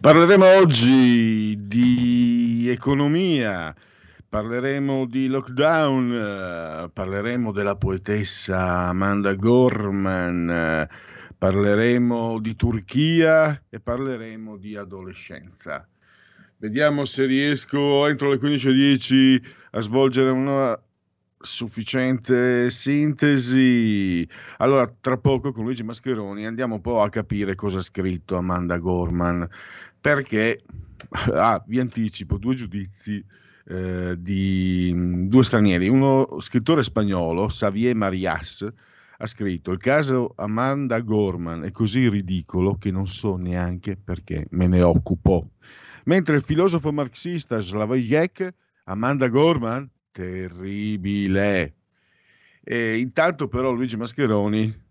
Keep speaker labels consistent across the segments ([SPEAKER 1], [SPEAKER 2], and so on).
[SPEAKER 1] Parleremo oggi di economia, parleremo di lockdown, eh, parleremo della poetessa Amanda Gorman, eh, parleremo di Turchia e parleremo di adolescenza. Vediamo se riesco entro le 15.10 a svolgere una sufficiente sintesi. Allora, tra poco con Luigi Mascheroni andiamo un po' a capire cosa ha scritto Amanda Gorman, perché, ah, vi anticipo, due giudizi eh, di due stranieri, uno scrittore spagnolo, Xavier Marias, ha scritto il caso Amanda Gorman è così ridicolo che non so neanche perché me ne occupo. Mentre il filosofo marxista Slavoj Žižek, Amanda Gorman, terribile. E intanto però Luigi Mascheroni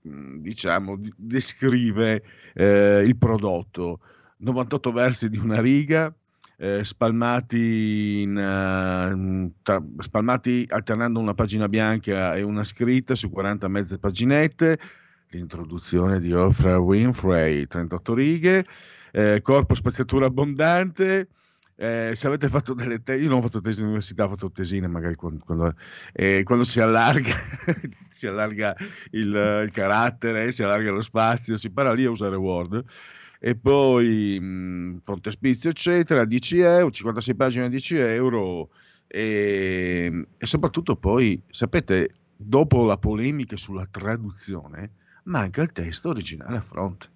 [SPEAKER 1] diciamo, descrive eh, il prodotto 98 versi di una riga eh, spalmati, in, uh, tra, spalmati alternando una pagina bianca e una scritta su 40 mezze paginette l'introduzione di Oprah Winfrey 38 righe eh, corpo spaziatura abbondante eh, se avete fatto delle tesi, io non ho fatto tesi in università, ho fatto tesine magari quando, quando, eh, quando si allarga, si allarga il, il, carattere, si allarga lo spazio, si impara lì a usare Word. E poi mh, frontespizio, eccetera, 10 euro, 56 pagine a 10 euro. E, e soprattutto poi, sapete, dopo la polemica sulla traduzione, manca il testo originale a fronte.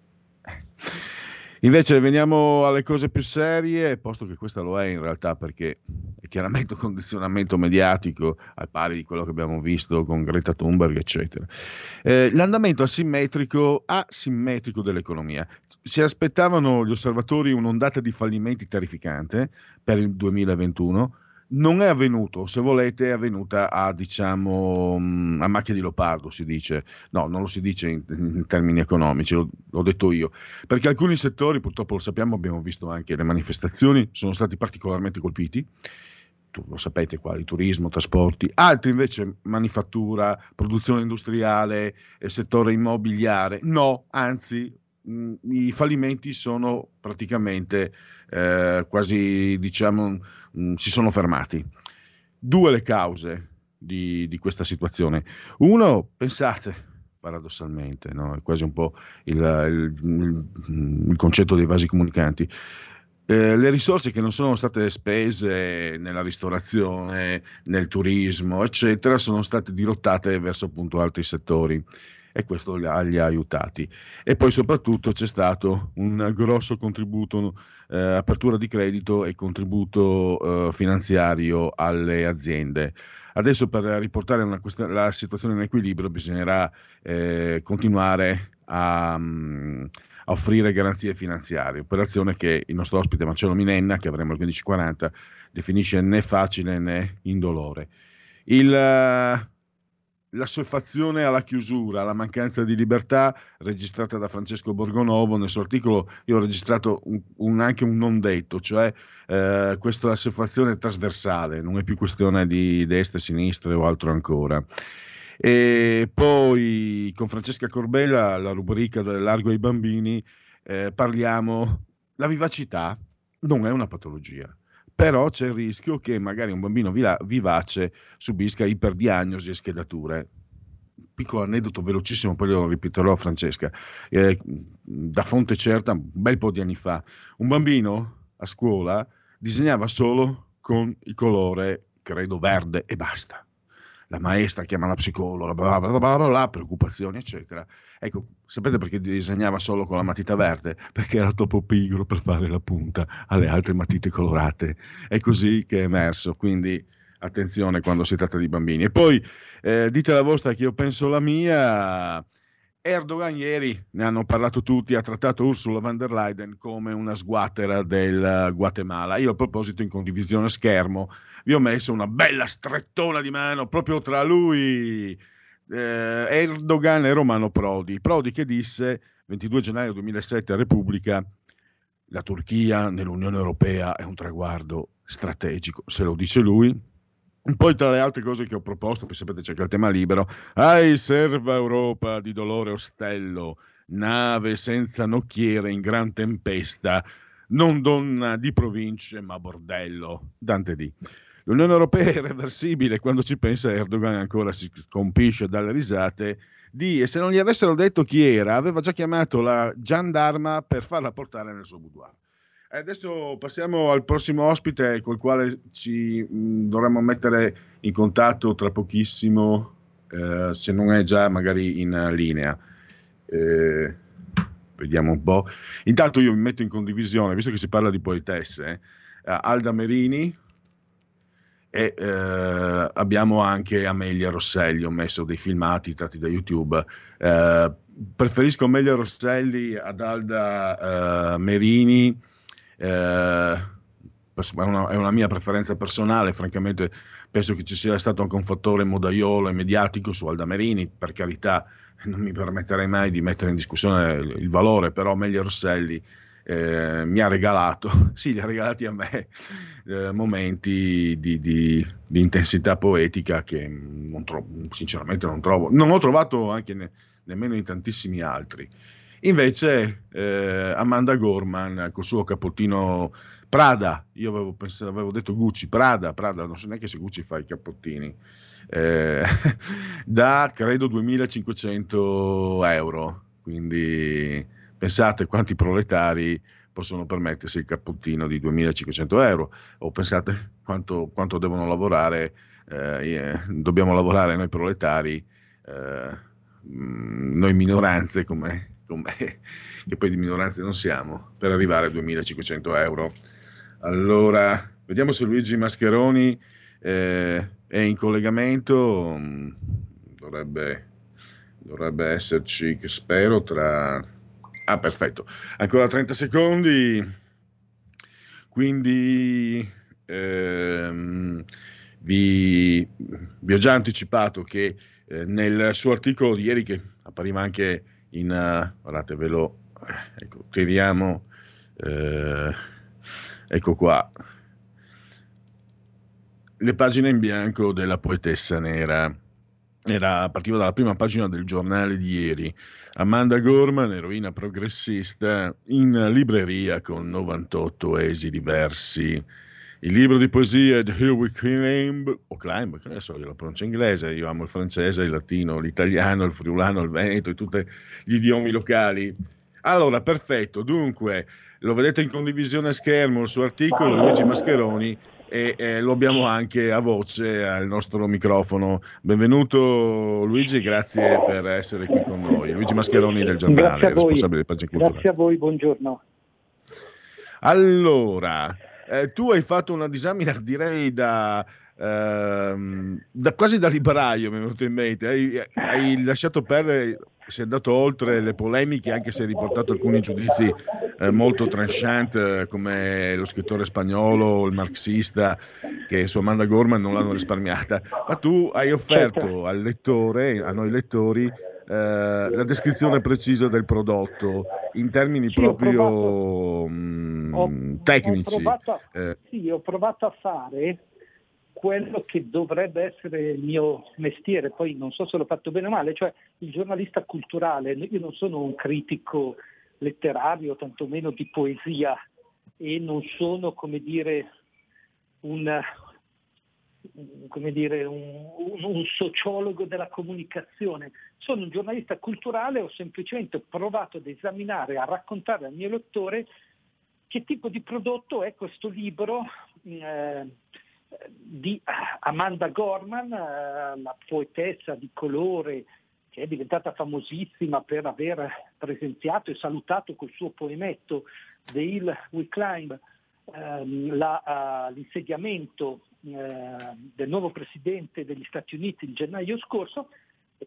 [SPEAKER 1] Invece veniamo alle cose più serie, posto che questa lo è in realtà perché è chiaramente un condizionamento mediatico al pari di quello che abbiamo visto con Greta Thunberg, eccetera. Eh, l'andamento asimmetrico, asimmetrico dell'economia. Si aspettavano gli osservatori un'ondata di fallimenti terrificante per il 2021 non è avvenuto, se volete, è avvenuta a, diciamo, mm, a macchia di leopardo, si dice. No, non lo si dice in, in termini economici, lo, l'ho detto io. Perché alcuni settori, purtroppo lo sappiamo, abbiamo visto anche le manifestazioni, sono stati particolarmente colpiti. Tu, lo sapete quali, turismo, trasporti, altri invece manifattura, produzione industriale, settore immobiliare. No, anzi, mh, i fallimenti sono praticamente eh, quasi, diciamo, mh, si sono fermati. Due le cause di, di questa situazione. Uno, pensate, paradossalmente, no? è quasi un po' il, il, il concetto dei vasi comunicanti. Eh, le risorse che non sono state spese nella ristorazione, nel turismo, eccetera, sono state dirottate verso appunto altri settori e questo li ha, aiutati. E poi soprattutto c'è stato un grosso contributo, eh, apertura di credito e contributo eh, finanziario alle aziende. Adesso per riportare una, la situazione in equilibrio bisognerà eh, continuare a, a, offrire garanzie finanziarie, operazione che il nostro ospite Marcello Minenna, che avremo al 1540, definisce né facile né indolore. Il, l'assuefazione alla chiusura, alla mancanza di libertà registrata da Francesco Borgonovo nel suo articolo io ho registrato un, un, anche un non detto cioè eh, questa assuefazione trasversale non è più questione di destra, sinistra o altro ancora. E poi con Francesca Corbella la rubrica del Largo ai bambini eh, parliamo. La vivacità non è una patologia però c'è il rischio che magari un bambino vivace subisca iperdiagnosi e schedature. Piccolo aneddoto velocissimo, poi lo ripeterò a Francesca. Eh, da fonte certa, un bel po' di anni fa, un bambino a scuola disegnava solo con il colore, credo, verde e basta. La maestra chiama la psicologa, bla bla bla bla, preoccupazioni, eccetera. Ecco, sapete perché disegnava solo con la matita verde? Perché era troppo pigro per fare la punta alle altre matite colorate. È così che è emerso, quindi attenzione quando si tratta di bambini. E poi eh, dite la vostra che io penso la mia. Erdogan ieri, ne hanno parlato tutti, ha trattato Ursula von der Leyen come una sguattera del Guatemala. Io a proposito in condivisione schermo vi ho messo una bella strettona di mano proprio tra lui, eh, Erdogan e Romano Prodi. Prodi che disse 22 gennaio 2007 a Repubblica la Turchia nell'Unione Europea è un traguardo strategico, se lo dice lui, poi tra le altre cose che ho proposto, poi sapete c'è anche il tema libero, ai serva Europa di dolore ostello, nave senza nocchiere in gran tempesta, non donna di province ma bordello. Dante D. L'Unione Europea è irreversibile, quando ci pensa Erdogan ancora si compisce dalle risate, di, e se non gli avessero detto chi era, aveva già chiamato la gendarma per farla portare nel suo boudoir. Adesso passiamo al prossimo ospite col quale ci mh, dovremmo mettere in contatto tra pochissimo, eh, se non è già magari in linea. Eh, vediamo un po'. Intanto io mi metto in condivisione, visto che si parla di poetesse, eh, Alda Merini e eh, abbiamo anche Amelia Rosselli, ho messo dei filmati tratti da YouTube. Eh, preferisco Amelia Rosselli ad Alda eh, Merini eh, è, una, è, una, mia preferenza personale, francamente penso che ci sia stato anche un fattore modaiolo e mediatico su Alda Merini, per carità non mi permetterei mai di mettere in discussione il, valore, però Meglio Rosselli eh, mi ha regalato, sì, li ha regalati a me, eh, momenti di, di, di, intensità poetica che non trovo, sinceramente non trovo, non ho trovato anche ne, nemmeno in tantissimi altri. Invece eh, Amanda Gorman col suo cappottino Prada, io avevo, pensato, avevo, detto Gucci, Prada, Prada, non so neanche se Gucci fa i cappottini, eh, da credo 2500 euro, quindi pensate quanti proletari possono permettersi il cappottino di 2500 euro o pensate quanto, quanto devono lavorare, eh, dobbiamo lavorare noi proletari, eh, noi minoranze come me, che poi di minoranze non siamo, per arrivare a 2500 euro. Allora, vediamo se Luigi Mascheroni eh, è in collegamento, mm, dovrebbe, dovrebbe esserci, spero, tra... Ah, perfetto, ancora 30 secondi, quindi ehm, vi, vi, ho già anticipato che eh, nel suo articolo di ieri, che appariva anche in, uh, guardate ve lo, ecco, tiriamo, eh, ecco qua, le pagine in bianco della poetessa nera. Era, partiva dalla prima pagina del giornale di ieri. Amanda Gorman, eroina progressista, in libreria con 98 esi diversi il libro di poesia The Here We Climb, o Climb, che adesso io la pronuncia inglese, io amo il francese, il latino, l'italiano, il friulano, il veneto e tutti gli idiomi locali. Allora, perfetto, dunque, lo vedete in condivisione a schermo il suo articolo, Luigi Mascheroni, e eh, lo abbiamo anche a voce al nostro microfono. Benvenuto Luigi, grazie per essere qui con noi. Luigi Mascheroni del giornale, responsabile di Pagina Culturale.
[SPEAKER 2] Grazie a voi, buongiorno.
[SPEAKER 1] Allora, eh, tu hai fatto una disamina, direi, da, ehm, da, quasi da libraio, mi è venuto in mente. Hai, hai lasciato perdere, sei andato oltre le polemiche, anche se hai riportato alcuni giudizi eh, molto tranchant, come lo scrittore spagnolo, il marxista, che su Amanda Gorman non l'hanno risparmiata. Ma tu hai offerto certo. al lettore, a noi lettori, eh, la descrizione precisa del prodotto in termini sì, proprio ho provato, mh, ho, tecnici.
[SPEAKER 2] Ho provato, eh. sì, ho provato a fare quello che dovrebbe essere il mio mestiere, poi non so se l'ho fatto bene o male, cioè il giornalista culturale. Io non sono un critico letterario, tantomeno di poesia, e non sono, come dire, un, come dire, un, un, sociologo della comunicazione, sono un giornalista culturale, ho semplicemente provato ad esaminare, a raccontare al mio lettore che tipo di prodotto è questo libro, eh, di Amanda Gorman, eh, la poetessa di colore che è diventata famosissima per aver presenziato e salutato col suo poemetto The Hill We Climb la, uh, l'insediamento uh, del nuovo presidente degli Stati Uniti il gennaio scorso,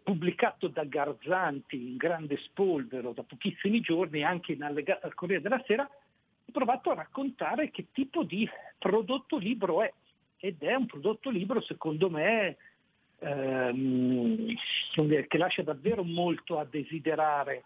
[SPEAKER 2] pubblicato da Garzanti in grande spolvero da pochissimi giorni anche in allegato al Corriere della Sera, ho provato a raccontare che tipo di prodotto libro è ed è un prodotto libro secondo me ehm, che lascia davvero molto a desiderare.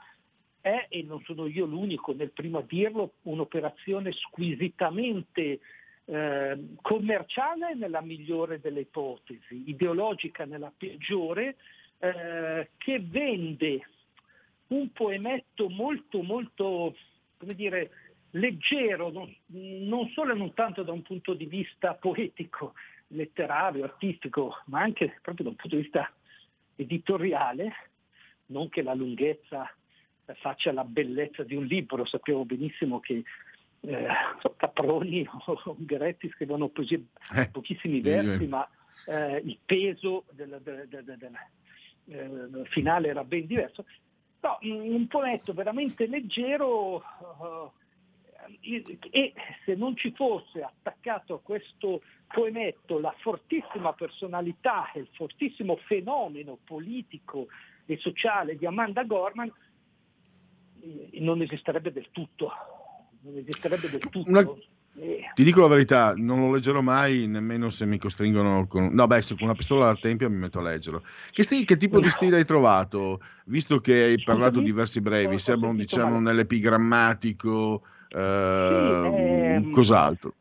[SPEAKER 2] È, e non sono io l'unico nel primo a dirlo, un'operazione squisitamente eh, commerciale nella migliore delle ipotesi, ideologica nella peggiore, eh, che vende un poemetto molto molto, come dire, leggero, non, non solo e non tanto da un punto di vista poetico, letterario, artistico, ma anche proprio da un punto di vista editoriale, non che la lunghezza faccia la bellezza di un libro, sappiamo benissimo che eh, Caproni o Ungaretti scrivono poesie, eh, pochissimi versi, ma eh, il peso del, del, del, del eh, finale era ben diverso. No, un poetto veramente leggero uh, e se non ci fosse attaccato a questo poemetto la fortissima personalità e il fortissimo fenomeno politico e sociale di Amanda Gorman, non esisterebbe del tutto. Non esisterebbe del tutto.
[SPEAKER 1] Una... Ti dico la verità, non lo leggerò mai, nemmeno se mi costringono con... No, beh, se con una pistola al tempio mi metto a leggerlo. Che, stile, che tipo di stile hai trovato? Visto che hai parlato di versi brevi, sembrano diciamo nell'epigrammatico, eh, sì, ehm, cos'altro?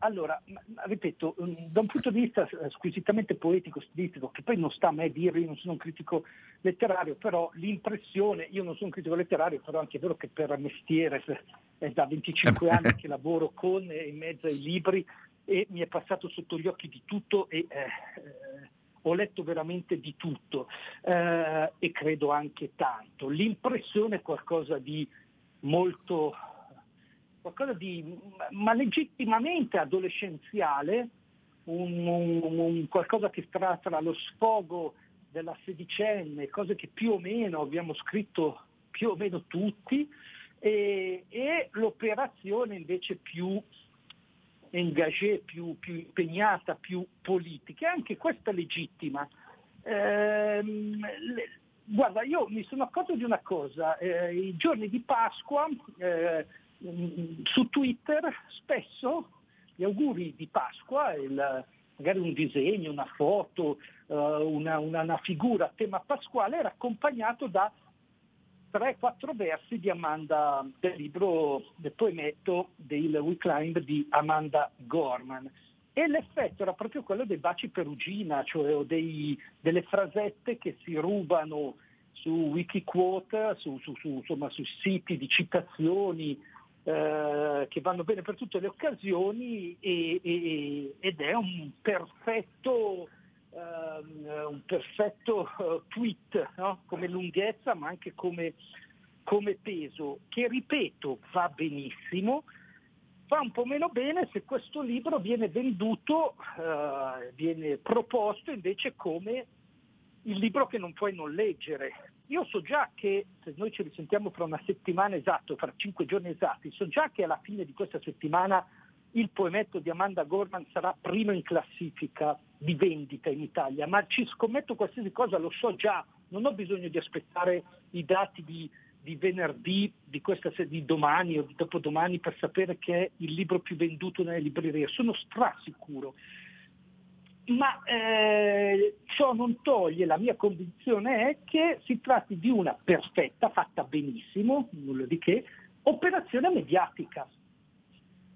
[SPEAKER 2] Allora, ripeto, mm, da un punto di vista squisitamente poetico, stilistico, che poi non sta a me dirlo, io non sono un critico letterario, però l'impressione, io non sono un critico letterario, però anche è vero che per mestiere è da 25 anni che lavoro con e in mezzo ai libri e mi è passato sotto gli occhi di tutto e eh, eh, ho letto veramente di tutto eh, e credo anche tanto. L'impressione è qualcosa di molto qualcosa di ma legittimamente adolescenziale, un, un, un qualcosa che tra lo sfogo della sedicenne, cose che più o meno abbiamo scritto più o meno tutti, e, e l'operazione invece più engagée, più, più, impegnata, più politica, anche questa legittima. Eh, guarda, io mi sono accorto di una cosa, eh, i giorni di Pasqua eh, su Twitter spesso gli auguri di Pasqua, il, magari un disegno, una foto, uh, una, una, una, figura a tema pasquale era accompagnato da 3-4 versi di Amanda, del libro, del poemetto del We Climb di Amanda Gorman. E l'effetto era proprio quello dei baci perugina, cioè dei, delle frasette che si rubano su Wikiquote, su, su, su, insomma, su siti di citazioni eh, che vanno bene per tutte le occasioni e, e, ed è un perfetto, um, un perfetto uh, tweet no? come lunghezza ma anche come, come peso che ripeto va benissimo fa un po' meno bene se questo libro viene venduto, uh, viene proposto invece come il libro che non puoi non leggere, io so già che, se noi ci risentiamo fra una settimana esatta, fra cinque giorni esatti, so già che alla fine di questa settimana il poemetto di Amanda Gorman sarà primo in classifica di vendita in Italia, ma ci scommetto qualsiasi cosa, lo so già, non ho bisogno di aspettare i dati di, di venerdì, di, questa, di domani o di dopodomani per sapere che è il libro più venduto nelle librerie, sono strasicuro ma eh, ciò non toglie, la mia convinzione è che si tratti di una perfetta, fatta benissimo, nulla di che, operazione mediatica.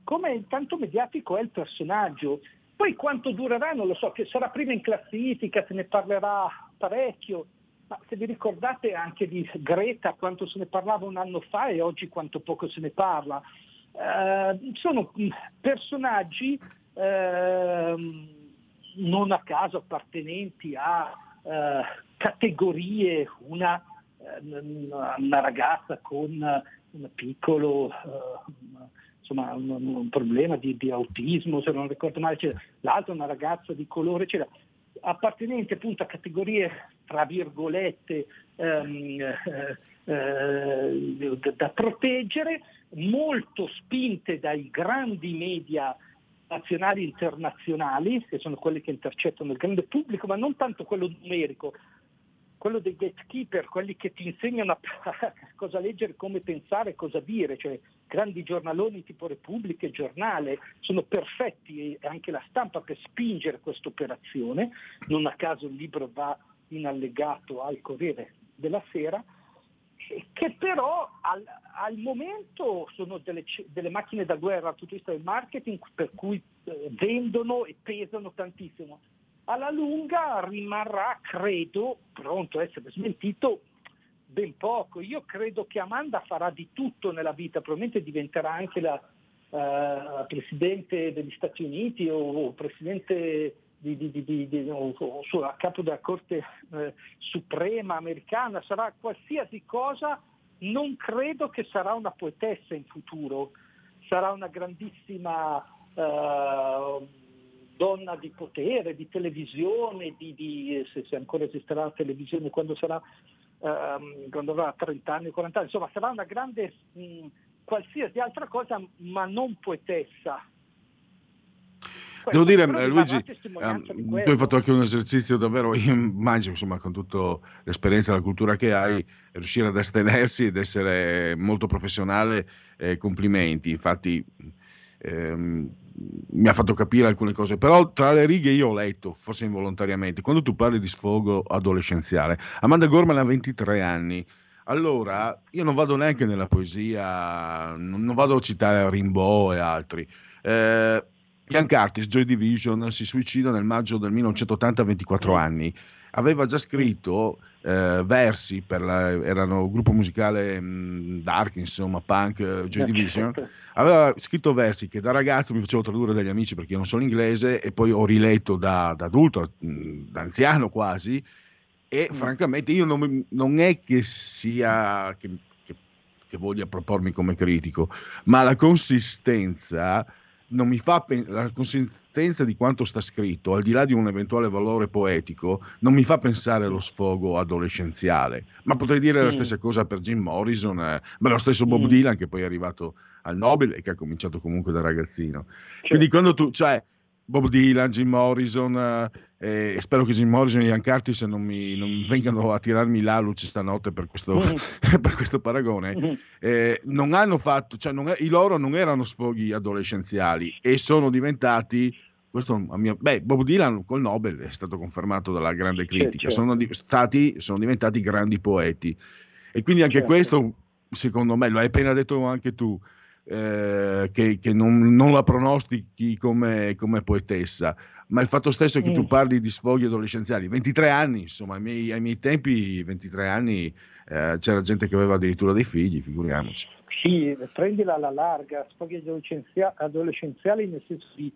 [SPEAKER 2] Come tanto mediatico è il personaggio. Poi quanto durerà non lo so, che sarà prima in classifica, se ne parlerà parecchio, ma se vi ricordate anche di Greta, quanto se ne parlava un anno fa e oggi quanto poco se ne parla. Eh, sono personaggi eh, non a caso appartenenti a eh, categorie, una, una, ragazza con un piccolo, uh, insomma, un, un problema di, di, autismo, se non ricordo male, c'era. l'altra una ragazza di colore, c'era appartenente appunto a categorie tra virgolette ehm, eh, eh, da proteggere, molto spinte dai grandi media nazionali e internazionali, che sono quelli che intercettano il grande pubblico, ma non tanto quello numerico, quello dei gatekeeper, quelli che ti insegnano a cosa leggere, come pensare, cosa dire, cioè grandi giornaloni tipo Repubblica e Giornale sono perfetti e anche la stampa per spingere questa operazione, non a caso il libro va in allegato al Corriere della Sera, che però al, al momento sono delle, delle, macchine da guerra dal punto di vista del marketing per cui eh, vendono e pesano tantissimo. Alla lunga rimarrà, credo, pronto a essere smentito, ben poco. Io credo che Amanda farà di tutto nella vita, probabilmente diventerà anche la uh, Presidente degli Stati Uniti o, o Presidente di, di, di, o, o, a capo della Corte eh, Suprema americana, sarà qualsiasi cosa, non credo che sarà una poetessa in futuro, sarà una grandissima uh, donna di potere, di televisione, se, se, ancora esisterà la televisione quando, sarà, um, quando avrà 30 anni, 40 anni, insomma sarà una grande mh, qualsiasi altra cosa, ma non poetessa
[SPEAKER 1] Devo dire, Luigi, um, tu hai fatto anche un esercizio davvero, io immagino, insomma, con tutta l'esperienza e la cultura che hai, riuscire ad astenersi ed essere molto professionale, eh, complimenti. Infatti, ehm, mi ha fatto capire alcune cose, però tra le righe io ho letto, forse involontariamente, quando tu parli di sfogo adolescenziale, Amanda Gorman ha 23 anni. Allora, io non vado neanche nella poesia, non, vado a citare Rimbaud e altri. Eh, Ian Curtis, Joy Division, si suicida nel maggio del 1980 a 24 anni. Aveva già scritto eh, versi per la, erano gruppo musicale mh, mm, dark, insomma, punk, eh, Joy Division. Aveva scritto versi che da ragazzo mi facevo tradurre dagli amici perché io non sono inglese e poi ho riletto da, da adulto, mh, mm, da anziano quasi. E mm. francamente io non, non, è che sia che, che, che voglia propormi come critico, ma la consistenza non mi fa pen- la consistenza di quanto sta scritto, al di là di un eventuale valore poetico, non mi fa pensare allo sfogo adolescenziale. Ma potrei dire mm. la stessa cosa per Jim Morrison, eh, ma lo stesso Bob mm. Dylan che poi è arrivato al Nobel e che ha cominciato comunque da ragazzino. Certo. Quindi quando tu, cioè, Bob Dylan, Jim Morrison, eh, spero che Jim Morrison e Ian Curtis non, mi, non vengano a tirarmi la luce stanotte per questo, mm. per questo paragone, mm. eh, non hanno fatto, cioè non, i loro non erano sfoghi adolescenziali e sono diventati questo a mio, beh, Bob Dylan col Nobel è stato confermato dalla grande critica, certo. sono, stati, sono, diventati grandi poeti. E quindi anche certo. questo, secondo me, lo hai appena detto anche tu, eh, che, che non, non, la pronostichi come, come, poetessa, ma il fatto stesso che mm. tu parli di sfoghi adolescenziali, 23 anni, insomma, ai miei, ai miei tempi, 23 anni, eh, c'era gente che aveva addirittura dei figli, figuriamoci.
[SPEAKER 2] Sì, prendila alla larga, sfoghi adolescenziali nel senso di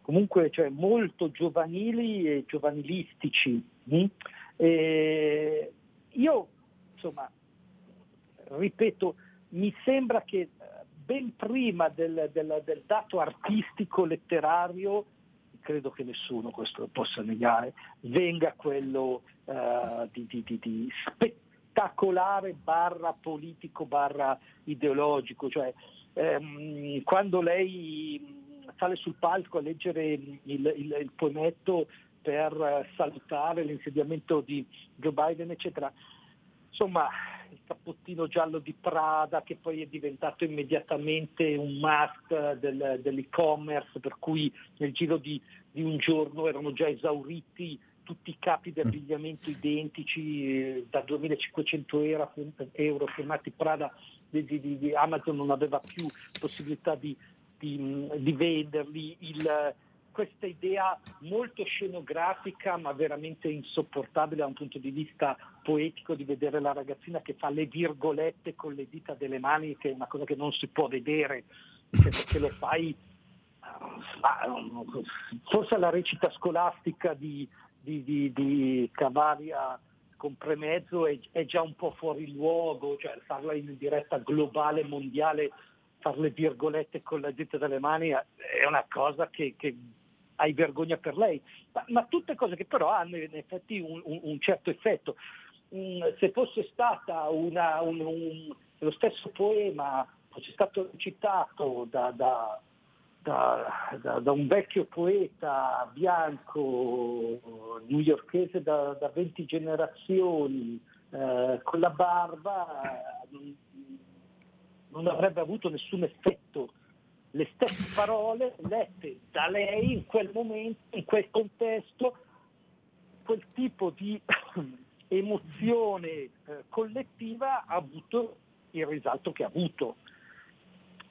[SPEAKER 2] comunque cioè, molto giovanili e giovanilistici. Mm? E io, insomma, ripeto, mi sembra che ben prima del, del, del dato artistico, letterario, credo che nessuno questo lo possa negare, venga quello uh, di, di, di, di, spettacolare barra politico barra ideologico, cioè ehm, quando lei sale sul palco a leggere il, il, il poemetto per salutare l'insediamento di Joe Biden, eccetera, insomma cappottino giallo di Prada che poi è diventato immediatamente un must del, dell'e-commerce per cui nel giro di, di, un giorno erano già esauriti tutti i capi di abbigliamento identici eh, da 2500 euro, euro firmati Prada di, di, di, Amazon non aveva più possibilità di, venderli. Il, questa idea molto scenografica ma veramente insopportabile da un punto di vista poetico di vedere la ragazzina che fa le virgolette con le dita delle mani, che è una cosa che non si può vedere, perché lo fai forse la recita scolastica di, di, di, di Cavaria con premezzo è, è, già un po' fuori luogo, cioè farla in diretta globale, mondiale, fare le virgolette con la dita delle mani è una cosa che, che hai vergogna per lei, ma, ma, tutte cose che però hanno in effetti un, un, un certo effetto. Mm, se fosse stata una, un, lo stesso poema, fosse stato citato da, da, da, da, un vecchio poeta bianco newyorkese da, da 20 generazioni, eh, con la barba, non avrebbe avuto nessun effetto. Le stesse parole lette da lei in quel momento, in quel contesto, quel tipo di emozione eh, collettiva ha avuto il risalto che ha avuto.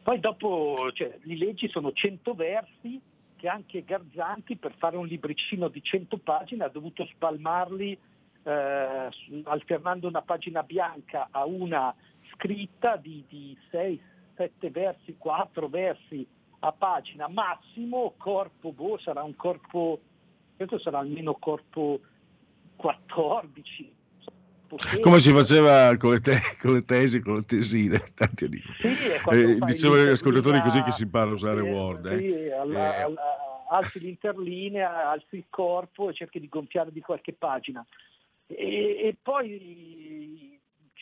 [SPEAKER 2] Poi dopo cioè, li leggi, sono 100 versi che anche Garzanti per fare un libricino di 100 pagine ha dovuto spalmarli eh, alternando una pagina bianca a una scritta di, di 6, 7 versi, 4 versi a pagina, massimo corpo, boh, sarà un corpo, questo sarà almeno corpo 14.
[SPEAKER 1] Come si faceva con le, te- con le tesi, con le tesine, tanti anni.
[SPEAKER 2] Sì,
[SPEAKER 1] eh, dicevano gli ascoltatori così che si impara a usare
[SPEAKER 2] eh,
[SPEAKER 1] Word. Eh.
[SPEAKER 2] Sì, alla,
[SPEAKER 1] Eh.
[SPEAKER 2] alla, alzi l'interlinea, alzi il corpo e cerchi di gonfiare di qualche pagina. E, e poi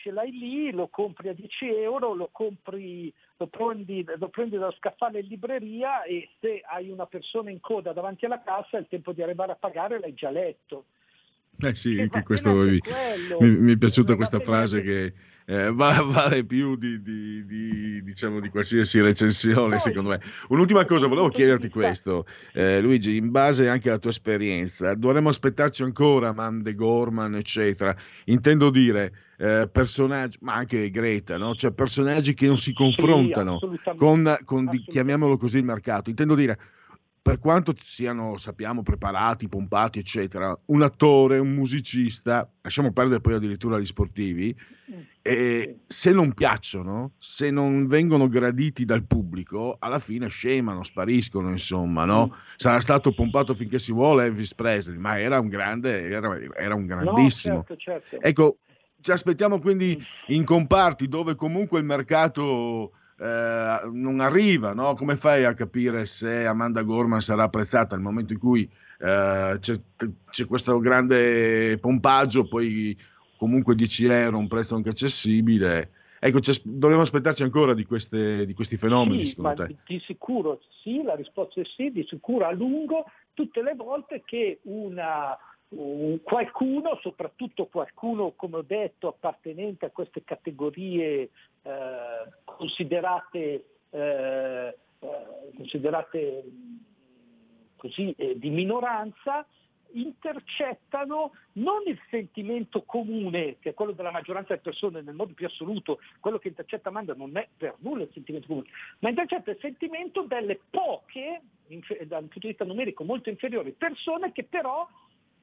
[SPEAKER 2] ce l'hai lì, lo compri a 10 euro, lo, compri, lo, prendi, lo prendi dallo scaffale in libreria e se hai una persona in coda davanti alla cassa il tempo di arrivare a pagare l'hai già letto.
[SPEAKER 1] Eh sì,
[SPEAKER 2] va
[SPEAKER 1] questo mi, mi- è piaciuta questa frase che eh, va- vale più di, di- di, diciamo, di qualsiasi recensione, secondo me. Un'ultima cosa, volevo chiederti questo, eh, Luigi, in base anche alla tua esperienza, dovremmo aspettarci ancora Mande Gorman, eccetera. Intendo dire eh, personaggi, ma anche Greta, no? Cioè personaggi che non si confrontano
[SPEAKER 2] assolutamente.
[SPEAKER 1] con, con chiamiamolo così, il mercato. Intendo dire, per quanto siano, sappiamo, preparati, pompati, eccetera, un attore, un musicista, lasciamo perdere poi addirittura gli sportivi,
[SPEAKER 2] Mm.
[SPEAKER 1] e se non piacciono, se non vengono graditi dal pubblico, alla fine scemano, spariscono, insomma, no?
[SPEAKER 2] Mm.
[SPEAKER 1] Sarà stato pompato finché si vuole Elvis Presley, ma era un grande, era, era un grandissimo.
[SPEAKER 2] No, certo, certo.
[SPEAKER 1] Ecco, ci aspettiamo quindi in comparti dove comunque il mercato eh, non arriva, no? Come fai a capire se Amanda Gorman sarà apprezzata nel momento in cui eh, c'è, c'è questo grande pompaggio, poi comunque 10 euro, un prezzo anche accessibile? Ecco, dovremmo aspettarci ancora di, queste- di questi fenomeni,
[SPEAKER 2] Sì,
[SPEAKER 1] secondo te?
[SPEAKER 2] di, sicuro sì, la risposta è sì, di sicuro a lungo, tutte le volte che una, un- qualcuno, soprattutto qualcuno, come ho detto, appartenente a queste categorie eh, considerate, eh, eh, considerate mh, così, eh, di minoranza, intercettano non il sentimento comune, che è quello della maggioranza delle persone nel modo più assoluto, quello che intercetta Amanda non è per nulla il sentimento comune, ma intercetta il sentimento delle poche, dal punto di vista numerico molto inferiori, persone che però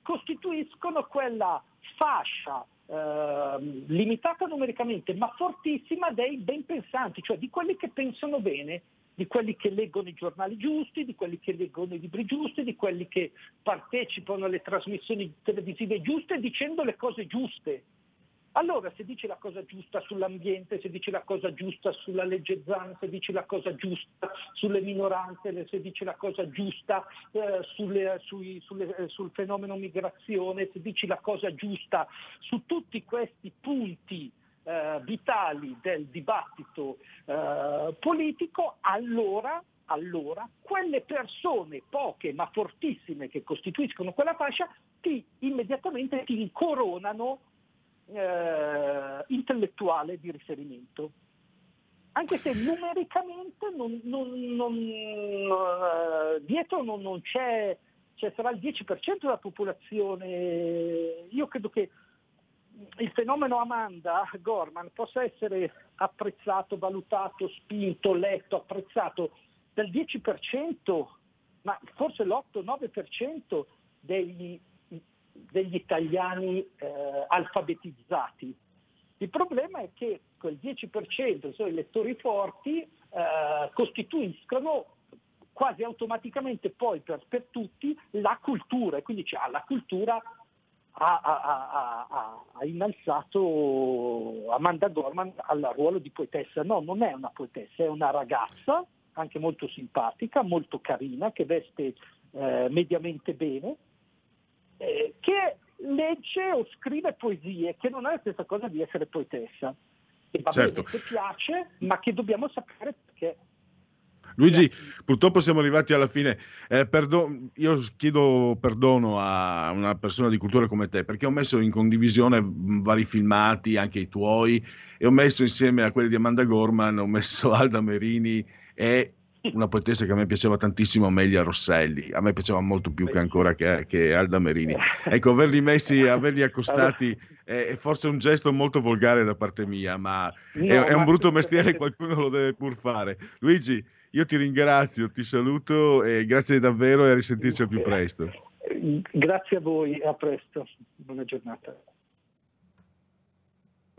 [SPEAKER 2] costituiscono quella fascia ehm, limitata numericamente ma fortissima dei ben pensanti, cioè di quelli che pensano bene, di quelli che leggono i giornali giusti, di quelli che leggono i libri giusti, di quelli che partecipano alle trasmissioni televisive giuste dicendo le cose giuste. Allora se dici la cosa giusta sull'ambiente, se dici la cosa giusta sulla legge Zan, se dici la cosa giusta sulle minoranze, se dici la cosa giusta eh, sulle- sui- sulle- eh, sul fenomeno migrazione, se dici la cosa giusta su tutti questi punti eh, vitali del dibattito eh, politico, allora, allora quelle persone, poche ma fortissime, che costituiscono quella fascia, ti immediatamente ti incoronano eh, intellettuale di riferimento. Anche se numericamente non- non- non, eh, dietro non, non c'è, cioè sarà il 10% della popolazione. Io credo che il fenomeno Amanda Gorman possa essere apprezzato, valutato, spinto, letto, apprezzato dal 10%, ma forse l'8-9% degli, degli italiani eh, alfabetizzati. Il problema è che quel 10%, cioè i lettori forti, eh, costituiscono quasi automaticamente poi per, per tutti la cultura e quindi c'è la cultura ha- ha- ha- ha innalzato Amanda Gorman al ruolo di poetessa. No, non è una poetessa, è una ragazza, anche molto simpatica, molto carina, che veste eh, mediamente bene, eh, che legge o scrive poesie, che non è la stessa cosa di essere poetessa. E va certo. bene, che piace, ma che dobbiamo sapere perché
[SPEAKER 1] Luigi, purtroppo siamo arrivati alla fine. Eh, perdo- io chiedo perdono a una persona di cultura come te perché ho messo in condivisione vari filmati, anche i tuoi, e ho messo insieme a quelli di Amanda Gorman, ho messo Alda Merini e una poetessa che a me piaceva tantissimo, Amelia Rosselli. A me piaceva molto più che ancora che, che Alda Merini. Ecco, averli messi, averli accostati è, forse un gesto molto volgare da parte mia, ma è, è, un brutto mestiere, qualcuno lo deve pur fare. Luigi, io ti ringrazio, ti saluto e grazie davvero e a risentirci al più presto.
[SPEAKER 2] Grazie a voi, a presto. Buona giornata.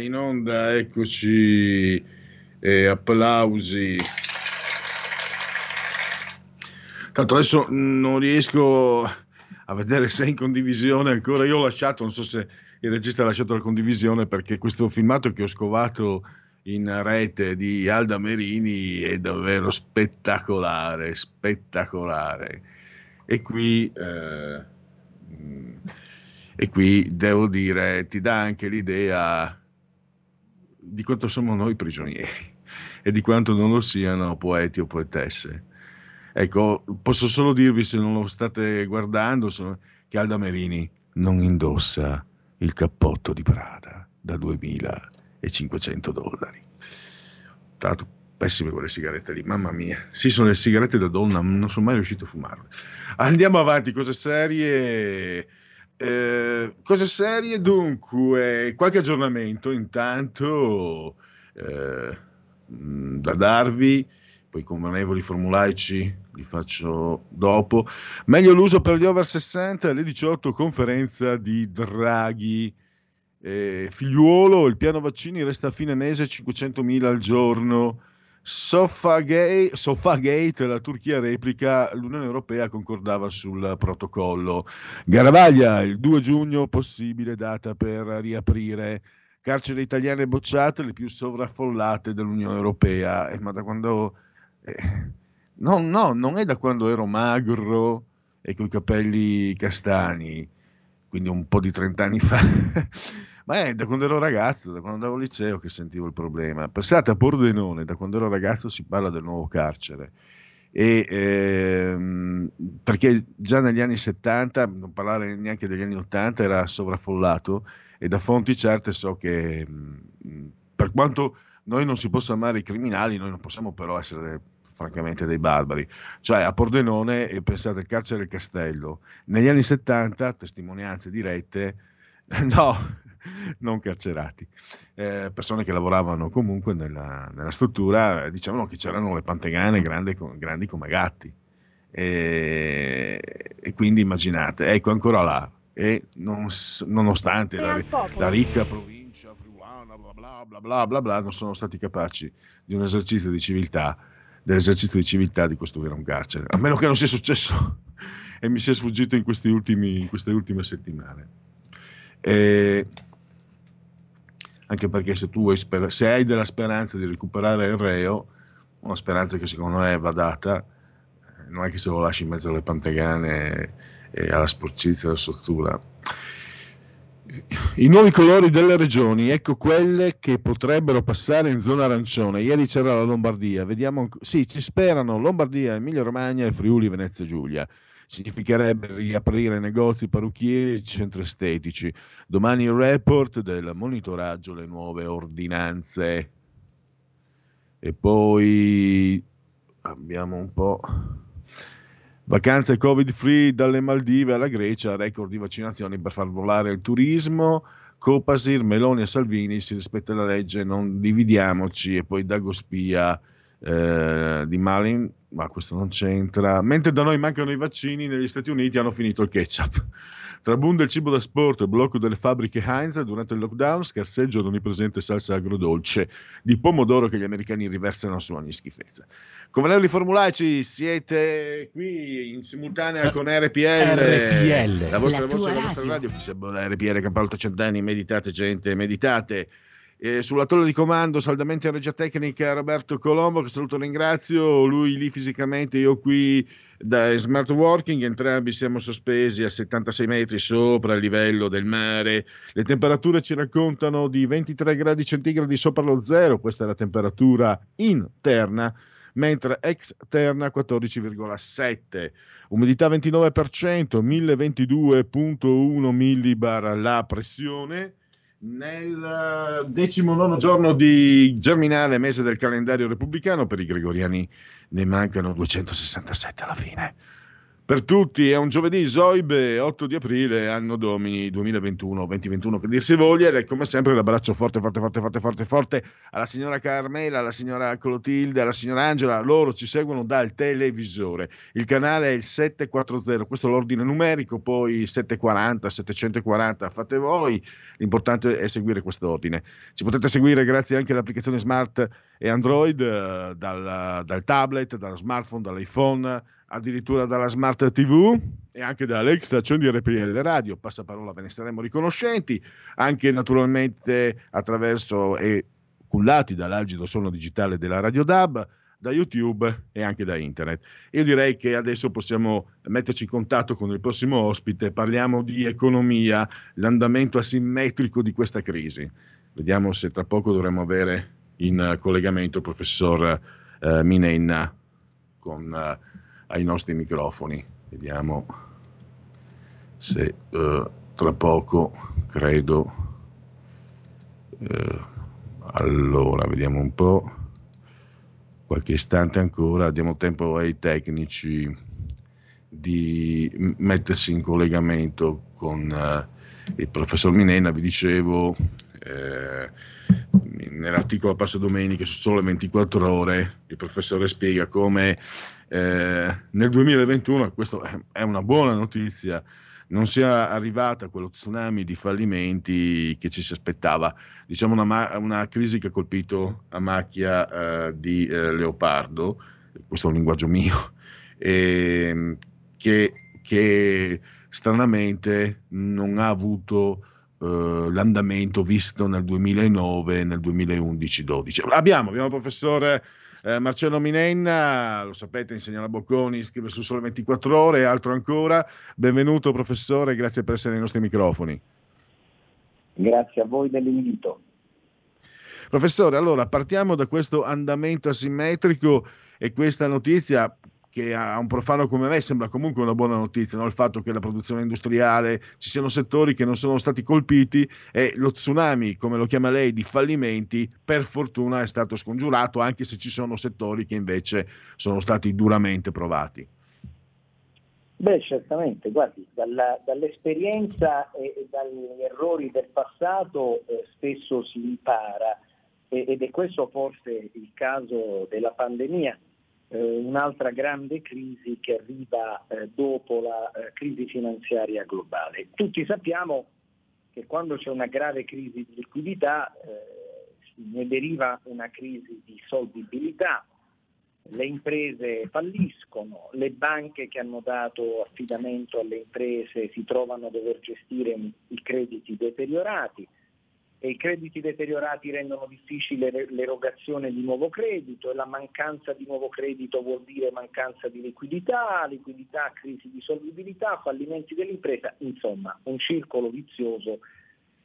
[SPEAKER 1] In onda, eccoci, eh, applausi. Tanto adesso non riesco a vedere se è in condivisione ancora. Io ho lasciato, non so se il regista ha lasciato la condivisione perché questo filmato che ho scovato in rete di Alda Merini è davvero spettacolare, spettacolare. E qui, eh, e qui devo dire, ti dà anche l'idea di quanto siamo noi prigionieri e di quanto non lo siano poeti o poetesse. Ecco, posso solo dirvi se non lo state guardando che Alda Merini non indossa il cappotto di Prada da 2500 dollari. L'altro, pessime quelle sigarette lì, mamma mia. Sì, sono le sigarette da donna, non sono mai riuscito a fumarle. Andiamo avanti, cose serie. Eh, cose serie, dunque, qualche aggiornamento intanto eh, da darvi poi convenevoli formulaici li faccio dopo. Meglio l'uso per gli over 60, alle 18 conferenza di Draghi. Eh, figliuolo, il piano vaccini resta a fine mese 500.000 al giorno. Sofagate, la Turchia replica, l'Unione Europea concordava sul protocollo. Garavaglia, il 2 giugno, possibile data per riaprire. Carcere italiane bocciate, le più sovraffollate dell'Unione Europea. Eh, ma da quando eh, no, no, non è da quando ero magro e con i capelli castani, quindi un po' di 30 anni fa, ma è da quando ero ragazzo, da quando andavo al liceo che sentivo il problema. Pensate a Pordenone, da quando ero ragazzo si parla del nuovo carcere. E, ehm, perché già negli anni 70, non parlare neanche degli anni 80, era sovraffollato e da fonti certe so che per quanto noi non si possa amare i criminali, noi non possiamo però essere francamente dei barbari. Cioè a Pordenone, e pensate al carcere del castello, negli anni 70, testimonianze dirette, no, non carcerati, eh, persone che lavoravano comunque nella, nella struttura, dicevano che c'erano le pantegane grandi, grandi come gatti. E, e, quindi immaginate, ecco ancora là, e non, nonostante la, la ricca provincia friulana, bla bla bla bla bla bla, non sono stati capaci di un esercizio di civiltà dell'esercizio di civiltà di costruire un carcere, a meno che non sia successo e mi sia sfuggito in, ultimi, in queste ultime settimane. E anche perché se tu sper- se hai della speranza di recuperare il reo, una speranza che secondo me va data, eh, non è che se lo lasci in mezzo alle pantegane e alla sporcizia e alla sozzura i nuovi colori delle regioni, ecco quelle che potrebbero passare in zona arancione. Ieri c'era la Lombardia, vediamo, sì, ci sperano Lombardia, Emilia Romagna e Friuli, Venezia Giulia. Significherebbe riaprire negozi, parrucchieri e centri estetici. Domani il report del monitoraggio, le nuove ordinanze. E poi abbiamo un po' Vacanze covid free dalle Maldive alla Grecia, record di vaccinazioni per far volare il turismo. Copasir, Meloni e Salvini, si rispetta la legge, non dividiamoci. E poi Dago Spia eh, di Malin, ma questo non c'entra. Mentre da noi mancano i vaccini, negli Stati Uniti hanno finito il ketchup. Tra boom del cibo da sport e blocco delle fabbriche Heinz durante il lockdown scarseggio l'onnipresente salsa agrodolce di pomodoro che gli americani riversano su ogni schifezza. Convenelli Formulaici, siete qui in simultanea con RPL,
[SPEAKER 3] RPL
[SPEAKER 1] la vostra
[SPEAKER 3] la
[SPEAKER 1] voce, la
[SPEAKER 3] radio.
[SPEAKER 1] vostra radio, chi sa la RPL Campalto Cent'anni, meditate gente, meditate. Eh, sulla torre di comando, saldamente in regia tecnica, Roberto Colombo, che saluto e ringrazio, lui lì fisicamente, io qui da smart working, entrambi siamo sospesi a 76 metri sopra il livello del mare, le temperature ci raccontano di 23 gradi centigradi sopra lo zero, questa è la temperatura interna, mentre externa 14,7, umidità 29%, 1022.1 millibar la pressione, nel decimonono giorno di Germinale, mese del calendario repubblicano, per i gregoriani ne mancano 267 alla fine. Per tutti, è un giovedì Zoibe, 8 di aprile, anno domini 2021-2021 per dirsi voglia, e come sempre l'abbraccio forte, forte, forte, forte, forte, forte alla signora Carmela, alla signora Clotilde, alla signora Angela, loro ci seguono dal televisore, il canale è il 740, questo è l'ordine numerico, poi 740, 740, fate voi, l'importante è seguire quest'ordine. Ci potete seguire grazie anche all'applicazione smart e Android, eh, dal, dal tablet, dallo smartphone, dall'iPhone, addirittura dalla Smart TV e anche da Alexa, accendi RPL Radio, passaparola ve ne saremo riconoscenti, anche naturalmente attraverso e cullati dall'algido suono digitale della Radio DAB, da YouTube e anche da internet. Io direi che adesso possiamo metterci in contatto con il prossimo ospite, parliamo di economia, l'andamento asimmetrico di questa crisi. Vediamo se tra poco dovremo avere in collegamento il professor eh, Minenna con eh, ai nostri microfoni. Vediamo se uh, tra poco credo. Uh, allora, vediamo un po'. Qualche istante ancora, diamo tempo ai tecnici di mettersi in collegamento con uh, il professor Minena. Vi dicevo, eh, nell'articolo Passo Domenica su Sole 24 Ore, il professore spiega come eh, nel 2021, questa è una buona notizia, non sia arrivata quello tsunami di fallimenti che ci si aspettava, diciamo una, una crisi che ha colpito a macchia eh, di eh, leopardo, questo è un linguaggio mio, e, che, che stranamente non ha avuto Uh, l'andamento visto nel 2009, nel 2011-12. Abbiamo, abbiamo il professore eh, Marcello Minenna, lo sapete, insegna la Bocconi, scrive su Sole 24 Ore e altro ancora. Benvenuto professore, grazie per essere nei nostri microfoni.
[SPEAKER 4] Grazie a voi dell'invito.
[SPEAKER 1] Professore, allora partiamo da questo andamento asimmetrico e questa notizia che a un profano come me sembra comunque una buona notizia, no? il fatto che la produzione industriale, ci siano settori che non sono stati colpiti e lo tsunami, come lo chiama lei, di fallimenti, per fortuna è stato scongiurato, anche se ci sono settori che invece sono stati duramente provati.
[SPEAKER 4] Beh, certamente, guardi, dalla, dall'esperienza e, e, dagli errori del passato eh, spesso si impara e, ed è questo forse il caso della pandemia un'altra grande crisi che arriva eh, dopo la eh, crisi finanziaria globale. Tutti sappiamo che quando c'è una grave crisi di liquidità ne deriva una crisi di solvibilità, le imprese falliscono, le banche che hanno dato affidamento alle imprese si trovano a dover gestire i crediti deteriorati, i crediti deteriorati rendono difficile l'erogazione di nuovo credito e la mancanza di nuovo credito vuol dire mancanza di liquidità, liquidità, crisi di solvibilità, fallimenti dell'impresa, insomma un circolo vizioso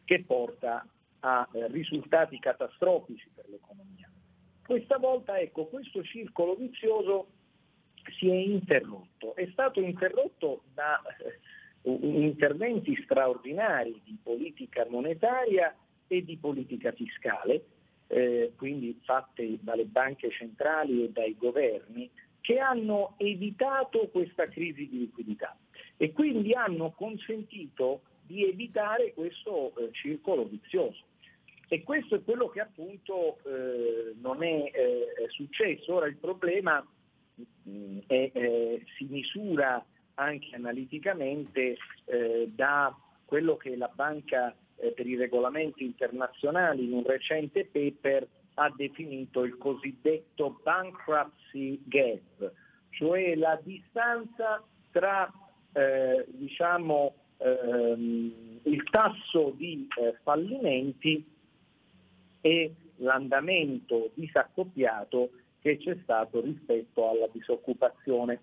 [SPEAKER 4] che porta a eh, risultati catastrofici per l'economia. Questa volta ecco, questo circolo vizioso si è interrotto, è stato interrotto da eh, interventi straordinari di politica monetaria e di politica fiscale, eh, quindi fatte dalle banche centrali e dai governi, che hanno evitato questa crisi di liquidità e quindi hanno consentito di evitare questo eh, circolo vizioso. E questo è quello che appunto eh, non è, eh, è, successo. Ora il problema mh, mm, è, eh, si misura anche analiticamente eh, da quello che la banca eh, per i regolamenti internazionali in un recente paper ha definito il cosiddetto bankruptcy gap, cioè la distanza tra eh, diciamo, ehm, il tasso di eh, fallimenti e l'andamento disaccoppiato che c'è stato rispetto alla disoccupazione.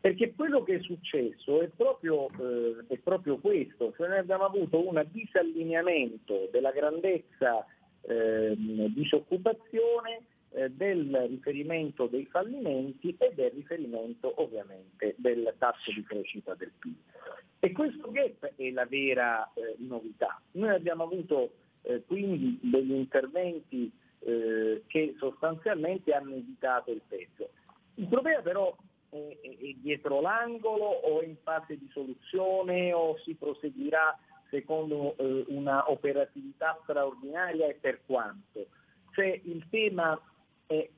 [SPEAKER 4] Perché quello che è successo è proprio, eh, è proprio questo, cioè noi abbiamo avuto un disallineamento della grandezza eh, disoccupazione, eh, del riferimento dei fallimenti e del riferimento ovviamente del tasso di crescita del PIL. E questo gap è la vera eh, novità. Noi abbiamo avuto eh, quindi degli interventi eh, che sostanzialmente hanno evitato il peggio. Il problema però è, è dietro l'angolo o è in fase di soluzione o si proseguirà secondo eh, una operatività straordinaria e per quanto? Cioè il tema è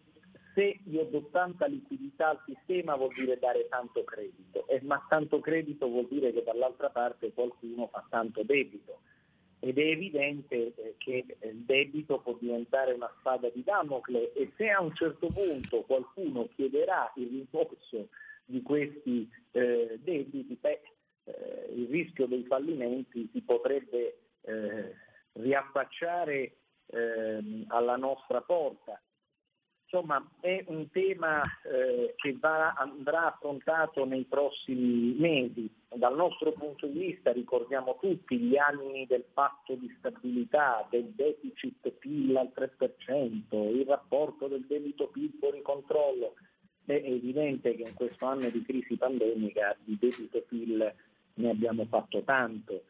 [SPEAKER 4] se io do tanta liquidità al sistema vuol dire dare tanto credito, e, ma tanto credito vuol dire che dall'altra parte qualcuno fa tanto debito ed è evidente eh, che il debito può diventare una spada di Damocle e se a un certo punto qualcuno chiederà il rimborso di questi eh, debiti, beh, eh, il rischio dei fallimenti si potrebbe eh, riaffacciare ehm, alla nostra porta. Insomma, è un tema eh, che va, andrà affrontato nei prossimi mesi. Dal nostro punto di vista ricordiamo tutti gli anni del patto di stabilità, del deficit PIL al 3%, il rapporto del debito PIL fuori controllo. È evidente che in questo anno di crisi pandemica di debito PIL ne abbiamo fatto tanto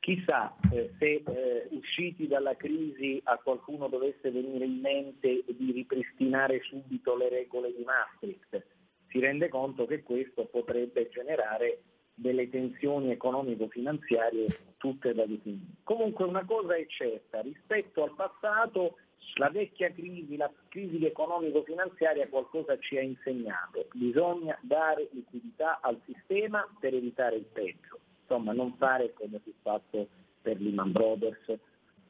[SPEAKER 4] Chissà eh, se eh, usciti dalla crisi a qualcuno dovesse venire in mente di ripristinare subito le regole di Maastricht, si rende conto che questo potrebbe generare delle tensioni economico-finanziarie tutte da definire. Comunque una cosa è certa, rispetto al passato la vecchia crisi, la crisi economico-finanziaria qualcosa ci ha insegnato, bisogna dare liquidità al sistema per evitare il peggio insomma non fare come si è fatto per Lehman Brothers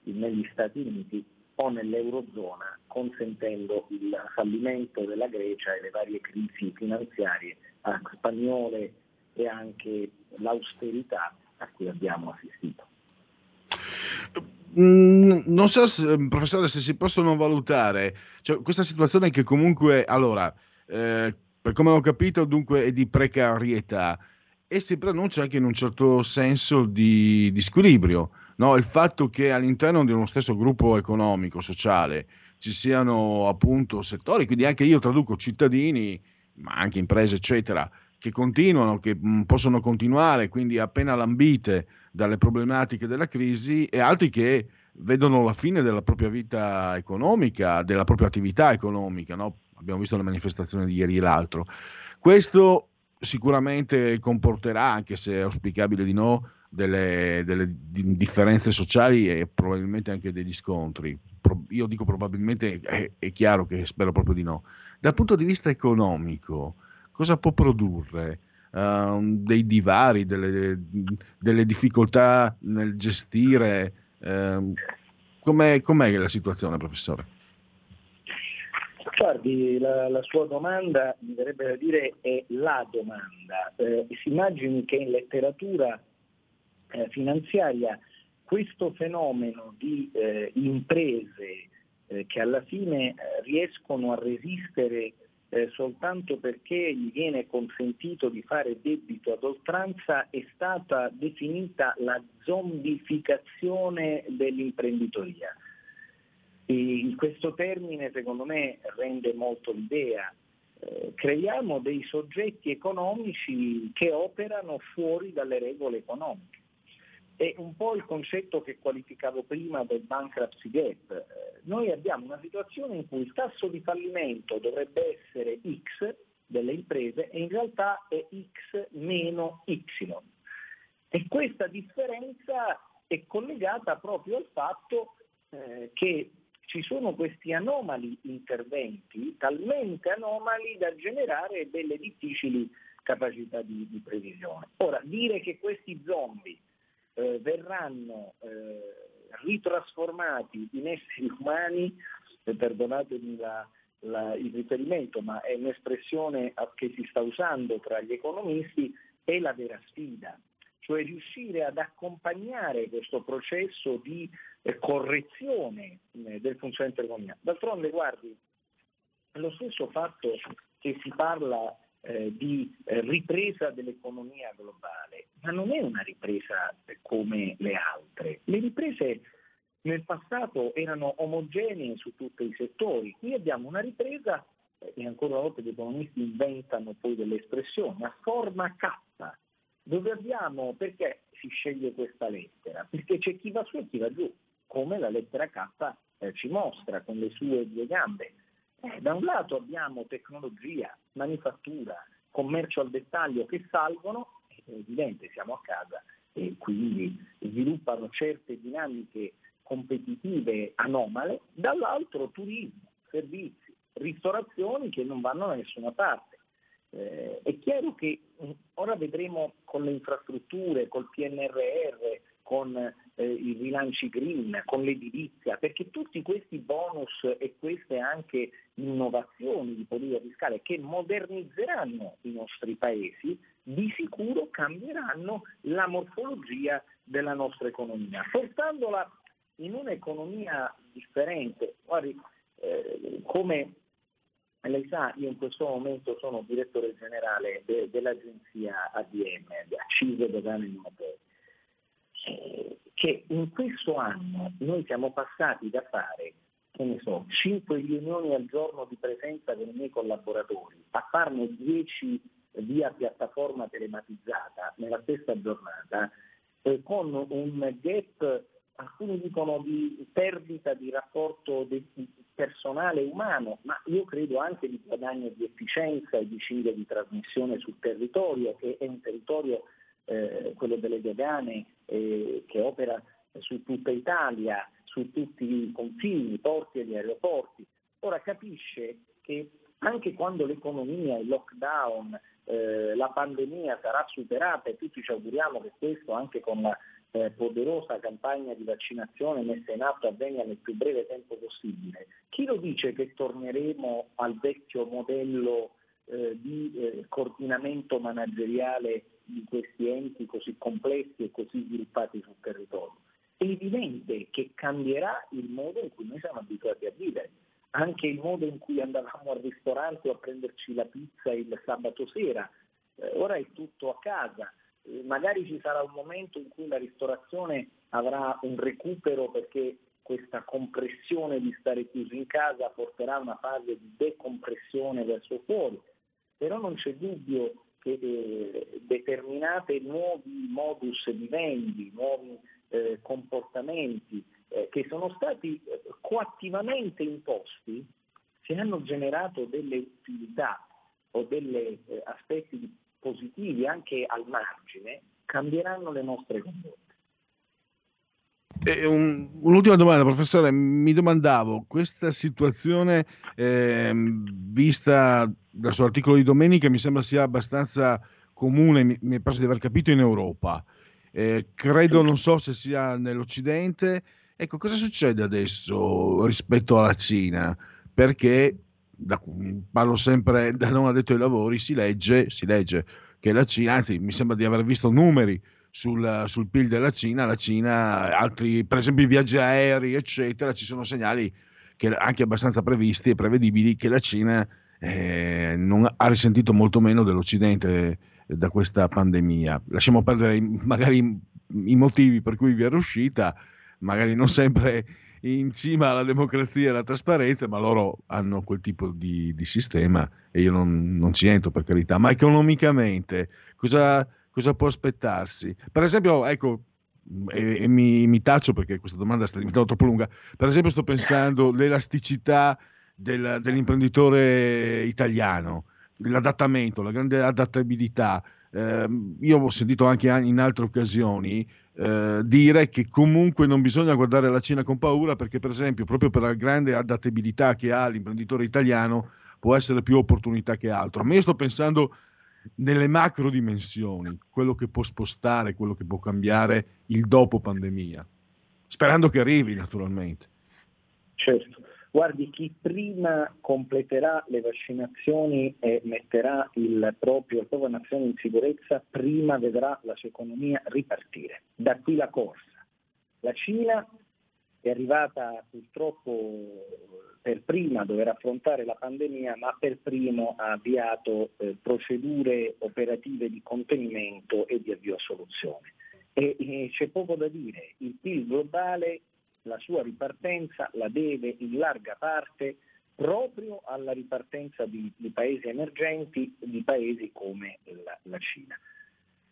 [SPEAKER 4] negli Stati Uniti o nell'Eurozona, consentendo il fallimento della Grecia e le varie crisi finanziarie spagnole e anche l'austerità a cui abbiamo assistito.
[SPEAKER 1] Mm, non so, professore, se si possono valutare cioè, questa situazione che comunque, allora, eh, per come ho capito, dunque è di precarietà e si pronuncia anche in un certo senso di, di squilibrio. No? Il fatto che all'interno di uno stesso gruppo economico, sociale, ci siano appunto settori, quindi anche io traduco cittadini, ma anche imprese, eccetera, che continuano, che mm, possono continuare, quindi appena lambite dalle problematiche della crisi, e altri che vedono la fine della propria vita economica, della propria attività economica. No? Abbiamo visto le manifestazioni di ieri e l'altro. Questo sicuramente comporterà, anche se è auspicabile di no, delle, delle differenze sociali e probabilmente anche degli scontri. Io dico probabilmente, è, è, chiaro che spero proprio di no. Dal punto di vista economico, cosa può produrre? Uh, dei divari, delle, delle, difficoltà nel gestire? Uh, com'è, com'è la situazione, professore?
[SPEAKER 4] Guardi, la, la, sua domanda, mi verrebbe da dire, è la domanda. Eh, si immagini che in letteratura eh, finanziaria questo fenomeno di eh, imprese eh, che alla fine eh, riescono a resistere eh, soltanto perché gli viene consentito di fare debito ad oltranza è stata definita la zombificazione dell'imprenditoria e questo termine secondo me rende molto l'idea. Eh, creiamo dei soggetti economici che operano fuori dalle regole economiche. È un po' il concetto che qualificavo prima del bankruptcy gap. Eh, noi abbiamo una situazione in cui il tasso di fallimento dovrebbe essere X delle imprese e in realtà è X meno Y. E questa differenza è collegata proprio al fatto eh, che ci sono questi anomali interventi, talmente anomali da generare delle difficili capacità di, di previsione. Ora, dire che questi zombie eh, verranno eh, ritrasformati in esseri umani, eh, perdonatemi la, la, il riferimento, ma è un'espressione che si sta usando tra gli economisti, è la vera sfida cioè riuscire ad accompagnare questo processo di eh, correzione eh, del funzionamento dell'economia. D'altronde, guardi, lo stesso fatto che si parla eh, di eh, ripresa dell'economia globale, ma non è una ripresa come le altre. Le riprese nel passato erano omogenee su tutti i settori, qui abbiamo una ripresa eh, e ancora una volta gli economisti inventano poi delle espressioni, a forma K, dove abbiamo, perché si sceglie questa lettera? Perché c'è chi va su e chi va giù, come la lettera K eh, ci mostra con le sue due gambe. Eh, da un lato abbiamo tecnologia, manifattura, commercio al dettaglio che salgono, è evidente, siamo a casa e quindi sviluppano certe dinamiche competitive anomale, dall'altro turismo, servizi, ristorazioni che non vanno da nessuna parte. Eh, è chiaro che mh, ora vedremo con le infrastrutture, col PNRR, con eh, i rilanci green, con l'edilizia, perché tutti questi bonus e queste anche innovazioni di politica fiscale che modernizzeranno i nostri paesi, di sicuro cambieranno la morfologia della nostra economia, portandola in un'economia differente. Guardi, eh, come lei sa, io in questo momento sono direttore generale de- dell'agenzia ADM, di Accise Dogane Monopoli che in questo anno noi siamo passati da fare che ne so, 5 riunioni al giorno di presenza con i miei collaboratori, a farne 10 via piattaforma telematizzata nella stessa giornata, eh, con un gap, alcuni dicono di perdita di rapporto de- personale umano, ma io credo anche di guadagno di efficienza e di ciclo di trasmissione sul territorio, che è un territorio eh, quello delle dogane eh, che opera su tutta Italia, su tutti i confini, porti e gli aeroporti. Ora capisce che anche quando l'economia, il lockdown, eh, la pandemia sarà superata e tutti ci auguriamo che questo anche con la eh, poderosa campagna di vaccinazione messa in atto avvenga nel più breve tempo possibile, chi lo dice che torneremo al vecchio modello eh, di eh, coordinamento manageriale di questi enti così complessi e così sviluppati sul territorio. È evidente che cambierà il modo in cui noi siamo abituati a vivere, anche il modo in cui andavamo al ristorante o a prenderci la pizza il sabato sera. Eh, ora è tutto a casa, eh, magari ci sarà un momento in cui la ristorazione avrà un recupero perché questa compressione di stare chiusi in casa porterà a una fase di decompressione verso fuori, però non c'è dubbio che eh, determinate nuovi modus vivendi, nuovi eh, comportamenti eh, che sono stati eh, coattivamente imposti, se hanno generato delle utilità o degli eh, aspetti positivi anche al margine, cambieranno le nostre condotte.
[SPEAKER 1] Un, un'ultima domanda, professore. Mi domandavo, questa situazione eh, vista dal suo articolo di domenica mi sembra sia abbastanza comune, mi, mi è di aver capito, in Europa. Eh, credo, non so se sia nell'Occidente. Ecco, cosa succede adesso rispetto alla Cina? Perché, da, parlo sempre da non addetto ai lavori, si legge, si legge che la Cina, anzi mi sembra di aver visto numeri sul, sul PIL della Cina, la Cina, altri, per esempio i viaggi aerei, eccetera, ci sono segnali che anche abbastanza previsti e prevedibili che la Cina eh, non ha risentito molto meno dell'Occidente eh, da questa pandemia. Lasciamo perdere magari i motivi per cui vi è riuscita, magari non sempre in cima alla democrazia e alla trasparenza, ma loro hanno quel tipo di, di sistema e io non, non, ci entro per carità. Ma economicamente cosa, cosa può aspettarsi? Per esempio, ecco, e, e mi, mi, taccio perché questa domanda sta diventando troppo lunga. Per esempio, sto pensando all'elasticità del, dell'imprenditore italiano, l'adattamento, la grande adattabilità. Eh, io ho sentito anche in altre occasioni eh, dire che comunque non bisogna guardare la Cina con paura perché, per esempio, proprio per la grande adattabilità che ha l'imprenditore italiano, può essere più opportunità che altro. Ma io sto pensando nelle macro dimensioni, quello che può spostare, quello che può cambiare il dopo pandemia, sperando che arrivi naturalmente.
[SPEAKER 4] Certo, guardi, chi prima completerà le vaccinazioni e metterà il proprio, la propria nazione in sicurezza, prima vedrà la sua economia ripartire. Da qui la corsa. La Cina è arrivata purtroppo per prima a dover affrontare la pandemia, ma per primo ha avviato eh, procedure operative di contenimento e di avvio a soluzione. E, e c'è poco da dire, il PIL globale, la sua ripartenza la deve in larga parte proprio alla ripartenza di, di paesi emergenti, di paesi come la, la Cina.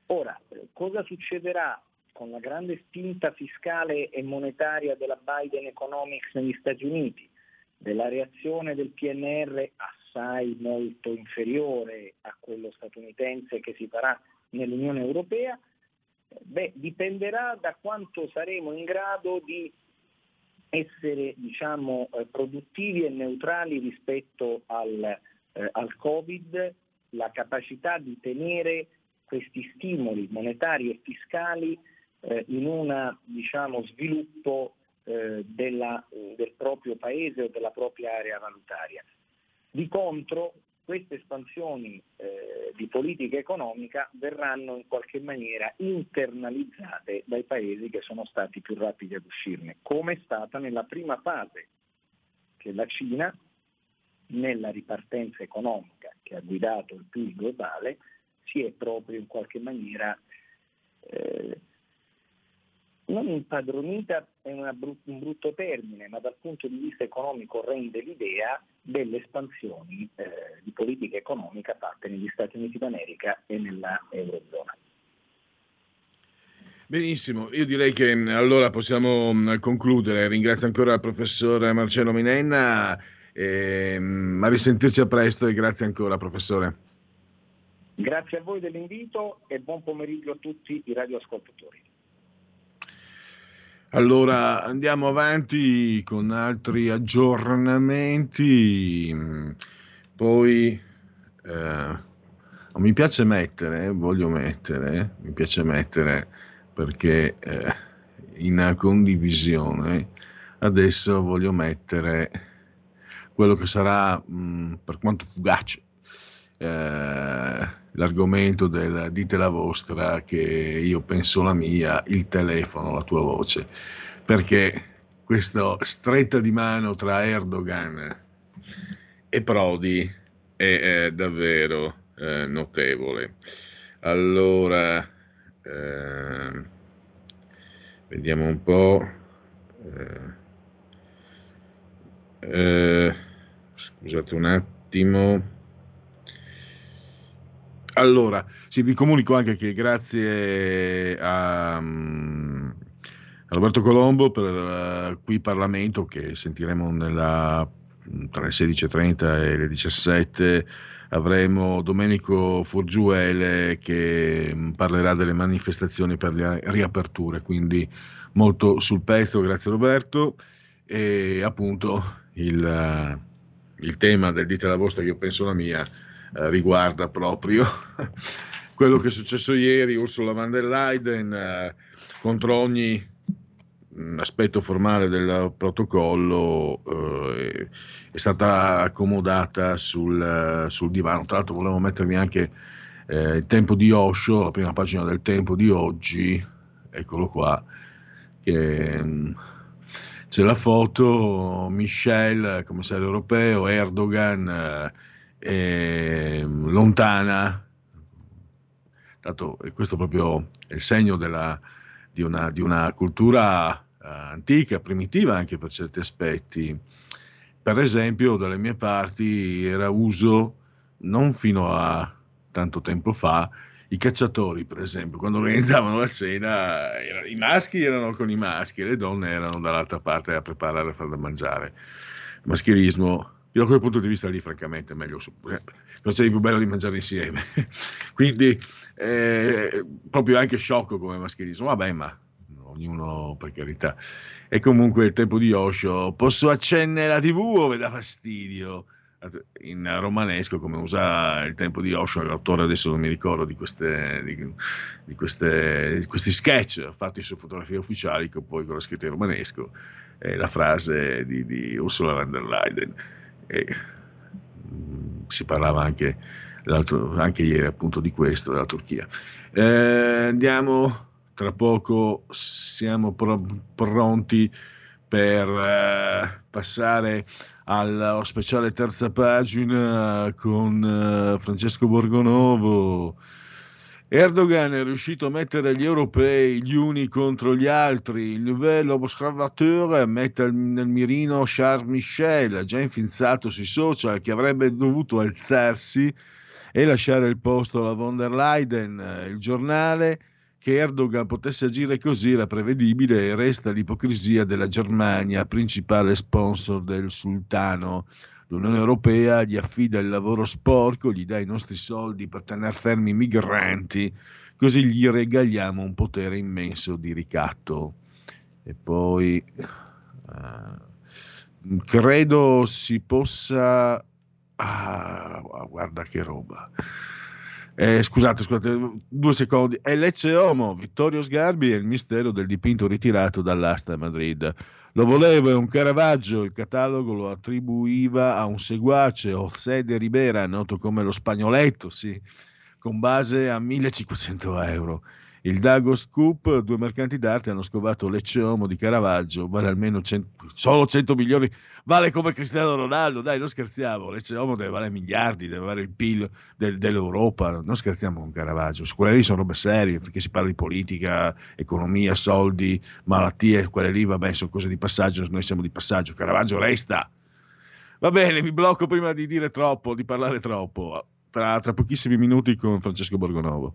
[SPEAKER 4] Ora, eh, cosa succederà con la grande spinta fiscale e monetaria della Biden Economics negli Stati Uniti, della reazione del PNR assai molto inferiore a quello statunitense che si farà nell'Unione Europea, beh, dipenderà da quanto saremo in grado di essere diciamo, eh, produttivi e neutrali rispetto al, eh, al Covid, la capacità di tenere questi stimoli monetari e fiscali eh, in un diciamo, sviluppo eh, della, del proprio paese o della propria area valutaria. Di contro, queste espansioni eh, di politica economica verranno in qualche maniera internalizzate dai paesi che sono stati più rapidi ad uscirne, come è stata nella prima fase che la Cina, nella ripartenza economica che ha guidato il PIL globale, si è proprio in qualche maniera eh, non impadronita è brut- un brutto termine, ma dal punto di vista economico rende l'idea delle espansioni eh, di politica economica fatte negli Stati Uniti d'America e nella Eurozona.
[SPEAKER 1] Benissimo, io direi che mm, allora possiamo mm, concludere. Ringrazio ancora il professore Marcello Minenna, e, mm, a risentirci a presto e grazie ancora professore.
[SPEAKER 4] Grazie a voi dell'invito e buon pomeriggio a tutti i radioascoltatori.
[SPEAKER 1] Allora andiamo avanti con altri aggiornamenti. Poi eh, mi piace mettere, voglio mettere, mi piace mettere perché eh, in condivisione adesso voglio mettere quello che sarà, mh, per quanto fugace, eh, l'argomento del dite la vostra, che io penso la mia, il telefono, la tua voce, perché questa stretta di mano tra Erdogan e Prodi è, è davvero eh, notevole. Allora, eh, vediamo un po'. Eh, eh scusate un attimo. Allora, sì, vi comunico anche che grazie a, a Roberto Colombo per uh, qui Parlamento, che sentiremo nella, tra le 16.30 e le 17, avremo Domenico Forgiuele che mm, parlerà delle manifestazioni per le riaperture, quindi molto sul pezzo, grazie Roberto. E appunto il, il tema del dite la vostra, io penso la mia, eh, riguarda proprio quello che è successo ieri, Ursula von der Leyen eh, contro ogni mm, aspetto formale del protocollo eh, è stata accomodata sul, sul, divano. Tra l'altro volevo mettermi anche eh, il tempo di Osho, la prima pagina del tempo di oggi, eccolo qua, che mm, c'è la foto, Michel, commissario europeo, Erdogan, eh, eh, lontana. Tanto, questo proprio è il segno della, di, una, di, una, cultura uh, antica, primitiva anche per certi aspetti. Per esempio, dalle mie parti era uso, non fino a tanto tempo fa, i cacciatori, per esempio, quando organizzavano la cena, era, i maschi erano con i maschi e le donne erano dall'altra parte a preparare e far da mangiare. Maschilismo io da quel punto di vista lì, francamente, è meglio. Non c'è di più bello di mangiare insieme. Quindi, eh, proprio anche sciocco come maschilismo. Vabbè, ma ognuno per carità. E comunque il tempo di Osho, posso accendere la TV o vi dà fastidio? In romanesco, come usa il tempo di Osho, l'autore adesso non mi ricordo di, queste, di, di, queste, di questi sketch fatti su fotografie ufficiali, che poi con la scritta in romanesco, è la frase di Ursula von der Leyen e mm, si parlava anche, anche, ieri appunto di questo, della Turchia. Eh, andiamo, tra poco siamo pro- pronti per eh, passare alla speciale terza pagina con eh, Francesco Borgonovo Erdogan è riuscito a mettere gli europei gli uni contro gli altri. Il nouvel observateur mette nel mirino Charles Michel, già infinzato sui social, che avrebbe dovuto alzarsi e lasciare il posto alla von der Leyen. Il giornale che Erdogan potesse agire così era prevedibile e resta l'ipocrisia della Germania, principale sponsor del sultano. L'Unione Europea gli affida il lavoro sporco, gli dà i nostri soldi per tenere fermi i migranti, così gli regaliamo un potere immenso di ricatto. E poi uh, credo si possa... Ah, guarda che roba. Eh, scusate, scusate, due secondi. È Lecce Homo, Vittorio Sgarbi e il mistero del dipinto ritirato dall'asta a Madrid. Lo voleva, è un Caravaggio, il catalogo lo attribuiva a un seguace, José de Ribera, noto come lo Spagnoletto, sì, con base a 1500 euro. Il Dago Scoop, due mercanti d'arte hanno scovato Lecce Homo di Caravaggio, vale almeno 100, solo 100 milioni, vale come Cristiano Ronaldo, dai, non scherziamo, Lecce Homo deve valere miliardi, deve avere il PIL del, dell'Europa, non scherziamo con Caravaggio, su quelle lì sono robe serie, finché si parla di politica, economia, soldi, malattie, quelle lì, vabbè, sono cose di passaggio, noi siamo di passaggio, Caravaggio resta. Va bene, mi blocco prima di dire troppo, di parlare troppo, tra, tra pochissimi minuti con Francesco Borgonovo.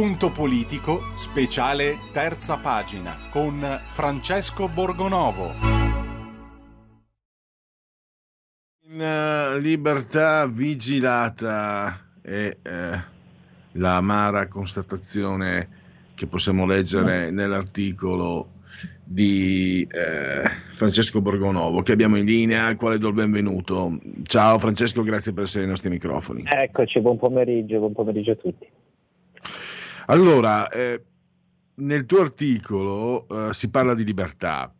[SPEAKER 5] Punto politico, speciale terza pagina, con Francesco Borgonovo.
[SPEAKER 1] In eh, libertà vigilata è eh, la amara constatazione che possiamo leggere nell'articolo di eh, Francesco Borgonovo che abbiamo in linea, al quale do il benvenuto. Ciao Francesco, grazie per essere ai nostri microfoni.
[SPEAKER 6] Eccoci, buon pomeriggio, buon pomeriggio a tutti.
[SPEAKER 1] Allora, eh, nel tuo articolo eh, si parla di libertà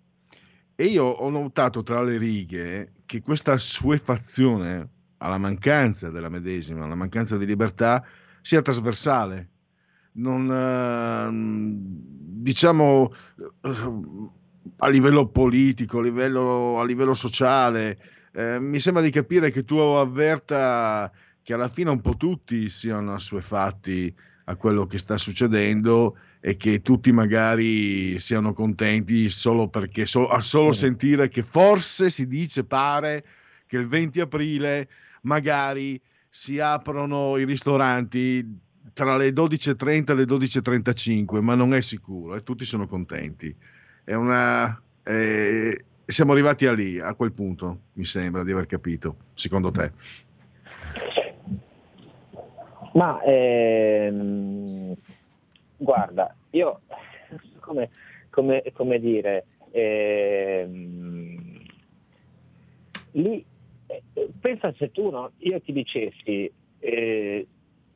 [SPEAKER 1] e io ho notato tra le righe che questa suefazione alla mancanza della medesima, alla mancanza di libertà, sia trasversale. Non, eh, diciamo a livello politico, a livello, a livello sociale, eh, mi sembra di capire che tu avverta che alla fine un po' tutti siano assuefatti a quello che sta succedendo e che tutti magari siano contenti solo perché so, a solo sentire che forse si dice pare che il 20 aprile magari si aprono i ristoranti tra le 12.30 e le 12.35 ma non è sicuro e tutti sono contenti. È una eh, siamo arrivati a lì a quel punto mi sembra di aver capito secondo te
[SPEAKER 6] Ma ehm, guarda, io come, come, come dire, ehm, lì eh, pensa se tu no, io ti dicessi, eh,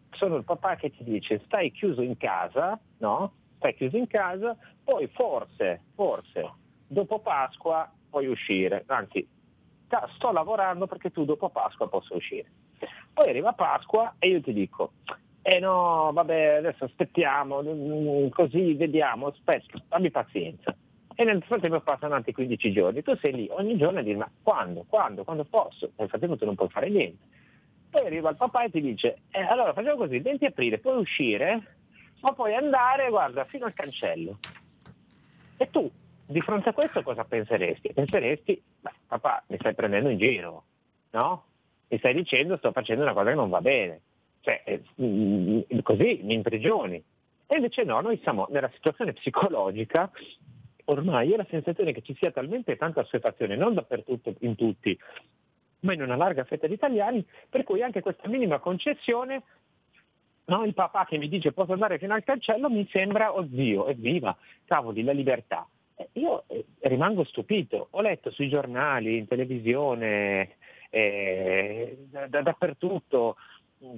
[SPEAKER 6] sono il papà che ti dice stai chiuso in casa, no? Stai chiuso in casa, poi forse, forse, dopo Pasqua puoi uscire, anzi sto lavorando perché tu dopo Pasqua possa uscire. Poi arriva Pasqua e io ti dico, eh no, vabbè, adesso aspettiamo, mm, così vediamo, aspetta, abbi pazienza. E nel frattempo passano altri 15 giorni, tu sei lì ogni giorno a dire ma quando, quando, quando posso? Nel frattempo tu non puoi fare niente. Poi arriva il papà e ti dice, eh, allora facciamo così, il 20 aprile puoi uscire, ma puoi andare, guarda, fino al cancello. E tu, di fronte a questo cosa penseresti? Penseresti, beh, papà, mi stai prendendo in giro, no? Mi stai dicendo sto facendo una cosa che non va bene, cioè, eh, mm, così mi imprigioni. E invece no, noi siamo nella situazione psicologica, ormai è la sensazione che ci sia talmente tanta assuefazione, non dappertutto in tutti, ma in una larga fetta di italiani, per cui anche questa minima concessione, no, il papà che mi dice posso andare fino al cancello mi sembra, zio, evviva, cavoli, la libertà. Eh, io, eh, rimango stupito. Ho letto sui giornali, in televisione, eh, da, dappertutto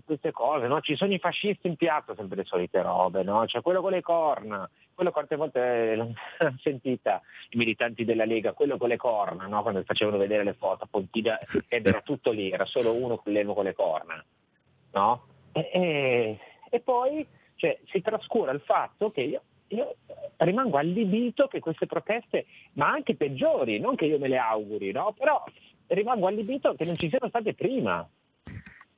[SPEAKER 6] queste cose, no? ci sono i fascisti in piazza, sempre le solite robe, no? c'è quello con le corna, quello quante volte l'ho sentita i militanti della Lega, quello con le corna, no? quando facevano vedere le foto, Pontina, ed era tutto lì, era solo uno con l'elmo con le corna. No? E, e, e, poi cioè, si trascura il fatto che io, io, rimango allibito che queste proteste, ma anche peggiori, non che io me le auguri, però rimango allibito che non ci siano state prima.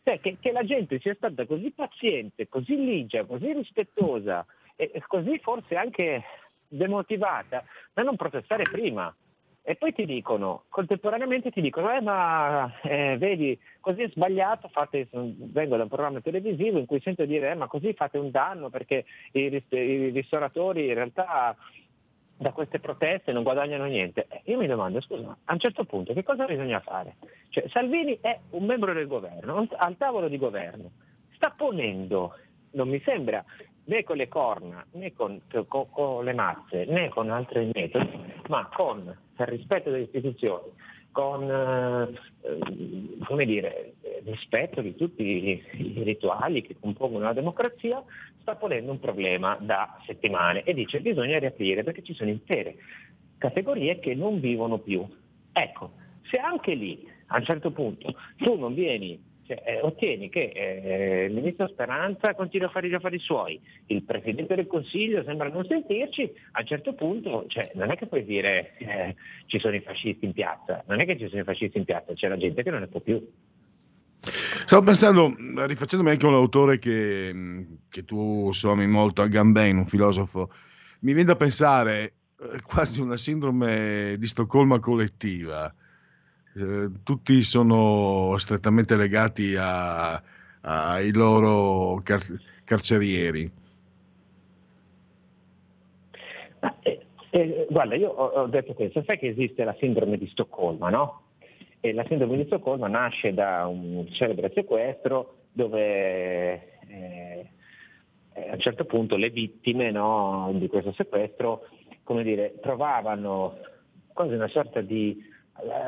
[SPEAKER 6] Cioè, che, che, la gente sia stata così paziente, così ligia, così rispettosa e, così forse anche demotivata da non protestare prima. E poi ti dicono, contemporaneamente ti dicono, eh ma eh, vedi, così è sbagliato, fate, vengo da un programma televisivo in cui sento dire, eh, ma così fate un danno perché i, i ristoratori in realtà da queste proteste non guadagnano niente. Eh, io mi domando, scusa, a un certo punto che cosa bisogna fare? Cioè, Salvini è un membro del governo, al tavolo di governo, sta ponendo, non mi sembra, né con le corna, né con, con, con le mazze, né con altri metodi, ma con il rispetto delle istituzioni, con eh, come dire, rispetto di tutti i, rituali che compongono la democrazia, sta ponendo un problema da settimane e dice bisogna riaprire perché ci sono intere categorie che non vivono più. Ecco, se anche lì a un certo punto tu non vieni cioè, eh, ottieni che eh, il ministro Speranza continua a fare gli affari suoi, il Presidente del Consiglio sembra non sentirci, a un certo punto cioè, non è che puoi dire eh, ci sono i fascisti in piazza, non è che ci sono i fascisti in piazza, c'è la gente che non ne può più.
[SPEAKER 1] Stavo pensando, rifacendomi anche un autore che, che tu suoni molto, Agamben, un filosofo, mi viene da pensare eh, quasi una sindrome di Stoccolma collettiva eh, tutti sono strettamente legati a, ai loro car- carcerieri.
[SPEAKER 6] Eh, eh, guarda, io ho, ho, detto questo, sai che esiste la sindrome di Stoccolma, no? E la sindrome di Stoccolma nasce da un celebre sequestro dove eh, a un certo punto le vittime no, di questo sequestro, come dire, trovavano quasi una sorta di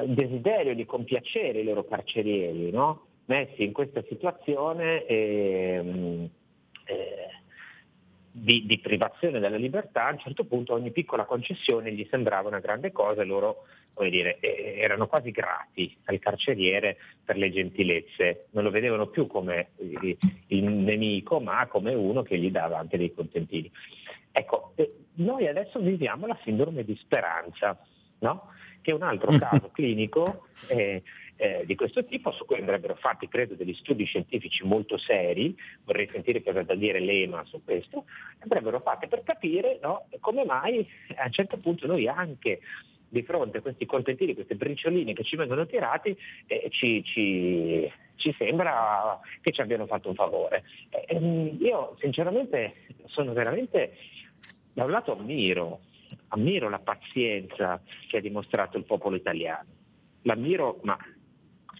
[SPEAKER 6] desiderio di compiacere i loro carcerieri, no? messi in questa situazione eh, eh, di, di, privazione della libertà, a un certo punto ogni piccola concessione gli sembrava una grande cosa e loro dire, eh, erano quasi grati al carceriere per le gentilezze, non lo vedevano più come il, nemico ma come uno che gli dava anche dei contentini. Ecco, eh, noi adesso viviamo la sindrome di speranza. No? Che è un altro caso clinico eh, eh, di questo tipo, su cui andrebbero fatti, credo, degli studi scientifici molto seri, vorrei sentire cosa da dire l'EMA su questo, andrebbero fatti per capire no, come mai a un certo punto noi anche di fronte a questi contentini, queste bricioline che ci vengono tirati, eh, ci, ci, ci, sembra che ci abbiano fatto un favore. Eh, io sinceramente sono veramente, da un lato ammiro ammiro la pazienza che ha dimostrato il popolo italiano, l'ammiro ma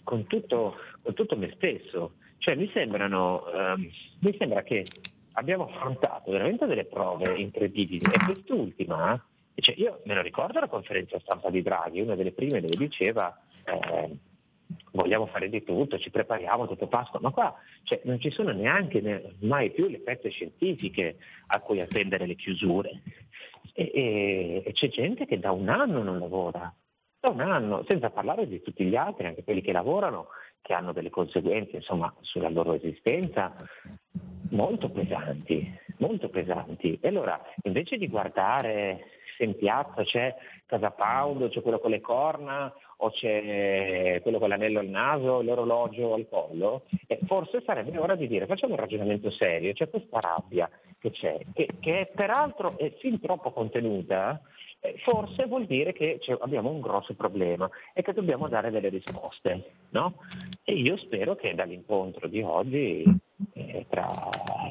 [SPEAKER 6] con tutto, con tutto me stesso, cioè mi, sembrano, um, mi sembra che abbiamo affrontato veramente delle prove incredibili. E quest'ultima, cioè io me lo ricordo la conferenza stampa di Draghi, una delle prime dove diceva eh, vogliamo fare di tutto, ci prepariamo dopo Pasqua, ma qua cioè, non ci sono neanche ne, mai più le fette scientifiche a cui attendere le chiusure. E, e, e, c'è gente che da un anno non lavora, da un anno, senza parlare di tutti gli altri, anche quelli che lavorano, che hanno delle conseguenze insomma, sulla loro esistenza molto pesanti, molto pesanti. E allora invece di guardare se in piazza c'è Casa Paolo, c'è quello con le corna o c'è quello con l'anello al naso, l'orologio al collo, eh, forse sarebbe ora di dire facciamo un ragionamento serio, c'è questa rabbia che c'è, che, che peraltro è fin troppo contenuta, eh, forse vuol dire che abbiamo un grosso problema e che dobbiamo dare delle risposte. No? E io spero che dall'incontro di oggi eh, tra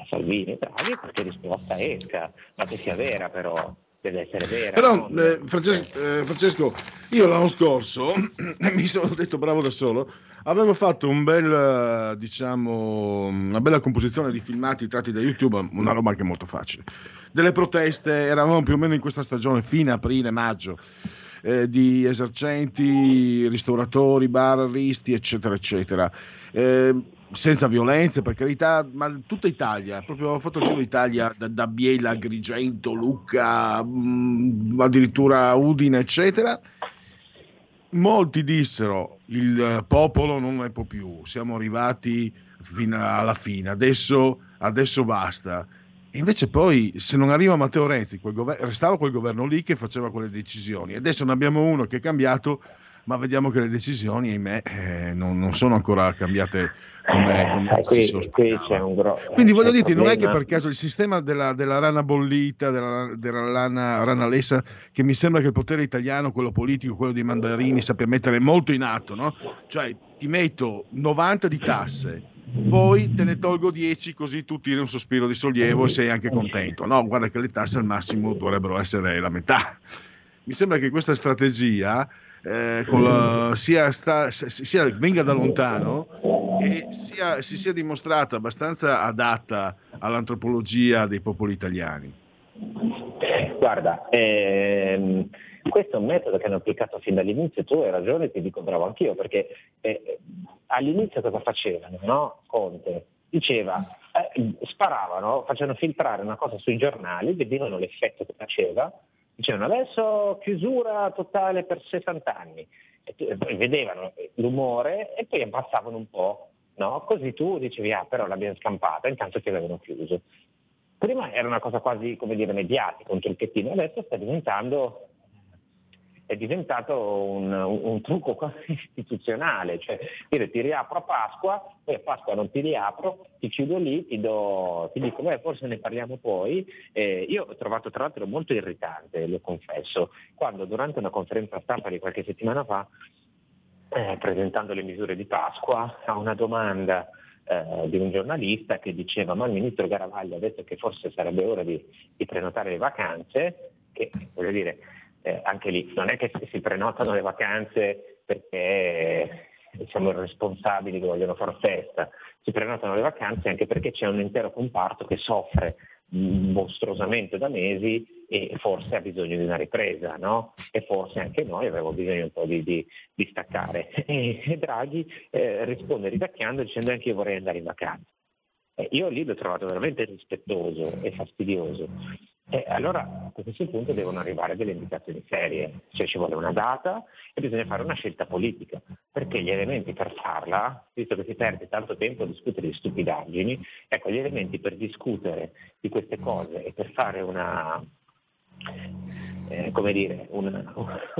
[SPEAKER 6] Salvini e Draghi qualche risposta esca, ma che sia vera però deve essere vera.
[SPEAKER 1] Però, eh, Francesco, eh, Francesco, io l'anno scorso mi sono detto bravo da solo. Avevo fatto un bel, diciamo, una bella composizione di filmati tratti da YouTube, una roba anche molto facile. Delle proteste, eravamo più o meno in questa stagione, fine aprile, maggio. eh, di esercenti, ristoratori, bar, risti, eccetera, eccetera. Eh, senza violenze, per carità, ma tutta Italia, proprio ho fatto il giro d'Italia da, da Biela, Agrigento, Lucca, mh, mm, addirittura Udine, eccetera. Molti dissero il popolo non ne può più, siamo arrivati fino alla fine, adesso, adesso basta. E invece poi se non arriva Matteo Renzi, quel gover- restava quel governo lì che faceva quelle decisioni. Adesso ne abbiamo uno che è cambiato ma vediamo che le decisioni, ahimè, eh, non, non, sono ancora cambiate come, come eh, qui, si qui gro- Quindi voglio dirti, non è che per caso il sistema della, della rana bollita, della, della rana, rana, lessa, che mi sembra che il potere italiano, quello politico, quello dei mandarini, sappia mettere molto in atto, no? Cioè ti metto 90 di tasse, poi te ne tolgo 10 così tu tiri un sospiro di sollievo e sei anche contento. No, guarda che le tasse al massimo dovrebbero essere la metà. Mi sembra che questa strategia eh, la, sia, sta, sia, venga da lontano e sia, si sia dimostrata abbastanza adatta all'antropologia dei popoli italiani.
[SPEAKER 6] Guarda, ehm, questo è un metodo che hanno applicato fin dall'inizio, tu hai ragione, ti dico bravo anch'io, perché eh, all'inizio cosa facevano? No? Conte diceva, eh, sparavano, facevano filtrare una cosa sui giornali, vedevano l'effetto che faceva, Dicevano adesso chiusura totale per 60 anni. E poi vedevano l'umore e poi abbassavano un po', no? Così tu dicevi, ah però l'abbiamo scampata, intanto che l'avevano chiuso. Prima era una cosa quasi, come dire, mediatica, un trucchettino, adesso sta diventando è diventato un, un, trucco quasi istituzionale, cioè dire ti riapro a Pasqua, poi a Pasqua non ti riapro, ti chiudo lì, ti, do, ti dico beh forse ne parliamo poi. Eh, io ho trovato tra l'altro molto irritante, lo confesso, quando durante una conferenza stampa di qualche settimana fa, eh, presentando le misure di Pasqua, a una domanda eh, di un giornalista che diceva ma il ministro Garavaglia ha detto che forse sarebbe ora di, di prenotare le vacanze, che voglio dire eh, anche lì non è che si prenotano le vacanze perché siamo i responsabili che vogliono fare festa, si prenotano le vacanze anche perché c'è un intero comparto che soffre mostruosamente da mesi e forse ha bisogno di una ripresa, no? E forse anche noi avremo bisogno un po' di, di, di staccare. E Draghi eh, risponde ridacchiando dicendo anche io vorrei andare in vacanza. Eh, io lì l'ho trovato veramente rispettoso e fastidioso. E allora a questo punto devono arrivare delle indicazioni serie, cioè ci vuole una data e bisogna fare una scelta politica, perché gli elementi per farla, visto che si perde tanto tempo a discutere di stupidaggini, ecco gli elementi per discutere di queste cose e per fare una, eh, come dire, una,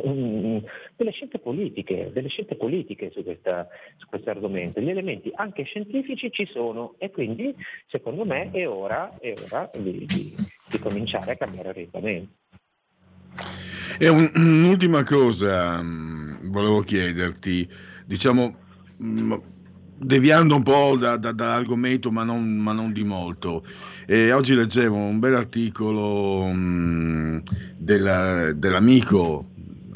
[SPEAKER 6] un, delle scelte politiche, delle scelte politiche su, questa, su, questo argomento. Gli elementi anche scientifici ci sono e quindi secondo me è ora, è ora di, di, di cominciare a cambiare orientamento.
[SPEAKER 1] E un, un'ultima cosa mm, volevo chiederti, diciamo, mm, deviando un po' da, da, dall'argomento, ma non, ma non di molto. E oggi leggevo un bel articolo mh, mm, della, dell'amico,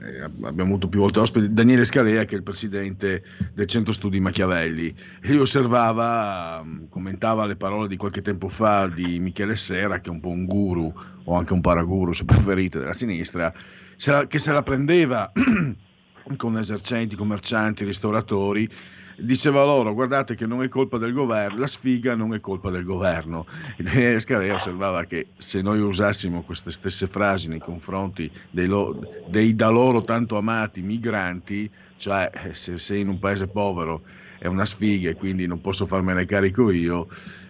[SPEAKER 1] eh, abbiamo avuto più volte ospite, Daniele Scalea, che è il presidente del Centro Studi Machiavelli. Lui osservava, mm, commentava le parole di qualche tempo fa di Michele Serra, che è un po' un guru, o anche un paraguru, se preferite, della sinistra, che se la prendeva con esercenti, commercianti, ristoratori diceva loro guardate che non è colpa del governo, la sfiga non è colpa del governo. E Daniele osservava che se noi usassimo queste stesse frasi nei confronti dei, lo, dei da loro tanto amati migranti, cioè eh, se sei in un paese povero è una sfiga e quindi non posso farmene carico io,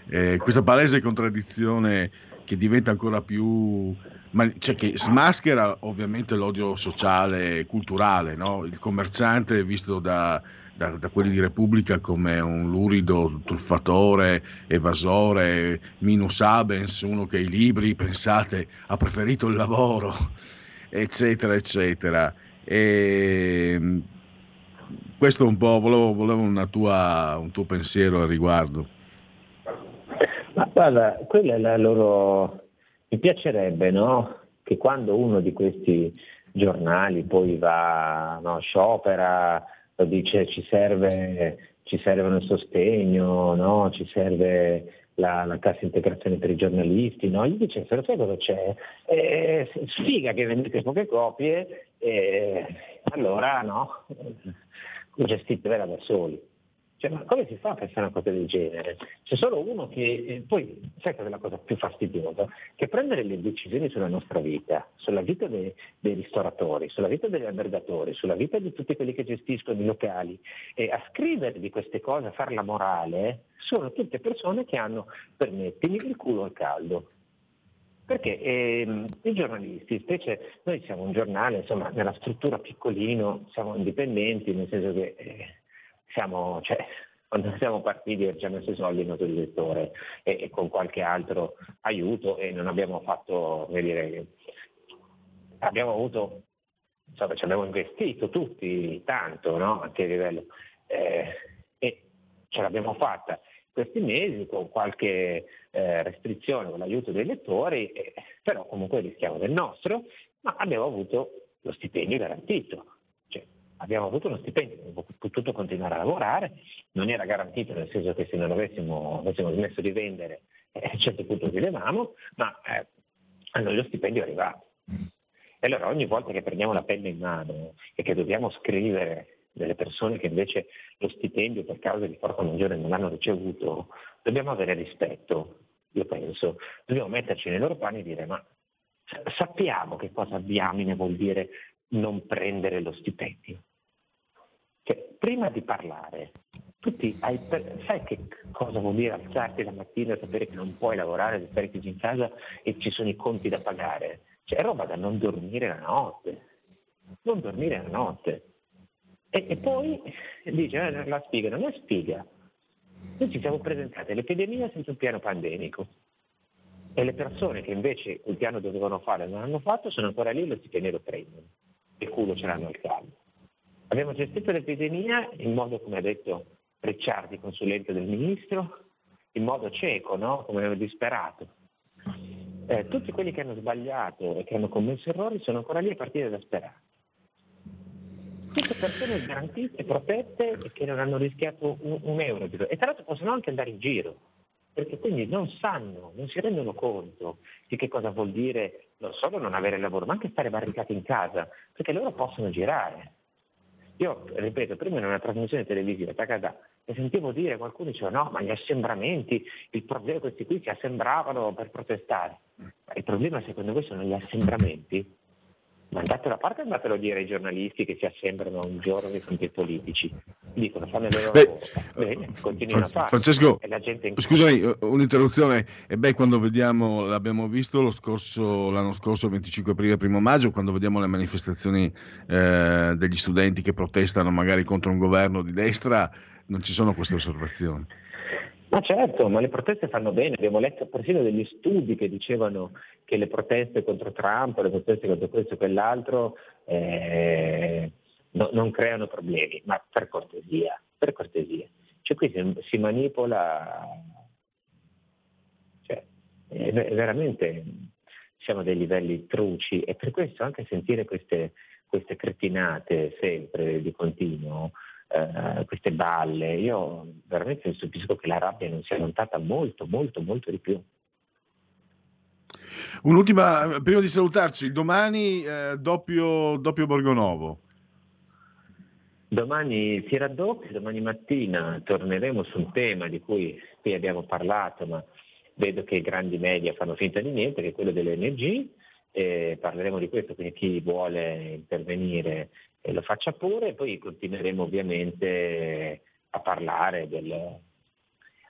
[SPEAKER 1] eh, questa palese contraddizione che diventa ancora più ma, cioè che smaschera ovviamente l'odio sociale e culturale, no? il commerciante visto da, da, da, quelli di Repubblica come un lurido truffatore, evasore, minus abens, uno che i libri, pensate, ha preferito il lavoro, eccetera, eccetera. E questo un po', volevo, volevo tua, un tuo pensiero al riguardo.
[SPEAKER 6] Ma guarda, quella è la loro... Mi piacerebbe, no? Che quando uno di questi giornali poi va, no, sciopera, dice ci serve, ci serve un sostegno, no? ci serve la, la cassa integrazione per i giornalisti, no? gli dicessero sai cosa c'è? Eh, sfiga che vendete poche copie, eh, allora no, gestitevela da soli. Cioè, ma come si fa a pensare a una cosa del genere? C'è solo uno che, eh, poi, sai qual è la cosa più fastidiosa? Che prendere le decisioni sulla nostra vita, sulla vita dei, dei ristoratori, sulla vita degli albergatori, sulla vita di tutti quelli che gestiscono i locali, e a scrivere di queste cose, a fare la morale, sono tutte persone che hanno, permettimi, il culo al caldo. Perché ehm, i giornalisti, specie noi siamo un giornale, insomma, nella struttura piccolino, siamo indipendenti, nel senso che eh, siamo, cioè, quando siamo partiti ci abbiamo messo i soldi in autodirettore e, e, con qualche altro aiuto e non abbiamo fatto, come dire, abbiamo avuto, insomma, ci abbiamo investito tutti tanto, no? Anche a livello, eh, e ce l'abbiamo fatta questi mesi con qualche eh, restrizione, con l'aiuto dei lettori, eh, però comunque rischiamo del nostro, ma abbiamo avuto lo stipendio garantito abbiamo avuto uno stipendio, abbiamo potuto continuare a lavorare, non era garantito nel senso che se non avessimo, avessimo smesso di vendere eh, a un certo punto rilevamo, ma eh, a noi lo stipendio è arrivato. E allora ogni volta che prendiamo la penna in mano e che dobbiamo scrivere delle persone che invece lo stipendio per causa di forza maggiore non hanno ricevuto, dobbiamo avere rispetto, io penso, dobbiamo metterci nei loro panni e dire ma sappiamo che cosa diamine vuol dire non prendere lo stipendio. Cioè, prima di parlare, hai, sai che cosa vuol dire alzarti la mattina e sapere che non puoi lavorare, stare chiuso in casa e ci sono i conti da pagare? Cioè, è roba da non dormire la notte. Non dormire la notte. E, e poi dice, eh, la spiga, non è spiga. Noi ci siamo presentati all'epidemia senza un piano pandemico. E le persone che invece quel piano dovevano fare non hanno fatto sono ancora lì e lo stipendio lo prendono. E culo ce l'hanno al caldo. Abbiamo gestito l'epidemia in modo, come ha detto Ricciardi, consulente del ministro, in modo cieco, no? come disperato. Eh, tutti quelli che hanno sbagliato e che hanno commesso errori sono ancora lì a partire da sperare. Tutte persone garantite, protette e che non hanno rischiato un, un euro. E tra l'altro possono anche andare in giro, perché quindi non sanno, non si rendono conto di che cosa vuol dire non solo non avere lavoro, ma anche stare barricati in casa, perché loro possono girare. Io, ripeto, prima in una trasmissione televisiva, Takada, e sentivo dire, qualcuno diceva no, ma gli assembramenti, il problema questi qui si assembravano per protestare. Ma il problema secondo voi sono gli assembramenti? Mandatelo a parte e andatelo a dire ai giornalisti che si assembrano un giorno di fronte ai politici. Dicono, fanno le loro Beh, Bene, continuino a fare.
[SPEAKER 1] Francesco, scusami, un'interruzione. E beh, quando vediamo, l'abbiamo visto lo scorso, l'anno scorso, 25 aprile, 1 maggio, quando vediamo le manifestazioni eh, degli studenti che protestano magari contro un governo di destra, non ci sono queste osservazioni.
[SPEAKER 6] Ma certo, ma le proteste fanno bene, abbiamo letto persino degli studi che dicevano che le proteste contro Trump, le proteste contro questo e quell'altro eh, no, non creano problemi, ma per cortesia, per cortesia. Cioè qui si, si manipola, cioè, è, veramente siamo a dei livelli truci. E per questo anche sentire queste, queste cretinate sempre di continuo eh, queste balle. Io veramente mi stupisco che la rabbia non sia montata molto, molto, molto di più.
[SPEAKER 1] Un'ultima, prima di salutarci, domani eh, doppio, doppio Borgonovo.
[SPEAKER 6] Domani si raddoppia, domani mattina torneremo su un tema di cui qui abbiamo parlato, ma vedo che i grandi media fanno finta di niente, che è quello dell'NG. Eh, parleremo di questo, quindi chi vuole intervenire e lo faccia pure e poi continueremo ovviamente a parlare del,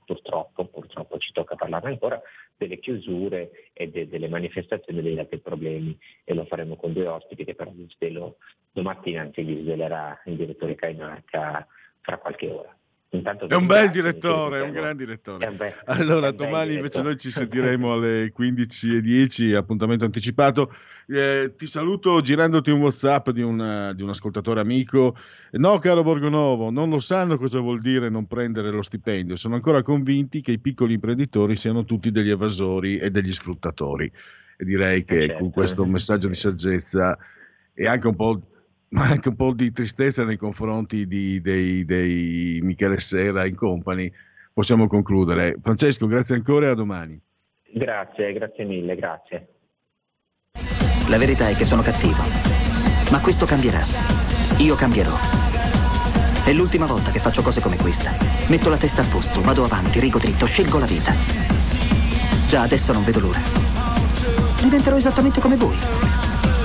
[SPEAKER 6] purtroppo, purtroppo ci tocca parlare ancora, delle chiusure e de, delle manifestazioni dei altri problemi e lo faremo con due ospiti che però vi svelo domattina, anzi vi svelerà il direttore Cainarca fra qualche ora.
[SPEAKER 1] Intanto è un bel direttore, è un gran direttore. Bel, allora, domani invece noi ci sentiremo alle 15.10, appuntamento anticipato. Eh, ti saluto girandoti un WhatsApp di, una, di, un ascoltatore amico. No, caro Borgonovo, non lo sanno cosa vuol dire non prendere lo stipendio. Sono ancora convinti che i piccoli imprenditori siano tutti degli evasori e degli sfruttatori. E direi che certo. con questo messaggio di saggezza e anche un po' ma anche un po' di tristezza nei confronti di, dei, dei Michele Sera in company, possiamo concludere. Francesco, grazie ancora e a domani.
[SPEAKER 6] Grazie, grazie mille, grazie.
[SPEAKER 7] La verità è che sono cattivo, ma questo cambierà. Io cambierò. È l'ultima volta che faccio cose come questa. Metto la testa a posto, vado avanti, rigo dritto, scelgo la vita. Già adesso non vedo l'ora. Diventerò esattamente come voi.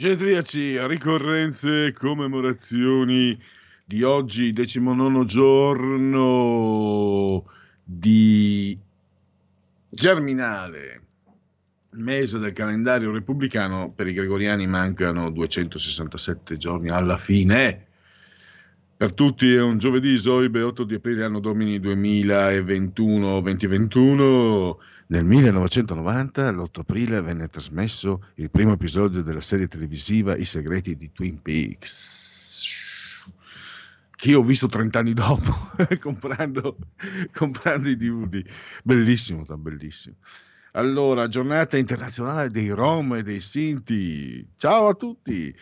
[SPEAKER 1] Genetriaci, ricorrenze, commemorazioni di oggi, decimonono giorno di Germinale, mese del calendario repubblicano, per i gregoriani mancano 267 giorni alla fine. Per tutti è un giovedì, Zoibe, 8 di aprile, anno domini 2021-2021. Nel 1990, l'8 aprile, venne trasmesso il primo episodio della serie televisiva I segreti di Twin Peaks, che ho visto 30 anni dopo, comprando, comprando i DVD. Bellissimo, bellissimo. Allora, giornata internazionale dei Rom e dei Sinti. Ciao a tutti.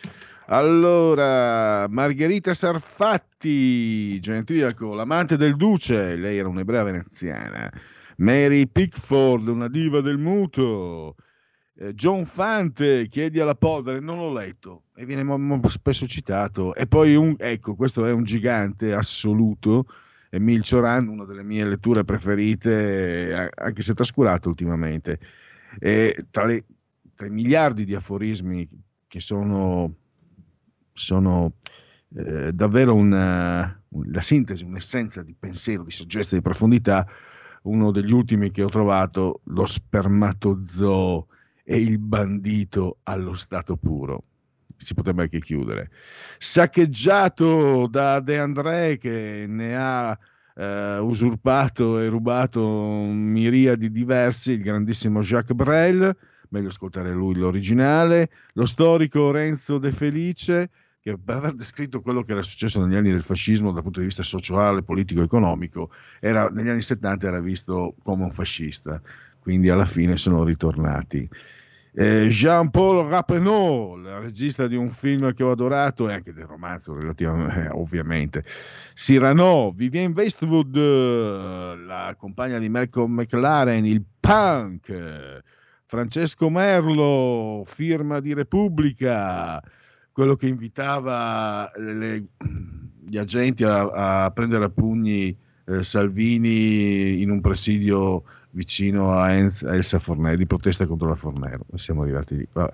[SPEAKER 1] Allora, Margherita Sarfatti, genetriaco, l'amante del duce, lei era un'ebrea veneziana. Mary Pickford, una diva del muto. Eh, John Fante, chiedi alla polvere, non l'ho letto e viene spesso citato. E poi, un, ecco, questo è un gigante assoluto, Emil Cioran, una delle mie letture preferite, anche se trascurato ultimamente. E tra, le, tra i miliardi di aforismi che sono, sono eh, davvero una, la sintesi, un'essenza di pensiero, di saggezza, di profondità, uno degli ultimi che ho trovato, lo spermatozoo e il bandito allo stato puro. Si potrebbe anche chiudere. Saccheggiato da De André che ne ha eh, usurpato e rubato miriadi diversi, il grandissimo Jacques Brel, meglio ascoltare lui l'originale, lo storico Renzo De Felice, che per aver descritto quello che era successo negli anni del fascismo dal punto di vista sociale, politico, economico, era, negli anni 70 era visto come un fascista, quindi alla fine sono ritornati. Eh, Jean-Paul Rappeneau, regista di un film che ho adorato e anche del romanzo, relativamente, eh, ovviamente. Cyrano, Vivienne Westwood, la compagna di Malcolm McLaren, il punk. Francesco Merlo, firma di Repubblica, quello che invitava le, gli agenti a, a, prendere a pugni eh, Salvini in un presidio vicino a, Enz, a Elsa Fornero, di protesta contro la Fornero. Siamo arrivati lì. Vabbè.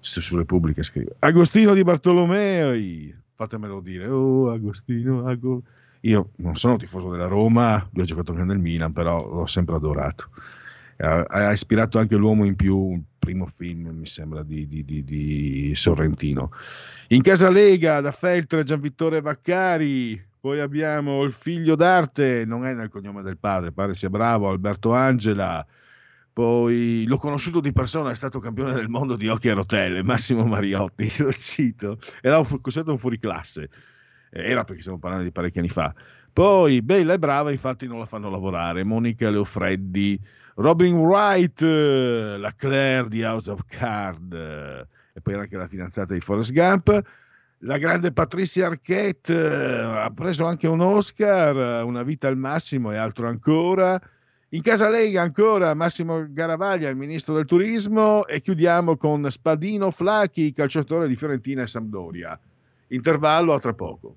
[SPEAKER 1] Su Repubblica scrive. Agostino di Bartolomei, fatemelo dire. Oh, Agostino, Ago... Io non sono tifoso della Roma, lui ha giocato anche nel Milan, però l'ho sempre adorato. Ha, ha ispirato anche l'uomo in più, primo film, mi sembra, di, di, di, di Sorrentino. In casa Lega, da Feltre, Gianvittore Vaccari, poi abbiamo il figlio d'arte, non è nel cognome del padre, pare sia bravo, Alberto Angela. Poi l'ho conosciuto di persona, è stato campione del mondo di hockey a rotelle, Massimo Mariotti, lo cito. Era un, considerato un fuoriclasse. Era perché stiamo parlando di parecchi anni fa. Poi bella e brava, infatti non la fanno lavorare. Monica Leofreddi, Robin Wright, la Claire di House of Card, e poi anche la fidanzata di Forrest Gump la grande Patricia Arquette eh, ha preso anche un Oscar, Una vita al massimo e altro ancora. In casa Lega ancora Massimo Garavaglia, il ministro del turismo, e chiudiamo con Spadino Flacchi, calciatore di Fiorentina e Sampdoria. Intervallo a tra poco.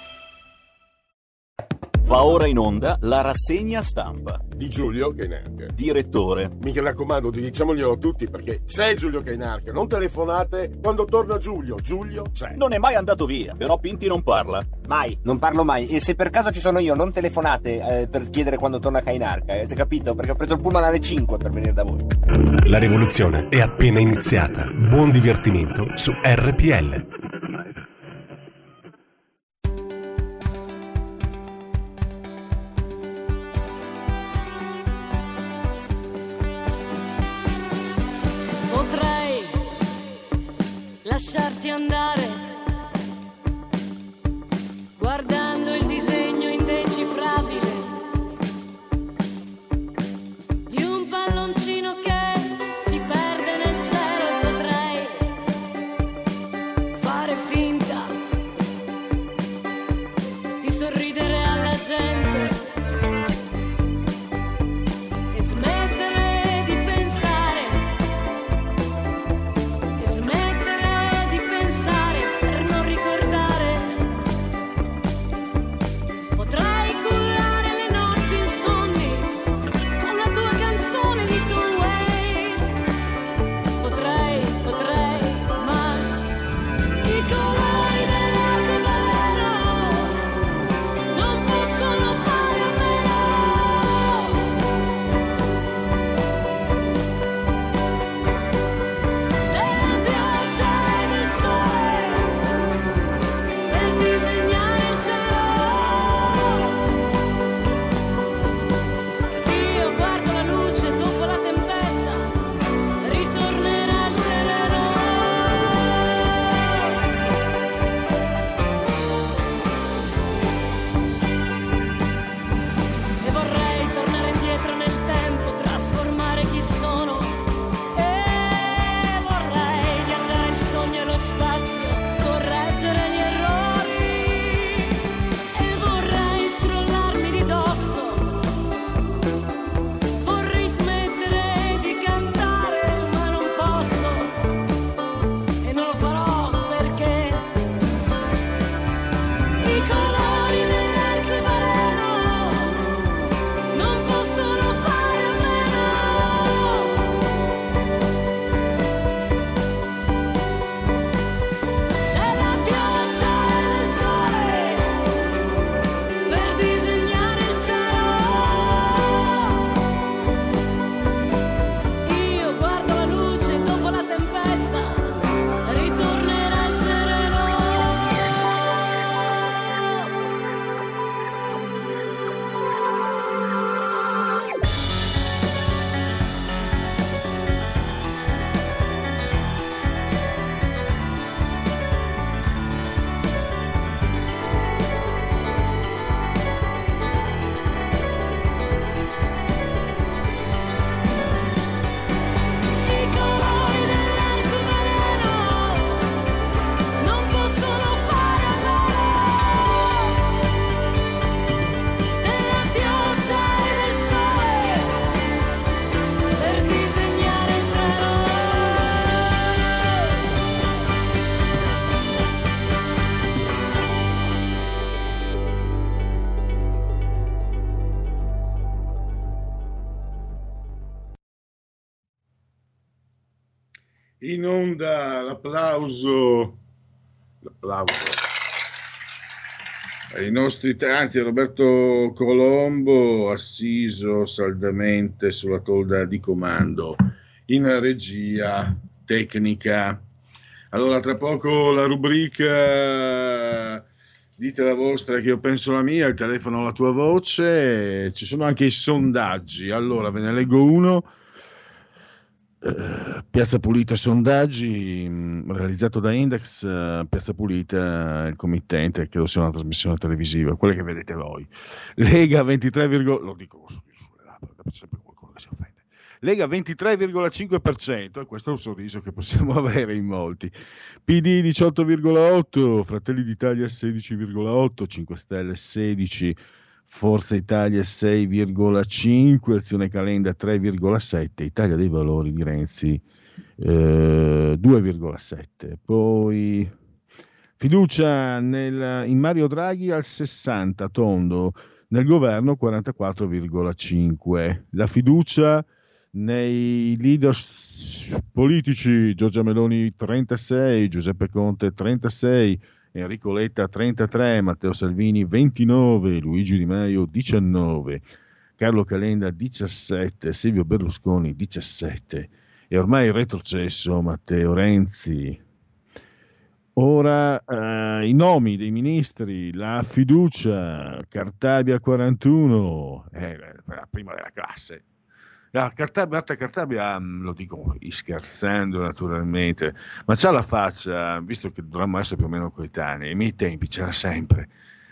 [SPEAKER 8] Va ora in onda la rassegna stampa.
[SPEAKER 9] Di Giulio Cainarca.
[SPEAKER 8] Direttore.
[SPEAKER 9] Mi raccomando, diciamoglielo tutti perché c'è Giulio Cainarca. Non telefonate quando torna Giulio. Giulio c'è.
[SPEAKER 8] Non è mai andato via, però Pinti non parla.
[SPEAKER 10] Mai, non parlo mai. E se per caso ci sono io, non telefonate eh, per chiedere quando torna Cainarca. Avete capito? Perché ho preso il pullman alle 5 per venire da voi.
[SPEAKER 11] La rivoluzione è appena iniziata. Buon divertimento su RPL.
[SPEAKER 1] L'applauso, l'applauso ai nostri, anzi Roberto Colombo, assiso saldamente sulla tolda di comando, in regia tecnica. Allora, tra poco la rubrica dite la vostra che io penso la mia, il telefono la tua voce, ci sono anche i sondaggi. Allora, ve ne leggo uno. Eh, Piazza Pulita sondaggi mh, realizzato da Index, eh, Piazza Pulita il committente, credo sia una trasmissione televisiva, quella che vedete voi. Lega 23, lo dico sulle labbra, sempre qualcuno che si offende. Lega 23,5%, e questo è un sorriso che possiamo avere in molti. PD 18,8%, Fratelli d'Italia 16,8%, 5 Stelle 16%, Forza Italia 6,5, Azione Calenda 3,7, Italia dei Valori di Renzi eh, 2,7. Poi fiducia nel, in Mario Draghi al 60, tondo, nel governo 44,5. La fiducia nei leader politici Giorgia Meloni 36, Giuseppe Conte 36, Enrico Letta 33, Matteo Salvini 29, Luigi Di Maio 19, Carlo Calenda 17, Silvio Berlusconi 17 e ormai retrocesso Matteo Renzi. Ora eh, i nomi dei ministri, la fiducia, Cartabia 41, eh, la prima della classe, la Cartabia, Marta Cartabia, mm, lo dico scherzando naturalmente, ma c'ha la faccia, visto che dovremmo essere più o meno coetanei, ai miei tempi c'era sempre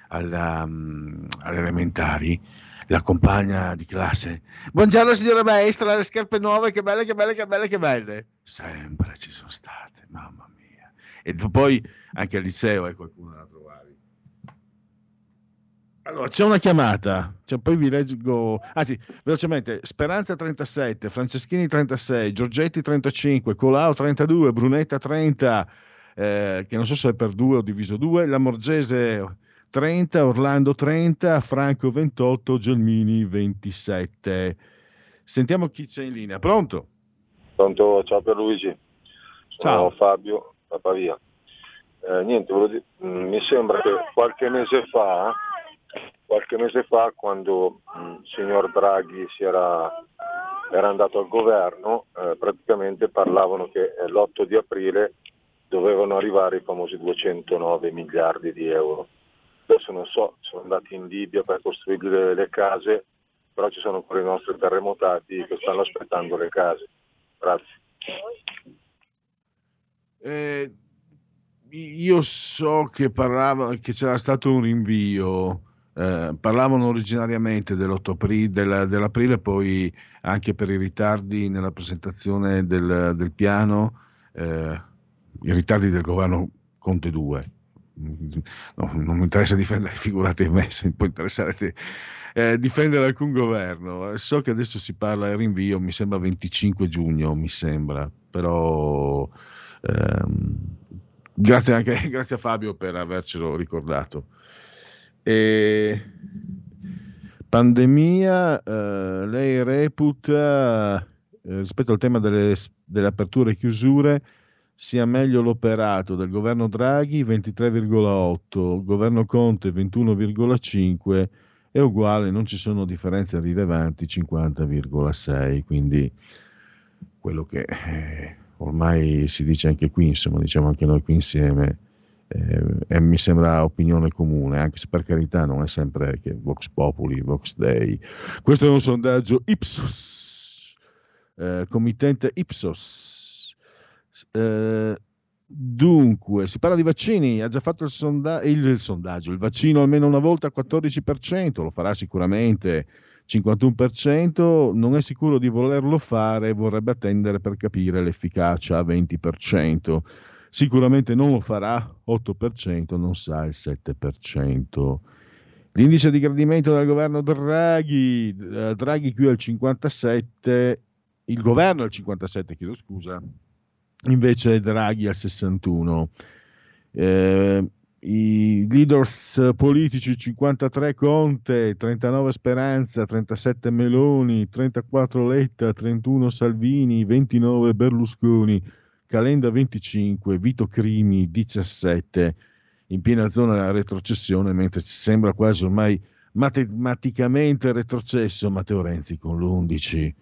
[SPEAKER 1] alla, um, alle elementari la compagna di classe. Buongiorno signora maestra, le scarpe nuove, che belle, che belle, che belle, che belle. Sempre ci sono state, mamma mia. E poi anche al liceo è qualcuno da trovare. Allora, c'è una chiamata, cioè, poi vi leggo, anzi, velocemente, Speranza 37, Franceschini 36, Giorgetti 35, Colau 32, Brunetta 30, eh, che non so se è per due o diviso due, La Morgese 30, Orlando 30, Franco 28, Gelmini 27. Sentiamo chi c'è in linea. Pronto?
[SPEAKER 12] Pronto, ciao Pierluigi. Sono
[SPEAKER 1] Ciao.
[SPEAKER 12] Fabio da Pavia. Eh, niente, dire, mm, mi sembra che qualche mese fa, qualche mese fa quando mm, il signor Draghi era, era andato al governo, eh, praticamente parlavano che eh, l'8 di aprile dovevano arrivare i famosi 209 miliardi di euro. Adesso non so, sono andati in Libia per costruire le case, però ci sono ancora i nostri terremotati che stanno aspettando le case. Grazie.
[SPEAKER 1] Eh, io so che, parlava, che c'era stato un rinvio, eh, parlavano originariamente dell'8 aprile, della- dell'aprile, poi anche per i ritardi nella presentazione del, del piano, eh, i ritardi del governo Conte 2. No, non mi interessa difendere, figurate me, se mi può interessare te, eh, difendere alcun governo. So che adesso si parla del rinvio, mi sembra 25 giugno, mi sembra, però ehm, grazie anche grazie a Fabio per avercelo ricordato. E, pandemia, eh, lei reputa eh, rispetto al tema delle, delle aperture e chiusure sia meglio l'operato del governo Draghi 23,8, governo Conte 21,5 è uguale, non ci sono differenze rilevanti 50,6, quindi quello che eh, ormai si dice anche qui, insomma, diciamo anche noi qui insieme, eh, e mi sembra opinione comune, anche se per carità non è sempre che Vox Populi, Vox Dei. Questo è un sondaggio Ipsos, eh, committente Ipsos. Eh, dunque, si parla di vaccini, ha già fatto il, sonda- il, sondaggio, il vaccino almeno una volta al 14%, lo farà sicuramente 51%, non è sicuro di volerlo fare, vorrebbe attendere per capire l'efficacia a 20%. Sicuramente non lo farà 8%, non sa il 7%. L'indice di gradimento del governo Draghi, eh, Draghi qui al 57, il governo al 57, chiedo scusa, invece Draghi al 61. Eh, I leaders politici 53 Conte, 39 Speranza, 37 Meloni, 34 Letta, 31 Salvini, 29 Berlusconi, Calenda 25, Vito Crimi 17, in piena zona retrocessione, mentre ci sembra quasi ormai matematicamente retrocesso Matteo Renzi con l'11.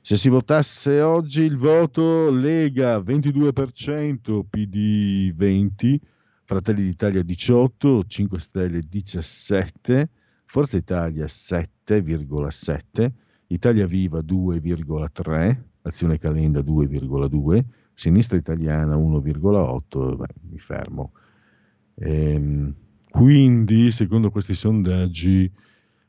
[SPEAKER 1] Se si votasse oggi il voto Lega 22%, PD 20%, Fratelli d'Italia 18%, 5 Stelle 17%, Forza Italia 7,7%, Italia Viva 2,3%, Azione Calenda 2,2, Sinistra Italiana 1,8, beh, mi fermo. Ehm, quindi, secondo questi sondaggi,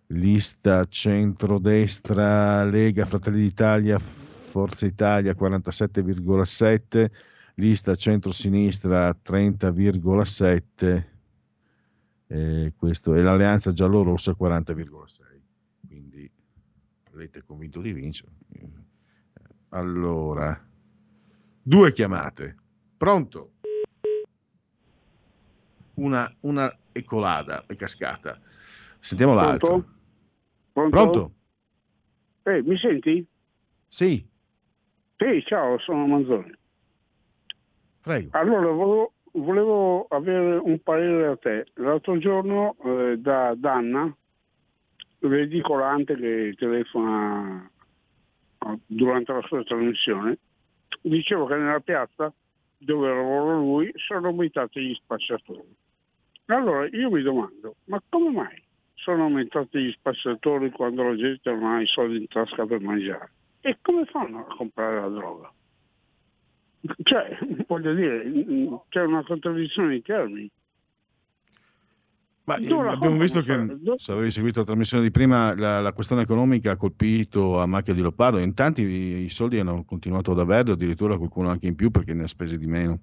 [SPEAKER 1] lista centrodestra, Lega, Fratelli d'Italia, Forza Italia 47,7, lista centro-sinistra 30,7 eh, questo, e l'alleanza giallo-rossa 40,6. Quindi è convinto di vincere. Allora, due chiamate. Pronto? Una, una è colada, è cascata. Sentiamo l'altro.
[SPEAKER 13] Pronto? Pronto?
[SPEAKER 1] Pronto?
[SPEAKER 13] Eh, mi senti?
[SPEAKER 1] Sì.
[SPEAKER 13] Sì, ciao, sono Manzoni.
[SPEAKER 1] Prego.
[SPEAKER 13] Allora, volevo, volevo avere un parere da te. L'altro giorno eh, da Danna, l'edicolante che telefona eh, durante la sua trasmissione, dicevo che nella piazza dove lavora lui sono aumentati gli spacciatori. Allora io mi domando, ma come mai sono aumentati gli spacciatori quando la gente non ha i soldi in tasca per mangiare? E come fanno a comprare la droga? Cioè, voglio dire, c'è una contraddizione di termini.
[SPEAKER 1] Ma eh, abbiamo visto che, se avevi seguito la trasmissione di prima, la, la questione economica ha colpito a macchia di leopardo. In tanti i, i soldi hanno continuato ad averli, addirittura qualcuno anche in più perché ne ha spesi di meno.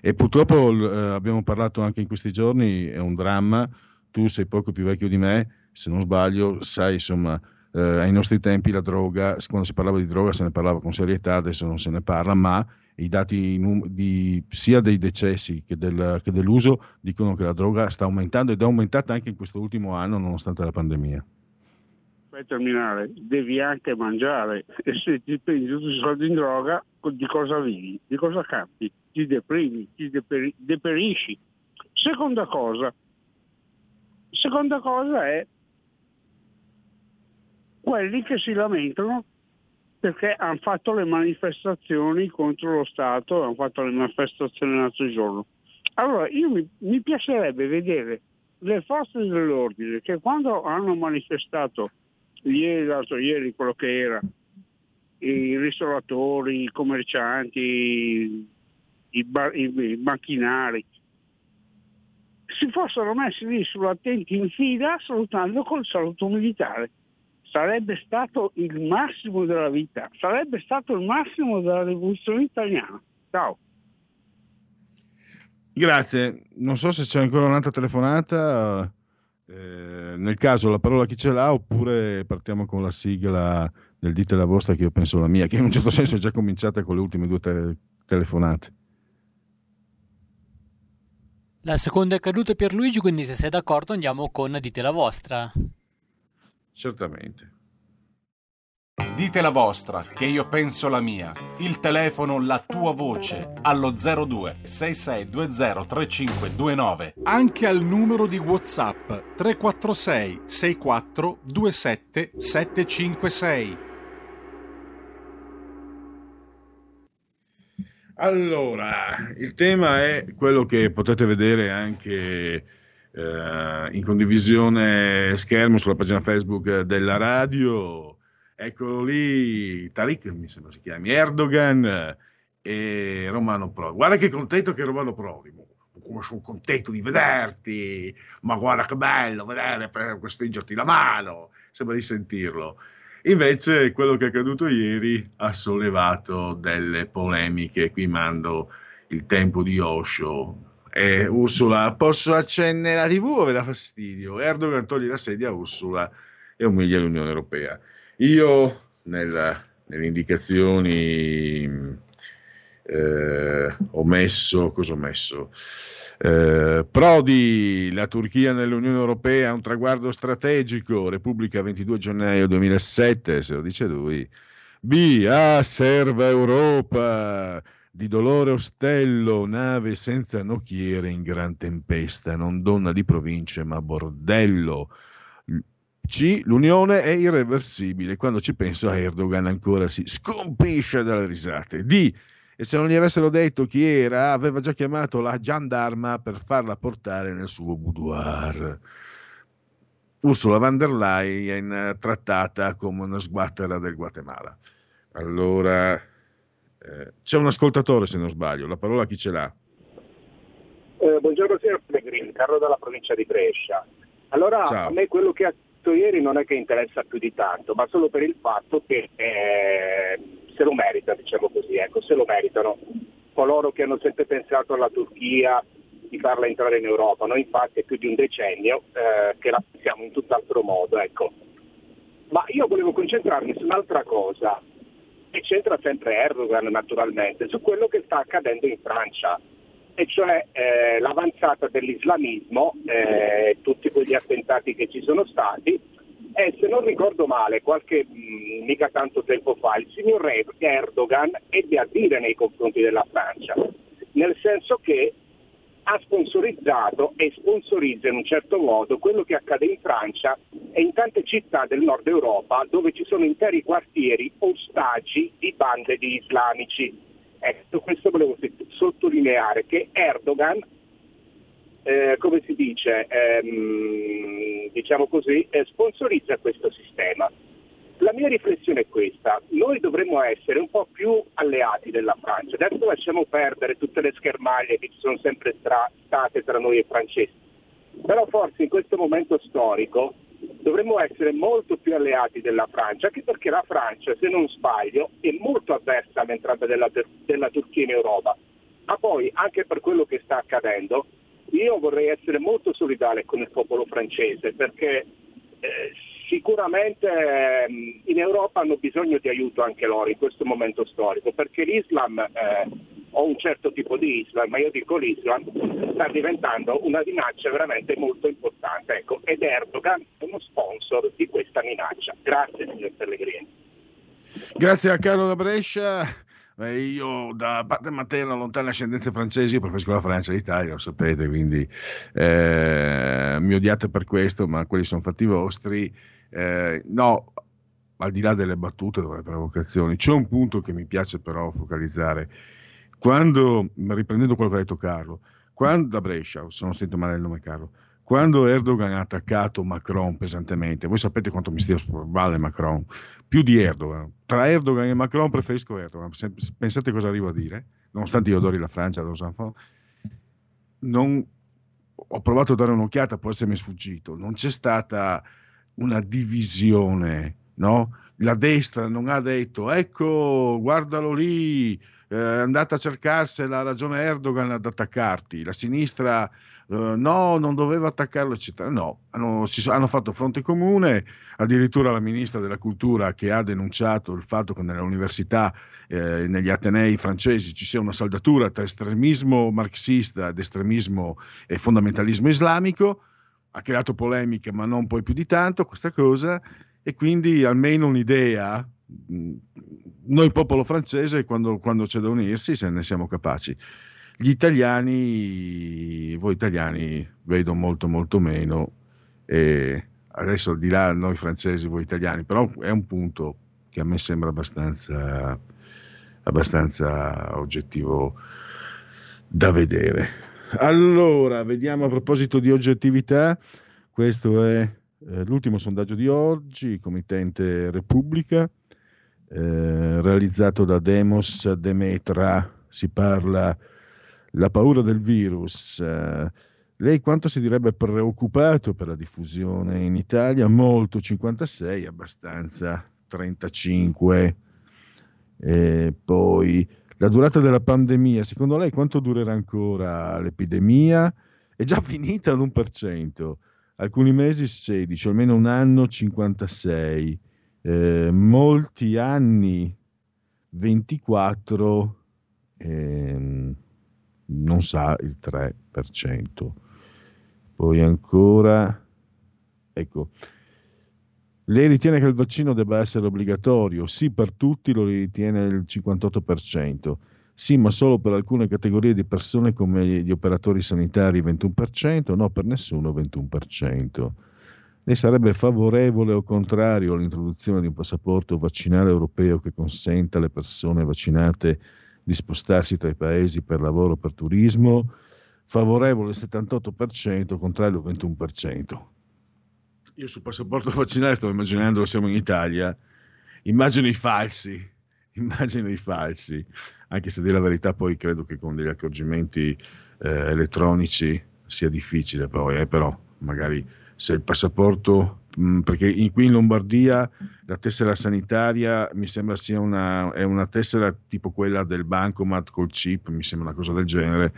[SPEAKER 1] E purtroppo eh, abbiamo parlato anche in questi giorni, è un dramma. Tu sei poco più vecchio di me, se non sbaglio, sai insomma, eh, ai nostri tempi la droga, quando si parlava di droga se ne parlava con serietà, adesso non se ne parla, ma i dati di- sia dei decessi che, del- che dell'uso dicono che la droga sta aumentando ed è aumentata anche in questo ultimo anno nonostante la pandemia.
[SPEAKER 13] Per terminare, devi anche mangiare e se ti prendi tutti i soldi in droga, di cosa vivi? Di cosa campi? Ti deprimi, ti deperi- deperisci. Seconda cosa, seconda cosa è quelli che si lamentano perché hanno fatto le manifestazioni contro lo Stato, hanno fatto le manifestazioni l'altro giorno. Allora, io mi, mi piacerebbe vedere le forze dell'ordine che quando hanno manifestato ieri, l'altro ieri, quello che era, i ristoratori, i commercianti, i, bar- i- i macchinari, si fossero messi lì sull'attenti in fila salutando col saluto militare. Sarebbe stato il massimo della vita, sarebbe stato il massimo della rivoluzione italiana. Ciao.
[SPEAKER 1] Grazie, non so se c'è ancora un'altra telefonata, eh, nel caso la parola chi ce l'ha oppure partiamo con la sigla del dite la vostra che io penso la mia, che in un certo senso è già cominciata con le ultime due te- telefonate.
[SPEAKER 14] La seconda è caduta per Luigi, quindi se sei d'accordo andiamo con dite la vostra.
[SPEAKER 1] Certamente.
[SPEAKER 3] Dite la vostra, che io penso la mia. Il telefono, la tua voce, allo 02 6620 3529. Anche al numero di WhatsApp 346 64 27 756.
[SPEAKER 1] Allora, il tema è quello che potete vedere anche eh, in condivisione schermo sulla pagina Facebook della radio. Eccolo lì, Tariq mi sembra si chiami, Erdogan e Romano Prodi. Guarda che contento che Romano Prodi. Come sono contento di vederti, ma guarda che bello vedere per stringerti la mano, sembra di sentirlo. Invece quello che è accaduto ieri ha sollevato delle polemiche. Qui mando il tempo di Osho. Eh, Ursula, posso accendere la TV o vi dà fastidio? Erdogan toglie la sedia a Ursula e umilia l'Unione Europea. Io nel- nelle indicazioni eh, ho messo, cosa ho messo? Eh, Prodi, la Turchia nell'Unione Europea è un traguardo strategico, Repubblica 22 gennaio 2007, se lo dice lui. B, ah, serva Europa, di dolore ostello, nave senza nocchiere in gran tempesta, non donna di province ma bordello. C, l'unione è irreversibile, quando ci penso a Erdogan ancora si scompisce dalle risate. D, e se non gli avessero detto chi era, aveva già chiamato la gendarma per farla portare nel suo boudoir. Ursula von der Leyen trattata come una sguattera del Guatemala. Allora, eh, c'è un ascoltatore se non sbaglio, la parola chi ce l'ha?
[SPEAKER 15] Eh, buongiorno signor Pellegrini, Carlo dalla provincia di Brescia. Allora
[SPEAKER 1] Ciao.
[SPEAKER 15] a me quello che ha detto ieri non è che interessa più di tanto, ma solo per il fatto che eh, se lo merita, diciamo così, ecco, se lo meritano coloro che hanno sempre pensato alla Turchia di farla entrare in Europa. Noi infatti è più di un decennio eh, che la pensiamo in tutt'altro modo, ecco. Ma io volevo concentrarmi su un'altra cosa, e c'entra sempre Erdogan naturalmente, su quello che sta accadendo in Francia, e cioè eh, l'avanzata dell'islamismo, eh, tutti quegli attentati che ci sono stati, e se non ricordo male, qualche mh, mica tanto tempo fa, il signor Erdogan ebbe a dire nei confronti della Francia, nel senso che ha sponsorizzato e sponsorizza in un certo modo quello che accade in Francia e in tante città del nord Europa dove ci sono interi quartieri ostaggi di bande di islamici. Ecco, questo volevo sottolineare che Erdogan, eh, come si dice, ehm, diciamo così, eh, sponsorizza questo sistema. La mia riflessione è questa, noi dovremmo essere un po' più alleati della Francia, adesso lasciamo perdere tutte le schermaglie che ci sono sempre stra- state tra noi e francesi, però forse in questo momento storico dovremmo essere molto più alleati della Francia, anche perché la Francia, se non sbaglio, è molto avversa all'entrata della, della Turchia in Europa, ma poi anche per quello che sta accadendo, io vorrei essere molto solidale con il popolo francese, perché eh, sicuramente ehm, in Europa hanno bisogno di aiuto anche loro in questo momento storico, perché l'Islam, eh, o un certo tipo di Islam, ma io dico l'Islam, sta diventando una minaccia veramente molto importante. Ecco, ed Erdogan è uno sponsor di questa minaccia. Grazie signor Pellegrini.
[SPEAKER 1] Grazie a Carlo da Brescia. Eh, io da parte materna, lontane ascendenze francesi, preferisco la Francia e l'Italia, lo sapete, quindi eh, mi odiate per questo, ma quelli sono fatti vostri. Eh, no, al di là delle battute, delle provocazioni, c'è un punto che mi piace però focalizzare. Quando, riprendendo quello che ha detto Carlo, quando da Brescia, se non sento male il nome Carlo, quando Erdogan ha attaccato Macron pesantemente, voi sapete quanto mi stia sul valle Macron, più di Erdogan. Tra Erdogan e Macron preferisco Erdogan. Pensate cosa arrivo a dire? Nonostante io adori la Francia, lo Sanfon, non ho provato a dare un'occhiata, può essermi sfuggito. Non c'è stata una divisione, no? La destra non ha detto, ecco, guardalo lì, eh, andate a cercarsela, ha ragione Erdogan ad attaccarti. La sinistra, eh, no, non doveva attaccarlo, eccetera. No, hanno, si hanno fatto fronte comune, addirittura la ministra della cultura che ha denunciato il fatto che nelle università, eh, negli atenei francesi ci sia una saldatura tra estremismo marxista ed estremismo e fondamentalismo islamico, ha creato polemiche ma non poi più di tanto questa cosa e quindi almeno un'idea, mh, noi popolo francese quando, quando c'è da unirsi se ne siamo capaci. Gli italiani, voi italiani vedo molto molto meno e adesso di là noi francesi, voi italiani, però è un punto che a me sembra abbastanza, abbastanza oggettivo da vedere. Allora, vediamo a proposito di oggettività, questo è eh, l'ultimo sondaggio di oggi, committente Repubblica, eh, realizzato da Demos Demetra, si parla la paura del virus. eh, lei quanto si direbbe preoccupato per la diffusione in Italia? Molto 56, abbastanza 35. E poi la durata della pandemia, secondo lei quanto durerà ancora l'epidemia? È già finita all'1%, alcuni mesi 16, almeno un anno 56, eh, molti anni 24, ehm, non sa il 3%. Poi ancora, ecco, lei ritiene che il vaccino debba essere obbligatorio? Sì, per tutti lo ritiene il 58%. Sì, ma solo per alcune categorie di persone come gli operatori sanitari 21%, no per nessuno 21%. Lei sarebbe favorevole o contrario all'introduzione di un passaporto vaccinale europeo che consenta alle persone vaccinate di spostarsi tra i paesi per lavoro o per turismo? Favorevole il 78%, contrario il 21%. Io sul passaporto vaccinale sto immaginando che siamo in Italia, immagino i falsi immagino i falsi, anche se dire la verità poi credo che con degli accorgimenti eh, elettronici sia difficile poi, eh, però magari se il passaporto, mh, perché in, qui in Lombardia la tessera sanitaria mi sembra sia una, una tessera tipo quella del bancomat col chip, mi sembra una cosa del genere,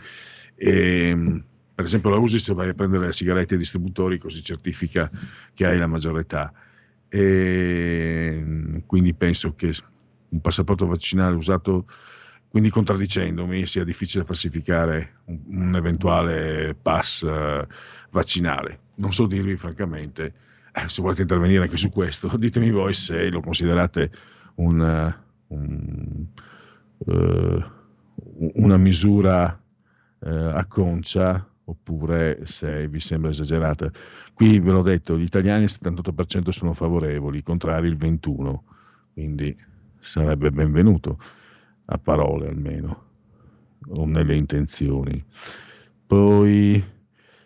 [SPEAKER 1] e, mh, per esempio la usi se vai a prendere le sigarette ai distributori così certifica che hai la maggiore età. E quindi penso che un passaporto vaccinale usato, quindi contraddicendomi, sia difficile falsificare un, un eventuale pass uh, vaccinale. Non so dirvi francamente, eh, se volete intervenire anche su questo, ditemi voi se lo considerate un, uh, un, uh, una misura a concia oppure se vi sembra esagerata. Qui ve l'ho detto, gli italiani il 78% sono favorevoli, i contrari il 21%, quindi sarebbe benvenuto, a parole almeno, o nelle intenzioni. Poi,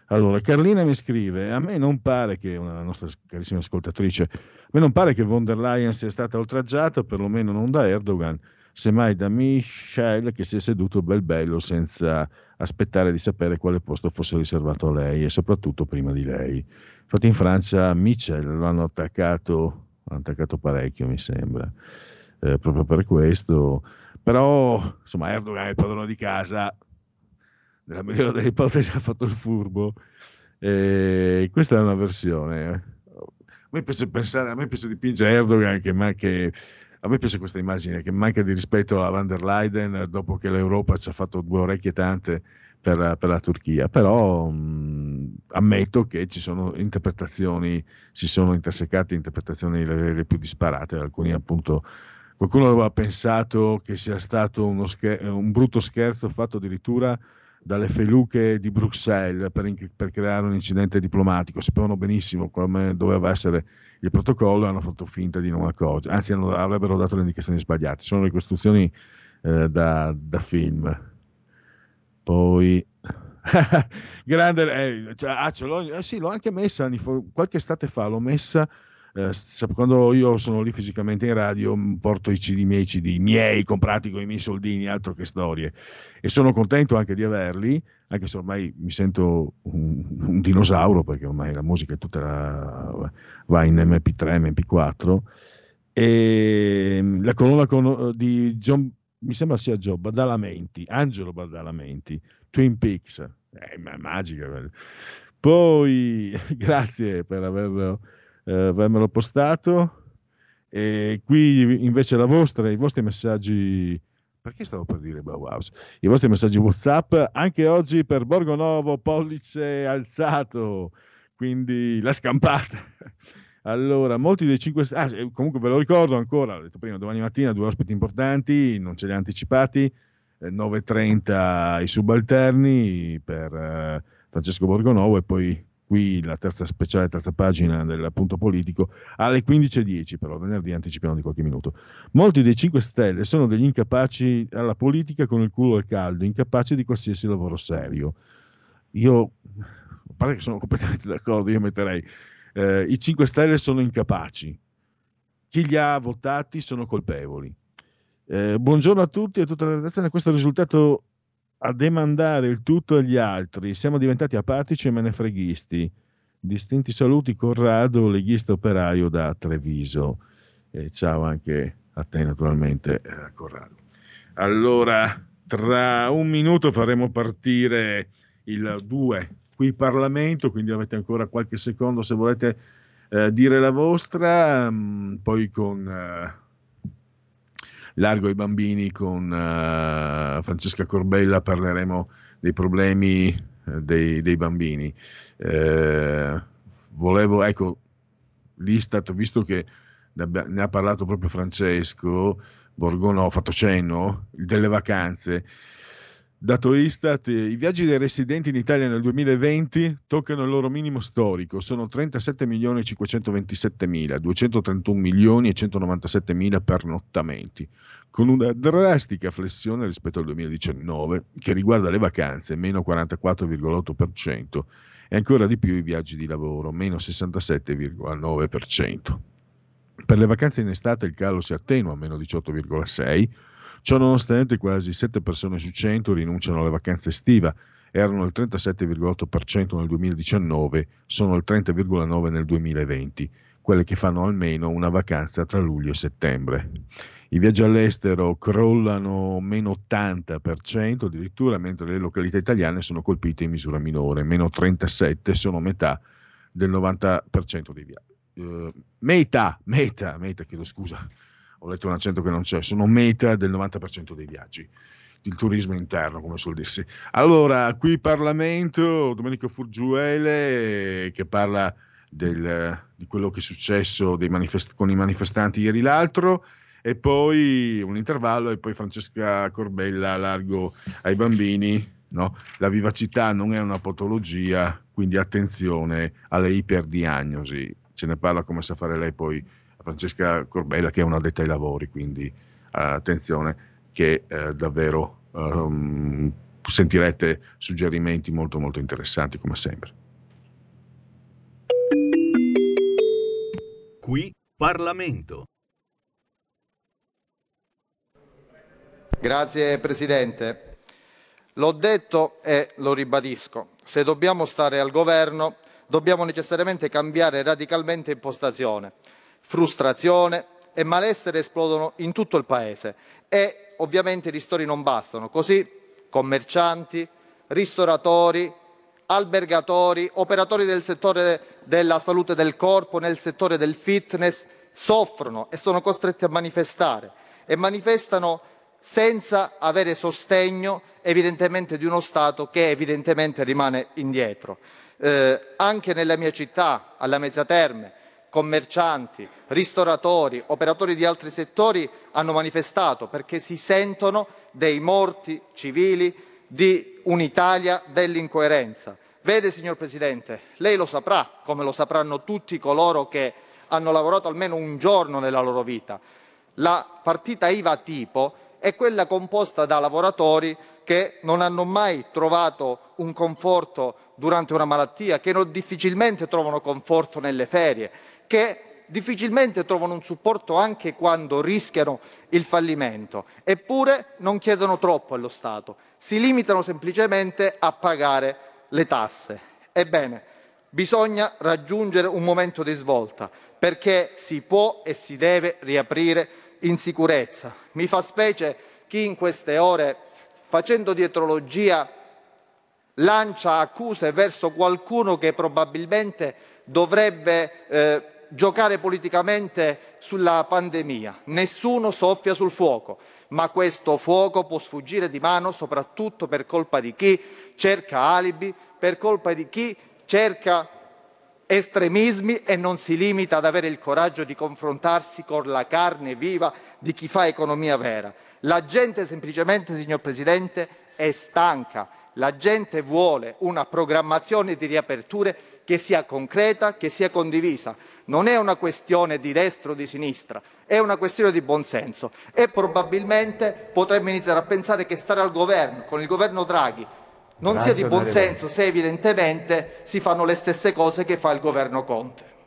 [SPEAKER 1] allora, Carlina mi scrive, a me non pare che, una nostra carissima ascoltatrice, a me non pare che von der Leyen sia stata oltraggiata, perlomeno non da Erdogan, semmai da Michel che si è seduto bel bello senza aspettare di sapere quale posto fosse riservato a lei e soprattutto prima di lei. Infatti in Francia Michel l'hanno attaccato, l'hanno attaccato parecchio mi sembra, eh, proprio per questo. Però insomma Erdogan è il padrone di casa, nella migliore delle ipotesi ha fatto il furbo. Eh, questa è una versione. Eh. A me piace pensare, a me piace dipingere Erdogan che, che a me piace questa immagine che manca di rispetto a van der Leyen dopo che l'Europa ci ha fatto due orecchie tante per, per la Turchia, però mh, ammetto che ci sono interpretazioni, si sono intersecate interpretazioni le, le più disparate, alcuni appunto qualcuno aveva pensato che sia stato scher- un brutto scherzo fatto addirittura dalle feluche di Bruxelles per, in- per, creare un incidente diplomatico. Sapevano benissimo come doveva essere il protocollo e hanno fatto finta di non accorgere, anzi hanno, avrebbero dato le indicazioni sbagliate. Sono ricostruzioni eh, da, da, film. Poi, grande, eh, cioè, ah, l'ho, eh, sì, l'ho anche messa qualche estate fa, l'ho messa eh, quando io sono lì fisicamente in radio porto i CD miei CD miei comprati con i miei soldini altro che storie. E sono contento anche di averli anche se ormai mi sento un, un dinosauro perché ormai la musica è tutta la, va in MP3 MP4 e la colonna con, di John mi sembra sia Joe Badalamenti Angelo Badalamenti Twin Peaks. È magica poi grazie per averlo eh, avermelo postato. E qui invece la vostra, i vostri messaggi. Perché stavo per dire Bauhaus? I vostri messaggi WhatsApp anche oggi per Borgonovo, pollice alzato, quindi la scampata. Allora, molti dei 5 ah, comunque ve lo ricordo ancora, l'ho detto prima, domani mattina due ospiti importanti, non ce li ha anticipati, 9.30 i subalterni per eh, Francesco Borgonovo e poi qui la terza speciale, terza pagina del punto politico, alle 15.10 però, venerdì anticipiamo di qualche minuto. Molti dei 5 Stelle sono degli incapaci alla politica con il culo al caldo, incapaci di qualsiasi lavoro serio. Io, a parte che sono completamente d'accordo, io metterei, eh, i 5 Stelle sono incapaci, chi li ha votati sono colpevoli. Eh, buongiorno a tutti e a tutta la redazione, questo risultato a demandare il tutto agli altri. Siamo diventati apatici e menefreghisti. Distinti saluti Corrado, leghista operaio da Treviso. E ciao anche a te naturalmente eh, Corrado. Allora, tra un minuto faremo partire il 2 qui Parlamento, quindi avete ancora qualche secondo se volete eh, dire la vostra, mh, mm, poi con... Eh, Largo ai bambini con uh, Francesca Corbella parleremo dei problemi uh, dei, dei, bambini. Uh, volevo, ecco, l'Istat, visto che ne ha parlato proprio Francesco, Borgono ha fatto cenno, delle vacanze, Dato Istat, i viaggi dei residenti in Italia nel 2020 toccano il loro minimo storico, sono 37 milioni 527 mila, 231 milioni e 197 mila pernottamenti, con una drastica flessione rispetto al 2019 che riguarda le vacanze, meno 44,8%, e ancora di più i viaggi di lavoro, meno 67,9%. Per le vacanze in estate il calo si attenua meno 18,6, ciò nonostante quasi 7 persone su 100 rinunciano alle vacanze estiva, erano il 37,8% nel 2019, sono il 30,9% nel 2020, quelle che fanno almeno una vacanza tra luglio e settembre. I viaggi all'estero crollano meno 80% addirittura, mentre le località italiane sono colpite in misura minore, meno 37%, sono metà del 90% dei viaggi. Uh, meta, meta, meta, chiedo scusa, ho letto un accento che non c'è, sono meta del 90% dei viaggi il turismo interno, come suol dirsi. Allora, qui Parlamento, Domenico Furgiuele che parla del, di quello che è successo manifest- con i manifestanti ieri l'altro e poi un intervallo e poi Francesca Corbella largo ai bambini. No? La vivacità non è una patologia, quindi attenzione alle iperdiagnosi. Ce ne parla come sa fare lei poi Francesca Corbella che è una detta ai lavori, quindi uh, attenzione che uh, davvero um, sentirete suggerimenti molto molto interessanti come sempre.
[SPEAKER 16] Qui Parlamento.
[SPEAKER 17] Grazie Presidente. L'ho detto e lo ribadisco, se dobbiamo stare al governo dobbiamo necessariamente cambiare radicalmente impostazione. Frustrazione e malessere esplodono in tutto il Paese e ovviamente i ristori non bastano. Così commercianti, ristoratori, albergatori, operatori del settore della salute del corpo, nel settore del fitness soffrono e sono costretti a manifestare e manifestano senza avere sostegno evidentemente di uno Stato che evidentemente rimane indietro. Eh, anche nella mia città, alla Mezza Terme, commercianti, ristoratori, operatori di altri settori hanno manifestato perché si sentono dei morti civili di un'Italia dell'incoerenza. Vede, signor Presidente, lei lo saprà, come lo sapranno tutti coloro che hanno lavorato almeno un giorno nella loro vita. La partita IVA tipo è quella composta da lavoratori che non hanno mai trovato un conforto durante una malattia, che difficilmente trovano conforto nelle ferie, che difficilmente trovano un supporto anche quando rischiano il fallimento, eppure non chiedono troppo allo Stato, si limitano semplicemente a pagare le tasse. Ebbene, bisogna raggiungere un momento di svolta perché si può e si deve riaprire in sicurezza. Mi fa specie chi in queste ore, facendo dietrologia, lancia accuse verso qualcuno che probabilmente dovrebbe eh, giocare politicamente sulla pandemia. Nessuno soffia sul fuoco, ma questo fuoco può sfuggire di mano soprattutto per colpa di chi cerca alibi, per colpa di chi cerca estremismi e non si limita ad avere il coraggio di confrontarsi con la carne viva di chi fa economia vera. La gente semplicemente, signor Presidente, è stanca. La gente vuole una programmazione di riaperture che sia concreta, che sia condivisa. Non è una questione di destra o di sinistra, è una questione di buonsenso e probabilmente potremmo iniziare a pensare che stare al governo, con il governo Draghi, non
[SPEAKER 18] Grazie,
[SPEAKER 17] sia di buonsenso se evidentemente si fanno le stesse cose che fa il governo Conte.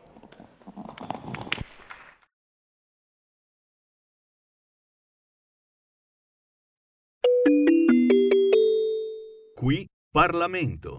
[SPEAKER 16] Qui Parlamento.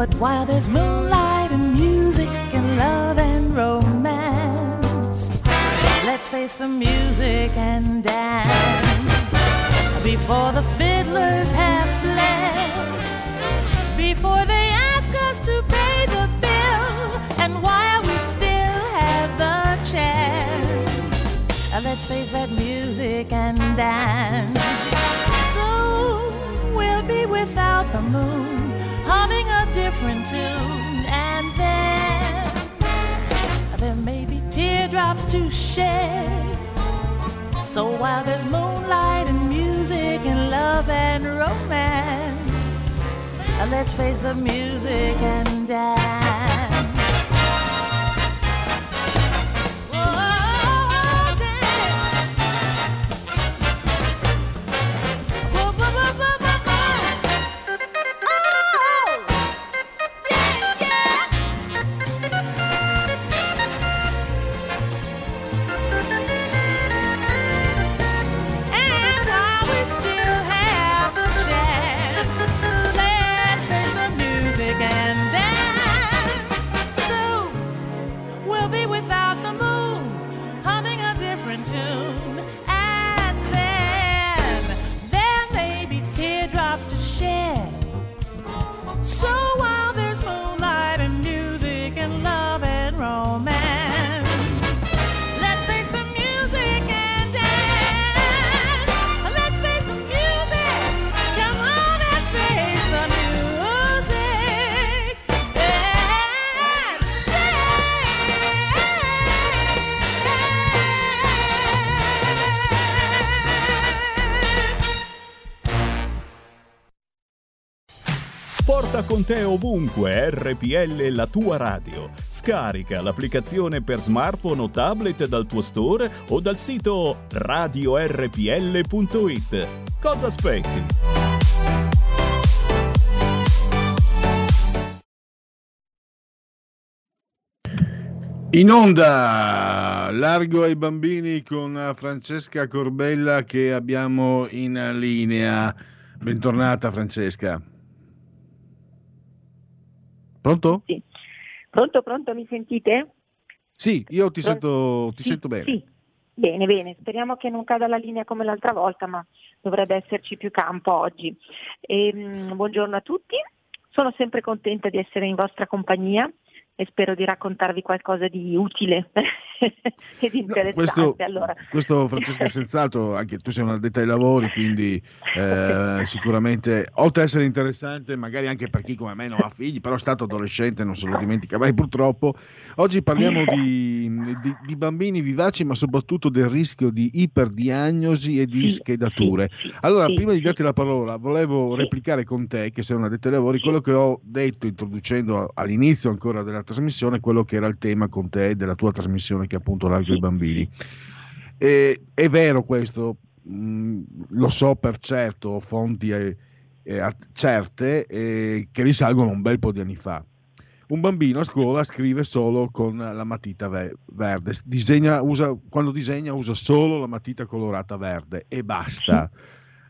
[SPEAKER 19] But while there's moonlight and music and love and romance, let's face the music and dance before the fiddlers have fled, before they ask us to pay the bill, and while we still have the chance, let's face that music and dance. Soon we'll be without the moon, different tune, and then there may be teardrops to shed. So while there's moonlight and music and love and romance, let's face the music and dance.
[SPEAKER 20] Con te ovunque RPL la tua radio. Scarica l'applicazione per smartphone o tablet dal tuo store o dal sito radiorpl.it. Cosa aspetti?
[SPEAKER 1] In onda, largo ai bambini con Francesca Corbella che abbiamo in linea. Bentornata Francesca. Pronto?
[SPEAKER 21] Sì. Pronto, pronto, mi sentite?
[SPEAKER 1] Sì, io ti sento, ti sento bene.
[SPEAKER 21] Sì, bene, bene. Speriamo che non cada la linea come l'altra volta, ma dovrebbe esserci più campo oggi. Ehm, buongiorno a tutti, sono sempre contenta di essere in vostra compagnia e spero di raccontarvi qualcosa di utile e di interessante.
[SPEAKER 1] Questo,
[SPEAKER 21] allora,
[SPEAKER 1] questo Francesca senz'altro, anche tu sei una addetta ai lavori, quindi eh, sicuramente oltre ad essere interessante, magari anche per chi come me non ha figli, però è stato adolescente, non se lo dimentica mai purtroppo. Oggi parliamo di, di- di bambini vivaci, ma soprattutto del rischio di iperdiagnosi e di schedature. Allora,
[SPEAKER 21] sì,
[SPEAKER 1] prima di darti la parola, volevo replicare con te, che sei una addetta ai lavori, quello che ho detto introducendo all'inizio ancora della trasmissione, quello che era il tema con te della tua trasmissione, che è appunto Largo ai bambini. E- è vero questo, mh, lo so per certo, ho fonti eh, eh, certe eh, che risalgono a un bel po' di anni fa. Un bambino a scuola scrive solo con la matita ve- verde, disegna, usa, quando disegna usa solo la matita colorata verde e basta.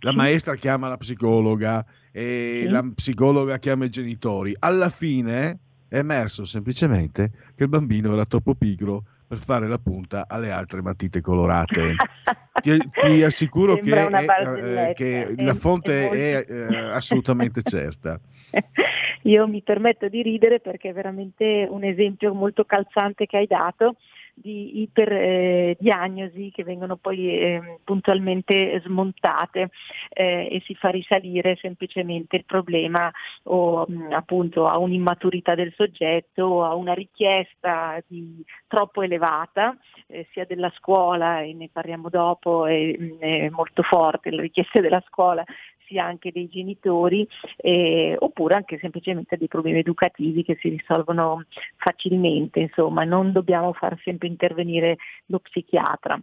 [SPEAKER 1] la maestra chiama la psicologa e
[SPEAKER 21] Sì.
[SPEAKER 1] la psicologa chiama i genitori. Alla fine è emerso semplicemente che il bambino era troppo pigro per fare la punta alle altre matite colorate. ti, ti assicuro che, è, eh, che
[SPEAKER 21] è-
[SPEAKER 1] la
[SPEAKER 21] è
[SPEAKER 1] fonte
[SPEAKER 21] molto-
[SPEAKER 1] è, eh, assolutamente certa.
[SPEAKER 21] Io mi permetto di ridere perché è veramente un esempio molto calzante che hai dato di iperdiagnosi che vengono poi eh, puntualmente smontate eh, e si fa risalire semplicemente il problema o mh, appunto a un'immaturità del soggetto o a una richiesta di, troppo elevata eh, sia della scuola e ne parliamo dopo è, è molto forte la richiesta della scuola sia anche dei genitori eh, oppure anche semplicemente dei problemi educativi che si risolvono facilmente, insomma non dobbiamo far sempre intervenire lo psichiatra.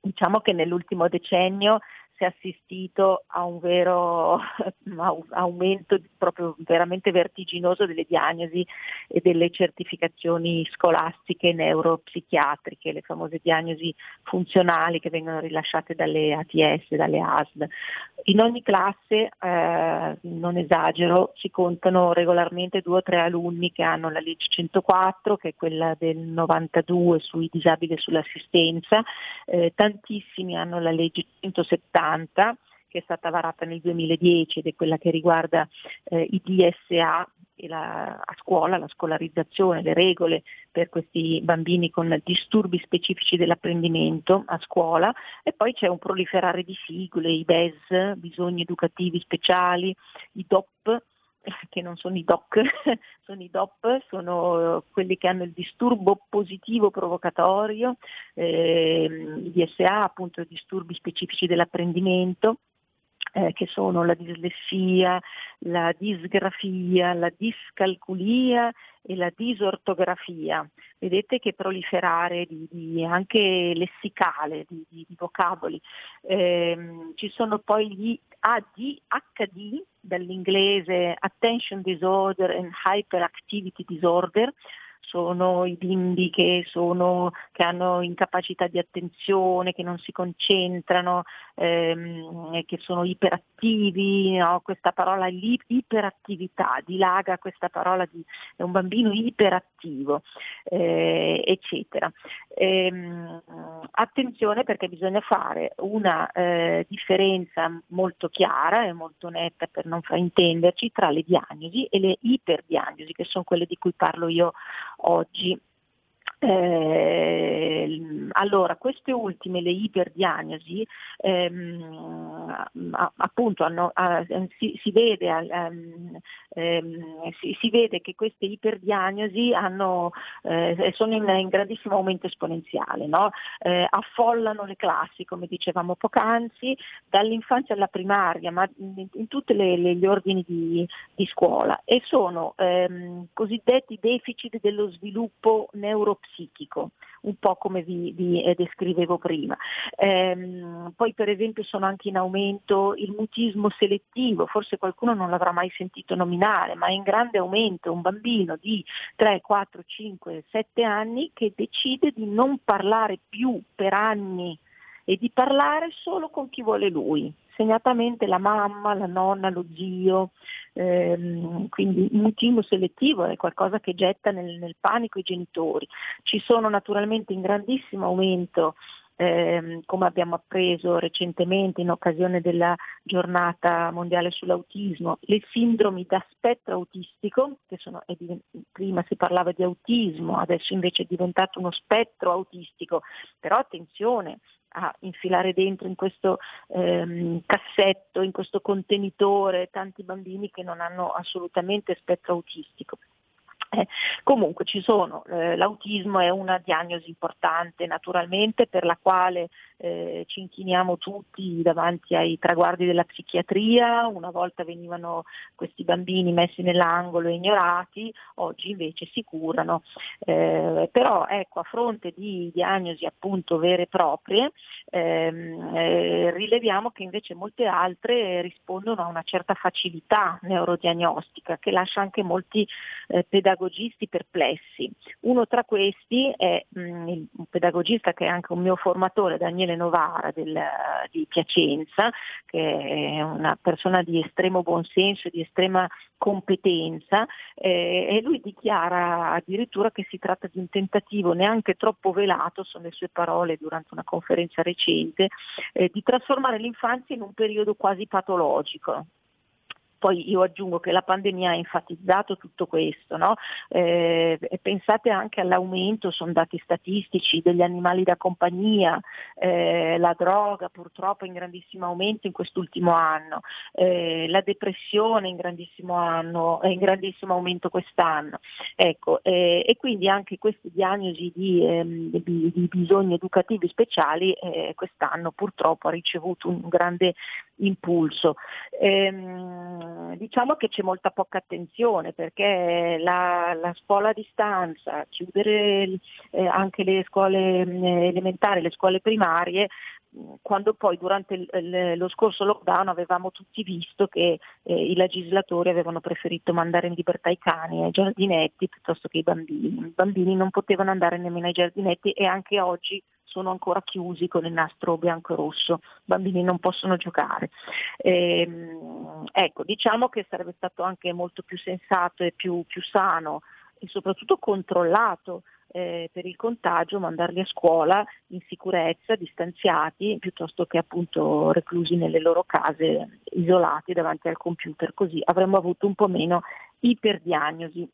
[SPEAKER 21] Diciamo che nell'ultimo decennio si è assistito a un vero au- aumento proprio veramente vertiginoso delle diagnosi e delle certificazioni scolastiche neuropsichiatriche, le famose diagnosi funzionali che vengono rilasciate dalle ATS, dalle ASL. In ogni classe, eh, non esagero, si contano regolarmente due o tre alunni che hanno la legge 104, che è quella del 92 sui disabili e sull'assistenza, eh, tantissimi hanno la legge 170 che è stata varata nel 2010 ed è quella che riguarda eh, i DSA la, a scuola, la scolarizzazione, le regole per questi bambini con disturbi specifici dell'apprendimento a scuola. E poi c'è un proliferare di sigle, i BES, bisogni educativi speciali, i DOP, che non sono i DOC, sono i DOP, sono quelli che hanno il disturbo positivo provocatorio, ehm, i DSA, appunto disturbi specifici dell'apprendimento, eh, che sono la dislessia, la disgrafia, la discalculia e la disortografia. Vedete che proliferare di, di anche lessicale, di, di- vocaboli. Ehm, ci sono poi gli ADHD, dall'inglese Attention Disorder and Hyperactivity Disorder, sono i bimbi che, sono, che hanno incapacità di attenzione, che non si concentrano, ehm, che sono iperattivi, no? questa parola iperattività, dilaga questa parola di è un bambino iperattivo, eh, eccetera. Ehm, attenzione perché bisogna fare una eh, differenza molto chiara e molto netta per non fraintenderci tra le diagnosi e le iperdiagnosi, che sono quelle di cui parlo io oggi. Eh, allora, queste ultime, le iperdiagnosi, ehm, appunto hanno, ah, si, si vede, al- ehm, si, si vede che queste iperdiagnosi hanno, eh, sono in, in grandissimo aumento esponenziale, no? Eh, affollano le classi, come dicevamo poc'anzi, dall'infanzia alla primaria, ma in, tutti gli ordini di, di scuola e sono ehm, cosiddetti deficit dello sviluppo neuropsichico, un po' come vi, vi, eh, descrivevo prima. Ehm, poi per esempio sono anche in aumento il mutismo selettivo, forse qualcuno non l'avrà mai sentito nominare, ma è in grande aumento un bambino di 3, 4, 5, 7 anni che decide di non parlare più per anni e di parlare solo con chi vuole lui, segnatamente la mamma, la nonna, lo zio, ehm, quindi il mutismo selettivo è qualcosa che getta nel, nel panico i genitori. Ci sono naturalmente in grandissimo aumento ehm, come abbiamo appreso recentemente in occasione della giornata mondiale sull'autismo, le sindromi da spettro autistico, che sono, è diven- prima si parlava di autismo, adesso invece è diventato uno spettro autistico, però attenzione a infilare dentro in questo ehm, cassetto, in questo contenitore tanti bambini che non hanno assolutamente spettro autistico. Eh, comunque ci sono, eh, l'autismo è una diagnosi importante naturalmente per la quale eh, ci inchiniamo tutti davanti ai traguardi della psichiatria, una volta venivano questi bambini messi nell'angolo e ignorati, oggi invece si curano, Eh, però ecco a fronte di diagnosi appunto vere e proprie ehm, eh, rileviamo che invece molte altre rispondono a una certa facilità neurodiagnostica che lascia anche molti eh, pedagogi pedagogisti perplessi. Uno tra questi è mh, un pedagogista che è anche un mio formatore, Daniele Novara del, di Piacenza, che è una persona di estremo buonsenso e di estrema competenza eh, e lui dichiara addirittura che si tratta di un tentativo neanche troppo velato, sono le sue parole durante una conferenza recente, eh, di trasformare l'infanzia in un periodo quasi patologico. Poi io aggiungo che la pandemia ha enfatizzato tutto questo, no? eh, pensate anche all'aumento, sono dati statistici, degli animali da compagnia, eh, la droga purtroppo in grandissimo aumento in quest'ultimo anno, eh, la depressione in grandissimo, anno, in grandissimo aumento quest'anno. Ecco, eh, e quindi anche queste diagnosi di, ehm, di, bisogni educativi speciali eh, quest'anno purtroppo ha ricevuto un grande impulso. Ehm, diciamo che c'è molta poca attenzione perché la, la scuola a distanza, chiudere eh, anche le scuole eh, elementari, le scuole primarie, quando poi durante il, il, lo scorso lockdown avevamo tutti visto che eh, i legislatori avevano preferito mandare in libertà i cani ai giardinetti piuttosto che i bambini. I bambini non potevano andare nemmeno ai giardinetti e anche oggi sono ancora chiusi con il nastro bianco e rosso, i bambini non possono giocare. Ehm, ecco, diciamo che sarebbe stato anche molto più sensato e più, più sano e soprattutto controllato eh, per il contagio mandarli a scuola in sicurezza, distanziati, piuttosto che appunto reclusi nelle loro case, isolati davanti al computer, così avremmo avuto un po' meno iperdiagnosi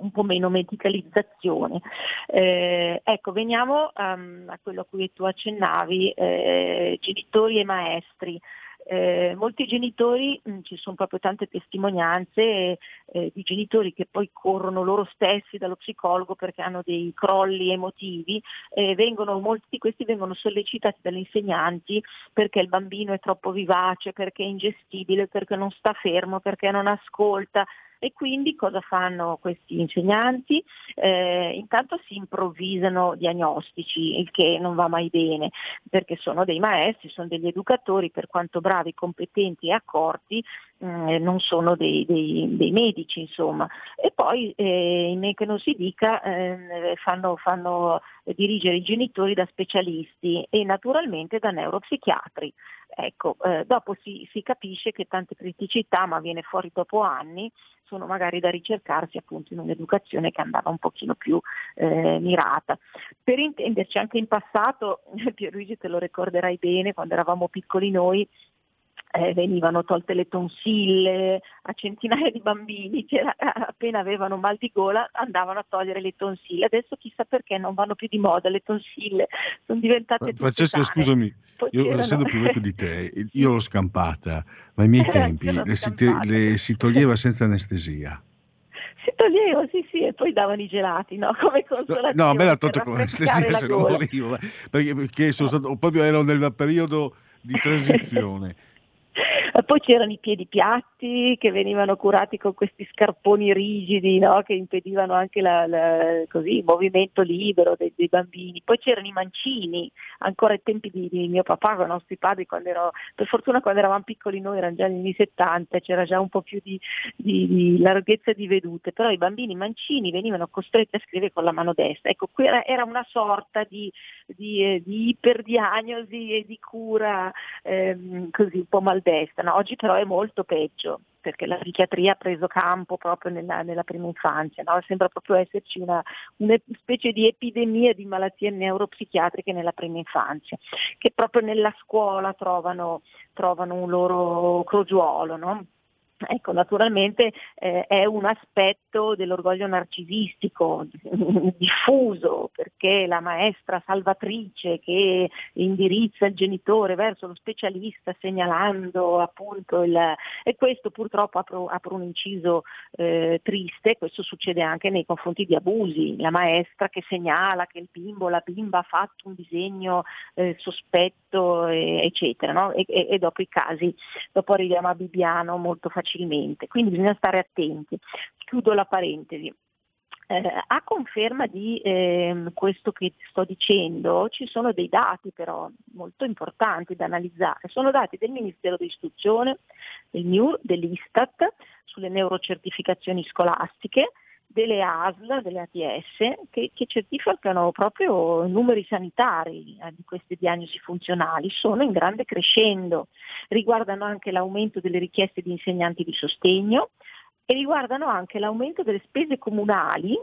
[SPEAKER 21] un po' meno medicalizzazione. Eh, ecco, veniamo um, a quello a cui tu accennavi, eh, genitori e maestri. Eh, molti genitori, mh, mm, ci sono proprio tante testimonianze eh, di genitori che poi corrono loro stessi dallo psicologo perché hanno dei crolli emotivi, eh, vengono, molti di questi vengono sollecitati dalle insegnanti perché il bambino è troppo vivace, perché è ingestibile, perché non sta fermo, perché non ascolta, e quindi cosa fanno questi insegnanti? Eh, intanto si improvvisano diagnostici, il che non va mai bene, perché sono dei maestri, sono degli educatori, per quanto bravi, competenti e accorti, eh, non sono dei, dei, dei, medici, insomma. E poi, eh, in che non si dica, eh, fanno, fanno dirigere i genitori da specialisti e naturalmente da neuropsichiatri. Ecco, eh, dopo si, si, capisce che tante criticità, ma viene fuori dopo anni, sono magari da ricercarsi appunto in un'educazione che andava un pochino più eh, mirata. Per intenderci, anche in passato, Pierluigi te lo ricorderai bene, quando eravamo piccoli noi, eh, venivano tolte le tonsille a centinaia di bambini che appena avevano mal di gola andavano a togliere le tonsille. Adesso chissà perché non vanno più di moda le tonsille, sono diventate...
[SPEAKER 1] Francesca, scusami, Poi io c'erano... essendo più vecchio di te, io l'ho scampata, ma ai miei tempi le si, te, le si toglieva senza anestesia
[SPEAKER 21] si toglieva, sì, sì, e poi davano i gelati, no? Come consolazione.
[SPEAKER 1] No, a me l'ha tolto con anestesia se non volevo, perché, perché sono stato, proprio ero nel periodo di transizione.
[SPEAKER 21] Poi c'erano i piedi piatti che venivano curati con questi scarponi rigidi no? che impedivano anche la, la, così, il movimento libero dei, dei, bambini. Poi c'erano i mancini, ancora ai tempi di, di mio papà, con i nostri padri, ero, per fortuna quando eravamo piccoli noi, erano già negli anni 70, c'era già un po' più di, di, di larghezza di vedute, però i bambini mancini venivano costretti a scrivere con la mano destra. Ecco, era, era una sorta di, di, di iperdiagnosi e di cura ehm, così un po' maldestra no? Oggi però è molto peggio perché la psichiatria ha preso campo proprio nella, nella prima infanzia, no? sembra proprio esserci una, una, specie di epidemia di malattie neuropsichiatriche nella prima infanzia, che proprio nella scuola trovano, trovano un loro crogiuolo. No? Ecco, naturalmente eh, è un aspetto dell'orgoglio narcisistico diffuso, perché la maestra salvatrice che indirizza il genitore verso lo specialista segnalando appunto il... e questo purtroppo apro, apro un inciso eh, triste, questo succede anche nei confronti di abusi, la maestra che segnala che il bimbo, la bimba ha fatto un disegno eh, sospetto, eccetera, no? e, e, e, dopo i casi, dopo arriviamo a Bibiano molto facilmente facilmente, quindi bisogna stare attenti. Chiudo la parentesi. Eh, a conferma di eh, questo che sto dicendo ci sono dei dati però molto importanti da analizzare, sono dati del Ministero dell'Istruzione, del MIUR, dell'Istat sulle neurocertificazioni scolastiche, delle ASL, delle ATS, che, che certificano proprio numeri sanitari eh, di queste diagnosi funzionali, sono in grande crescendo, riguardano anche l'aumento delle richieste di insegnanti di sostegno e riguardano anche l'aumento delle spese comunali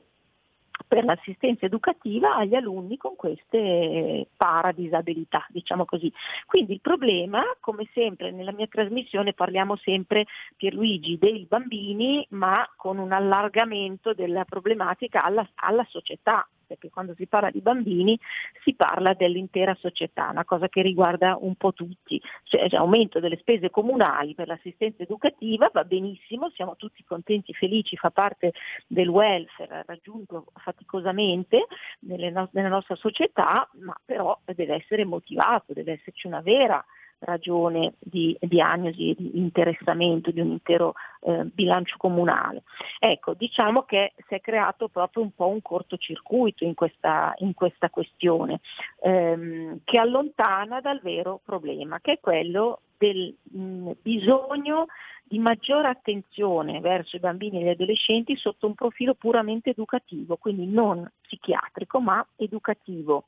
[SPEAKER 21] per l'assistenza educativa agli alunni con queste paradisabilità, diciamo così. Quindi il problema, come sempre nella mia trasmissione parliamo sempre, Pierluigi, dei bambini, ma con un allargamento della problematica alla, alla società, perché quando si parla di bambini si parla dell'intera società, una cosa che riguarda un po' tutti, cioè aumento delle spese comunali per l'assistenza educativa va benissimo, siamo tutti contenti, felici, fa parte del welfare raggiunto faticosamente no- nella nostra società, ma però deve essere motivato, deve esserci una vera ragione di diagnosi e di interessamento di un intero eh, bilancio comunale. Ecco, diciamo che si è creato proprio un po' un cortocircuito in questa, in questa questione ehm, che allontana dal vero problema, che è quello del mh, bisogno di maggiore attenzione verso i bambini e gli adolescenti sotto un profilo puramente educativo, quindi non psichiatrico ma educativo.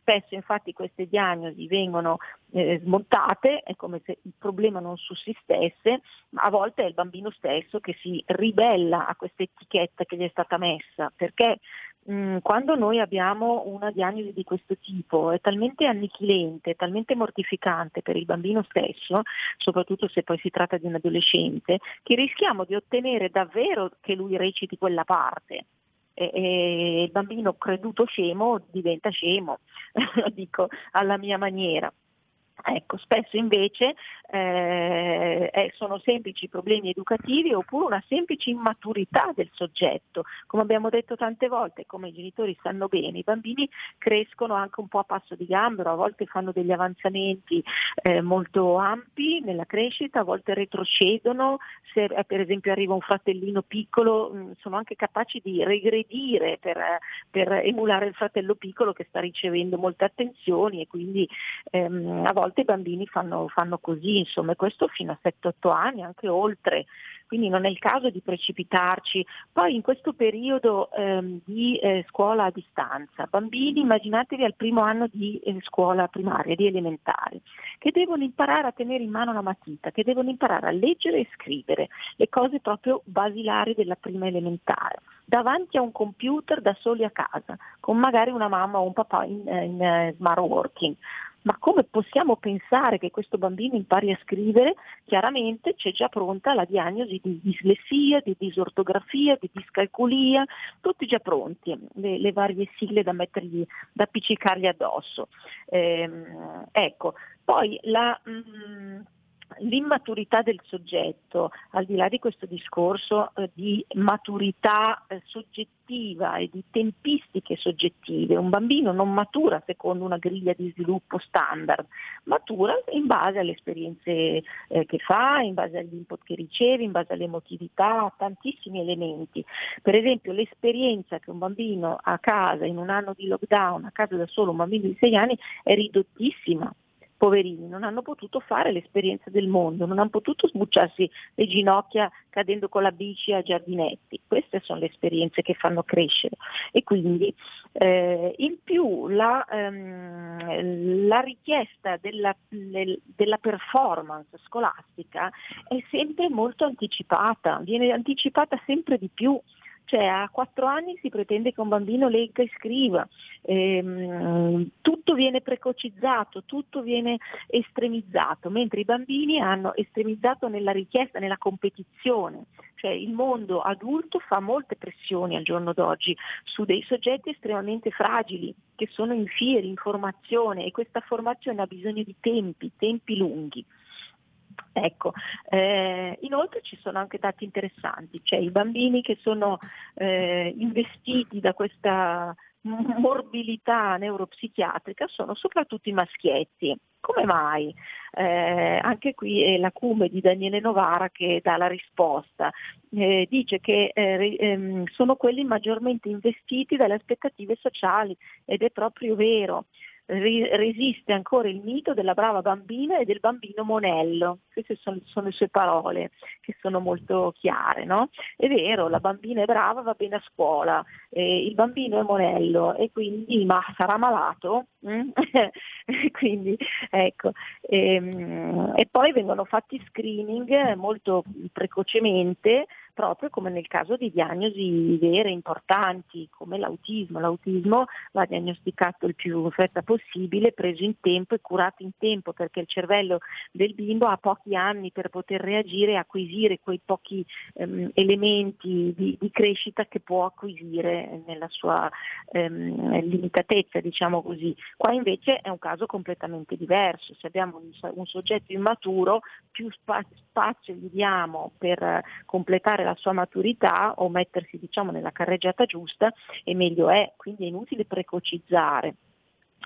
[SPEAKER 21] Spesso infatti queste diagnosi vengono eh, smontate, è come se il problema non sussistesse, ma a volte è il bambino stesso che si ribella a questa etichetta che gli è stata messa, perché mh, quando noi abbiamo una diagnosi di questo tipo è talmente annichilente, talmente mortificante per il bambino stesso, soprattutto se poi si tratta di un adolescente, che rischiamo di ottenere davvero che lui reciti quella parte e, il bambino creduto scemo diventa scemo, dico alla mia maniera. Ecco, spesso invece eh, sono semplici problemi educativi oppure una semplice immaturità del soggetto. Come abbiamo detto tante volte, come i genitori sanno bene, i bambini crescono anche un po' a passo di gambero, a volte fanno degli avanzamenti eh, molto ampi nella crescita, a volte retrocedono, se eh, per esempio arriva un fratellino piccolo mh, mm, sono anche capaci di regredire per, per, emulare il fratello piccolo che sta ricevendo molte attenzioni e quindi ehm, a volte i bambini fanno, fanno così, insomma, questo fino a 7-8 anni, anche oltre, quindi non è il caso di precipitarci. Poi in questo periodo ehm, di eh, scuola a distanza, bambini immaginatevi al primo anno di eh, scuola primaria, di elementare, che devono imparare a tenere in mano la matita, che devono imparare a leggere e scrivere, le cose proprio basilari della prima elementare, davanti a un computer da soli a casa, con magari una mamma o un papà in, in uh, smart working ma come possiamo pensare che questo bambino impari a scrivere? Chiaramente c'è già pronta la diagnosi di dislessia, di disortografia, di discalculia, tutti già pronti, le, le varie sigle da, mettergli, da appiccicargli addosso. Eh, ecco, poi la... Mh, mm, l'immaturità del soggetto, al di là di questo discorso eh, di maturità eh, soggettiva e di tempistiche soggettive, un bambino non matura secondo una griglia di sviluppo standard, matura in base alle esperienze eh, che fa, in base agli input che riceve, in base all'emotività, a tantissimi elementi. Per esempio l'esperienza che un bambino a casa in un anno di lockdown, a casa da solo un bambino di 6 anni, è ridottissima poverini, non hanno potuto fare l'esperienza del mondo, non hanno potuto sbucciarsi le ginocchia cadendo con la bici a giardinetti. Queste sono le esperienze che fanno crescere. E quindi eh, in più la, ehm, la richiesta della, della performance scolastica è sempre molto anticipata, viene anticipata sempre di più cioè a quattro anni si pretende che un bambino legga e scriva, ehm, tutto viene precocizzato, tutto viene estremizzato, mentre i bambini hanno estremizzato nella richiesta, nella competizione. Cioè il mondo adulto fa molte pressioni al giorno d'oggi su dei soggetti estremamente fragili che sono in fieri, in formazione e questa formazione ha bisogno di tempi, tempi lunghi. Ecco, eh, inoltre ci sono anche dati interessanti, cioè i bambini che sono eh, investiti da questa morbilità neuropsichiatrica sono soprattutto i maschietti. Come mai? Eh, anche qui è l'acume di Daniele Novara che dà la risposta. Eh, dice che eh, ehm, sono quelli maggiormente investiti dalle aspettative sociali ed è proprio vero. Ri- resiste ancora il mito della brava bambina e del bambino monello. Queste sono, sono le sue parole che sono molto chiare. No? È vero, la bambina è brava, va bene a scuola, eh, il bambino è monello e quindi ma sarà malato? Mm? quindi, ecco. Ehm, e poi vengono fatti screening molto precocemente proprio come nel caso di diagnosi vere, importanti, come l'autismo. L'autismo va diagnosticato il più in fretta possibile, preso in tempo e curato in tempo, perché il cervello del bimbo ha pochi anni per poter reagire e acquisire quei pochi ehm, elementi di, di, crescita che può acquisire nella sua ehm, limitatezza, diciamo così. Qua invece è un caso completamente diverso. Se abbiamo un, soggetto immaturo, più spazio gli diamo per completare la la sua maturità o mettersi diciamo, nella carreggiata giusta e meglio è, quindi è inutile precocizzare.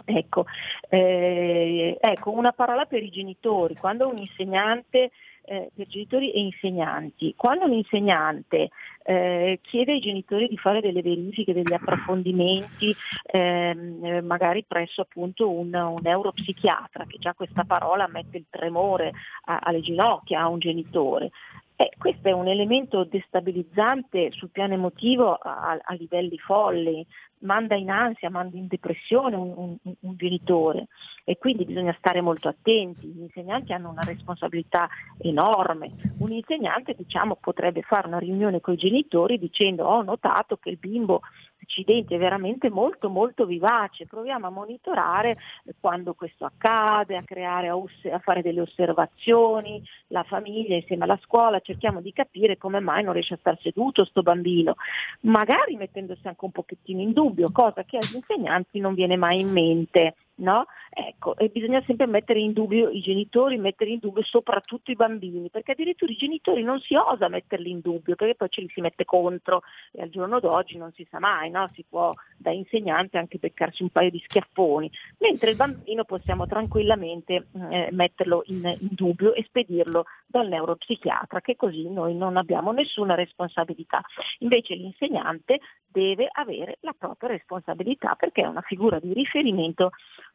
[SPEAKER 21] Ecco, eh, ecco, una parola per i genitori, quando un insegnante eh, per genitori e insegnanti. Quando un insegnante eh, chiede ai genitori di fare delle verifiche, degli approfondimenti, ehm, magari presso appunto un, un, neuropsichiatra, che già questa parola mette il tremore a, alle ginocchia a un genitore, eh, questo è un elemento destabilizzante sul piano emotivo a, a livelli folli, manda in ansia, manda in depressione un, un, un, genitore e quindi bisogna stare molto attenti. Gli insegnanti hanno una responsabilità enorme. Un insegnante diciamo, potrebbe fare una riunione con i genitori dicendo ho notato che il bimbo accidente è veramente molto molto vivace, proviamo a monitorare quando questo accade, a, creare, a fare delle osservazioni, la famiglia insieme alla scuola, cerchiamo di capire come mai non riesce a star seduto sto bambino, magari mettendosi anche un pochettino in dubbio, cosa che agli insegnanti non viene mai in mente. No? Ecco, e bisogna sempre mettere in dubbio i genitori, mettere in dubbio soprattutto i bambini, perché addirittura i genitori non si osa metterli in dubbio, perché poi ce li si mette contro e al giorno d'oggi non si sa mai, no? si può da insegnante anche beccarsi un paio di schiaffoni, mentre il bambino possiamo tranquillamente eh, metterlo in, in dubbio e spedirlo dal neuropsichiatra, che così noi non abbiamo nessuna responsabilità. Invece l'insegnante deve avere la propria responsabilità perché è una figura di riferimento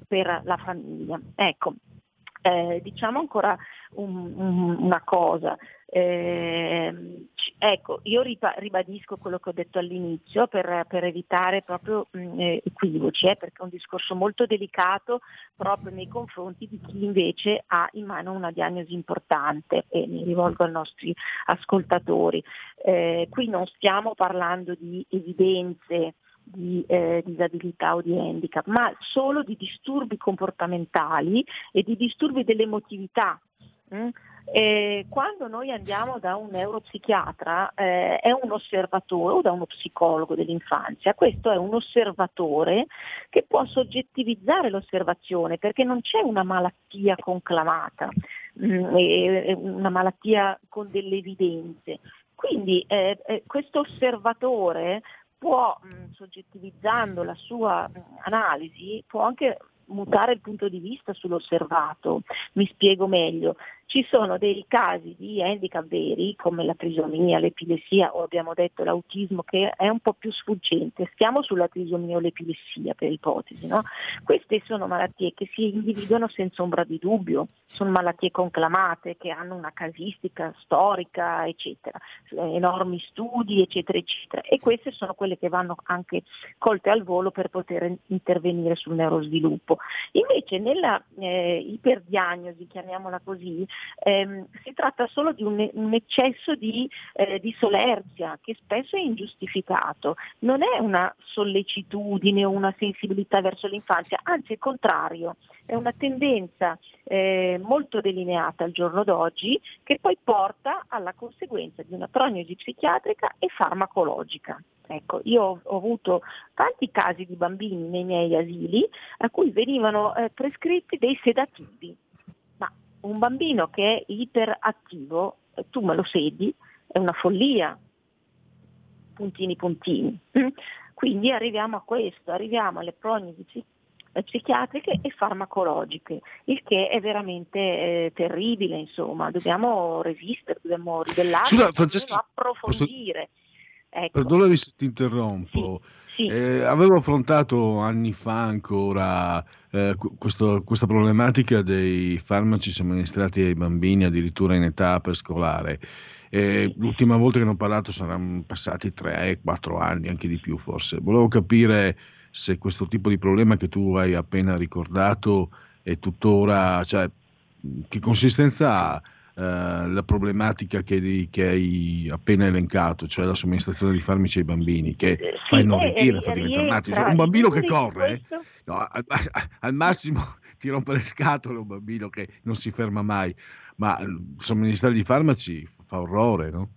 [SPEAKER 21] per la famiglia. Ecco, eh, diciamo ancora un, un, una cosa, eh, ecco, io ribadisco quello che ho detto all'inizio per, per evitare proprio mh, mm, eh, equivoci, eh, perché è un discorso molto delicato proprio nei confronti di chi invece ha in mano una diagnosi importante e mi rivolgo ai nostri ascoltatori. Eh, qui non stiamo parlando di evidenze di eh, disabilità o di handicap, ma solo di disturbi comportamentali e di disturbi dell'emotività. Mm? Eh, quando noi andiamo da un neuropsichiatra eh, è un osservatore o da uno psicologo dell'infanzia, questo è un osservatore che può soggettivizzare l'osservazione perché non c'è una malattia conclamata, mm, una malattia con delle evidenze. Quindi eh, eh questo osservatore può, mh, soggettivizzando la sua mh, analisi, può anche mutare il punto di vista sull'osservato. Mi spiego meglio. Ci sono dei casi di handicap veri come la trisomia, l'epilessia o abbiamo detto l'autismo che è un po' più sfuggente. Stiamo sulla trisomia o l'epilessia per ipotesi. No? Queste sono malattie che si individuano senza ombra di dubbio, sono malattie conclamate che hanno una casistica storica, eccetera, enormi studi, eccetera, eccetera. E queste sono quelle che vanno anche colte al volo per poter intervenire sul neurosviluppo. Invece nella eh, iperdiagnosi, chiamiamola così, ehm, si tratta solo di un, un eccesso di, eh, di, solerzia che spesso è ingiustificato, non è una sollecitudine o una sensibilità verso l'infanzia, anzi il contrario, è una tendenza eh, molto delineata al giorno d'oggi che poi porta alla conseguenza di una prognosi psichiatrica e farmacologica. Ecco, io ho, avuto tanti casi di bambini nei miei asili a cui venivano eh, prescritti dei sedativi un bambino che è iperattivo, eh, tu me lo sedi, è una follia, puntini puntini. Quindi arriviamo a questo, arriviamo alle prognosi psichiatriche e farmacologiche, il che è veramente eh, terribile, insomma, dobbiamo resistere, dobbiamo ribellarci, dobbiamo approfondire.
[SPEAKER 1] Posso
[SPEAKER 21] Ecco.
[SPEAKER 1] Perdonami se ti interrompo.
[SPEAKER 21] Sì, sì.
[SPEAKER 1] Eh, avevo affrontato anni fa ancora eh, qu- questo- questa problematica dei farmaci somministrati ai bambini addirittura in età prescolare. E l'ultima volta che ne ho parlato saranno passati 3-4 anni, anche di più forse. Volevo capire se questo tipo di problema che tu hai appena ricordato è tuttora, cioè, che consistenza ha eh, la problematica che, che hai appena elencato, cioè la somministrazione di farmaci ai bambini, che fa
[SPEAKER 21] Sì,
[SPEAKER 1] inorridire,
[SPEAKER 21] eh,
[SPEAKER 1] fa diventare matti. Cioè, un bambino che corre, eh, no, al, al massimo ti rompe le scatole un bambino che non si ferma mai, ma eh, somministrare di farmaci fa orrore, no?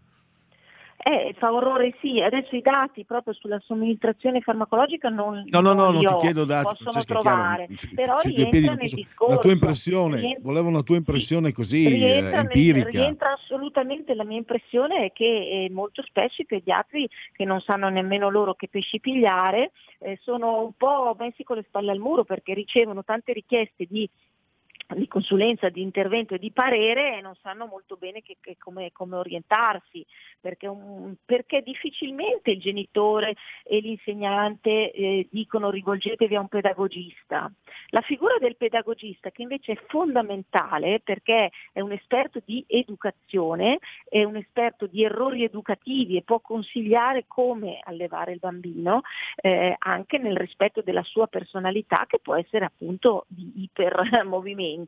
[SPEAKER 21] Eh, fa orrore sì, adesso i dati proprio sulla somministrazione farmacologica non,
[SPEAKER 1] No, no, no, non ti chiedo dati,
[SPEAKER 21] possono
[SPEAKER 1] Francesca, è chiaro,
[SPEAKER 21] trovare,
[SPEAKER 1] ci-
[SPEAKER 21] però
[SPEAKER 1] ci due
[SPEAKER 21] rientra nel discorso.
[SPEAKER 1] La tua impressione,
[SPEAKER 21] rientra-
[SPEAKER 1] volevo una tua impressione così eh,
[SPEAKER 21] rientra, nel-
[SPEAKER 1] empirica.
[SPEAKER 21] rientra assolutamente la mia impressione è che eh, molto spesso i pediatri che non sanno nemmeno loro che pesci pigliare eh, sono un po' messi con le spalle al muro perché ricevono tante richieste di di consulenza, di intervento e di parere e non sanno molto bene che- che come, come orientarsi, perché, un- perché difficilmente il genitore e l'insegnante eh, dicono rivolgetevi a un pedagogista. La figura del pedagogista che invece è fondamentale perché è un esperto di educazione, è un esperto di errori educativi e può consigliare come allevare il bambino eh, anche nel rispetto della sua personalità che può essere appunto di ipermovimento,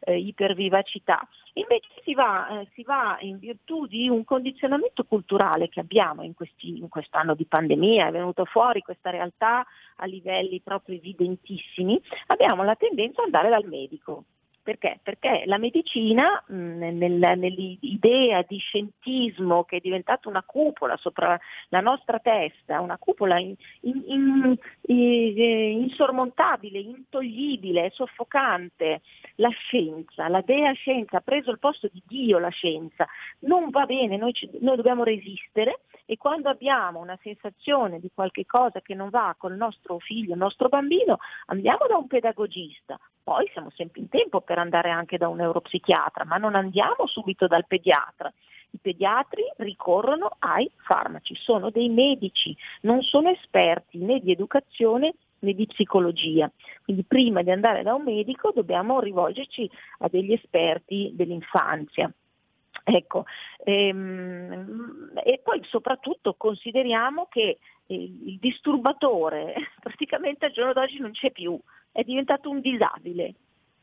[SPEAKER 21] eh, ipervivacità. Invece si va, eh, si va in virtù di un condizionamento culturale che abbiamo in, questi- in quest'anno di pandemia, è venuto fuori questa realtà a livelli proprio evidentissimi, abbiamo la tendenza ad andare dal medico. Perché? Perché la medicina, nel- nell'idea di scientismo che è diventata una cupola sopra la nostra testa, una cupola in- in- in- eh, insormontabile, intoglibile, soffocante, la scienza, la dea scienza ha preso il posto di Dio la scienza, non va bene, noi, ci- noi dobbiamo resistere e quando abbiamo una sensazione di qualche cosa che non va col nostro figlio, il nostro bambino, andiamo da un pedagogista, poi siamo sempre in tempo per andare anche da un neuropsichiatra, ma non andiamo subito dal pediatra. I pediatri ricorrono ai farmaci, sono dei medici, non sono esperti né di educazione né di psicologia. Quindi prima di andare da un medico dobbiamo rivolgerci a degli esperti dell'infanzia. Ecco, ehm, e poi soprattutto consideriamo che il, disturbatore praticamente al giorno d'oggi non c'è più, è diventato un disabile,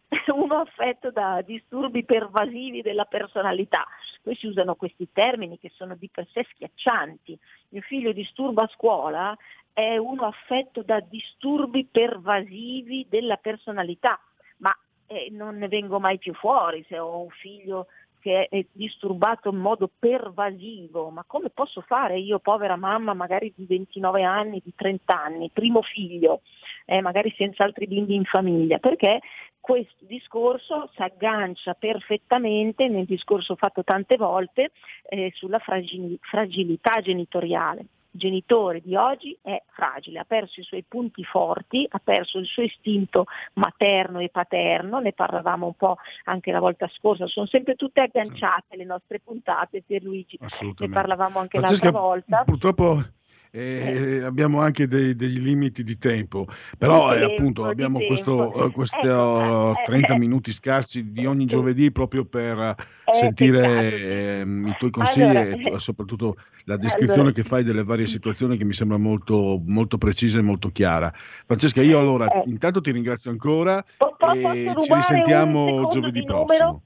[SPEAKER 21] uno affetto da disturbi pervasivi della personalità. Poi si usano questi termini che sono di per sé schiaccianti. Mio figlio disturba a scuola è uno affetto da disturbi pervasivi della personalità, ma eh, non ne vengo mai più fuori se ho un figlio che è disturbato in modo pervasivo, ma come posso fare io, povera mamma, magari di 29 anni, di 30 anni, primo figlio, eh, magari senza altri bimbi in famiglia, perché questo discorso si aggancia perfettamente nel discorso fatto tante volte eh, sulla fragili- fragilità genitoriale. Genitore di oggi è fragile, ha perso i suoi punti forti, ha perso il suo istinto materno e paterno, ne parlavamo un po' anche la volta scorsa, sono sempre tutte agganciate le nostre puntate Pierluigi, ne
[SPEAKER 1] Assolutamente.
[SPEAKER 21] parlavamo anche
[SPEAKER 1] Francesca,
[SPEAKER 21] l'altra volta.
[SPEAKER 1] Purtroppo eh, abbiamo anche dei, degli limiti di tempo, però
[SPEAKER 21] Di
[SPEAKER 1] eh,
[SPEAKER 21] tempo,
[SPEAKER 1] appunto abbiamo
[SPEAKER 21] tempo.
[SPEAKER 1] questo, eh, questi
[SPEAKER 21] eh,
[SPEAKER 1] 30
[SPEAKER 21] eh,
[SPEAKER 1] minuti scarsi di ogni giovedì proprio per eh,
[SPEAKER 21] Eh,
[SPEAKER 1] sentire
[SPEAKER 21] sì.
[SPEAKER 1] ehm, i tuoi consigli
[SPEAKER 21] Allora,
[SPEAKER 1] e tu-
[SPEAKER 21] eh,
[SPEAKER 1] soprattutto la descrizione
[SPEAKER 21] allora-
[SPEAKER 1] che fai delle varie situazioni che mi sembra molto, molto precisa e molto chiara. Francesca, io allora
[SPEAKER 21] Eh.
[SPEAKER 1] intanto ti ringrazio ancora
[SPEAKER 21] Po- po-
[SPEAKER 1] e ci risentiamo giovedì prossimo.
[SPEAKER 21] numero?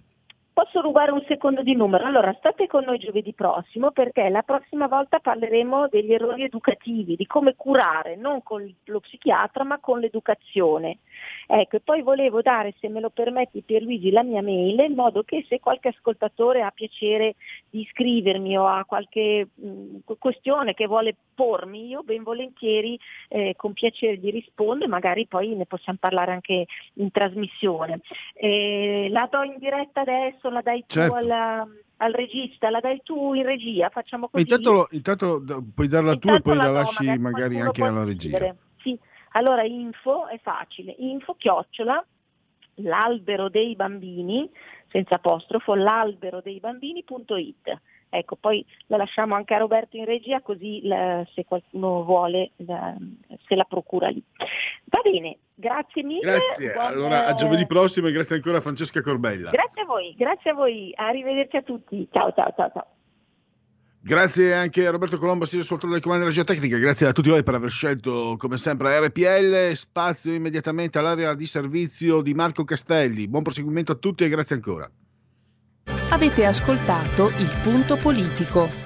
[SPEAKER 21] Posso rubare un secondo di numero? Allora, state con noi giovedì prossimo perché la prossima volta parleremo degli errori educativi, di come curare non con lo psichiatra ma con l'educazione. Ecco, e poi volevo dare, se me lo permetti Pierluigi, la mia mail in modo che se qualche ascoltatore ha piacere di iscrivermi o ha qualche mh, questione che vuole pormi, io ben volentieri eh, con piacere gli rispondo e magari poi ne possiamo parlare anche in trasmissione. Eh, la do in diretta adesso, la dai tu
[SPEAKER 1] Certo.
[SPEAKER 21] alla- al regista, la dai tu in regia, facciamo così.
[SPEAKER 1] Intanto, intanto puoi darla tu e poi la
[SPEAKER 21] do,
[SPEAKER 1] lasci magari anche alla regia.
[SPEAKER 21] scrivere. Allora info è facile, info chiocciola l'albero dei bambini, senza apostrofo, l'albero dei bambini.it Ecco, poi la lasciamo anche a Roberto in regia così la- se qualcuno vuole la- se la procura lì. Va bene, grazie mille.
[SPEAKER 1] Grazie.
[SPEAKER 21] buon-
[SPEAKER 1] Allora, a giovedì prossimo e grazie ancora a Francesca Corbella.
[SPEAKER 21] Grazie a voi, grazie a voi, arrivederci a tutti. Ciao ciao ciao ciao.
[SPEAKER 1] Grazie anche a Roberto Colombo, sia sul del comando della regia tecnica. Grazie a tutti voi per aver scelto, come sempre, RPL. Spazio immediatamente all'area di servizio di Marco Castelli. Buon proseguimento a tutti e grazie ancora.
[SPEAKER 22] Avete ascoltato Il Punto Politico.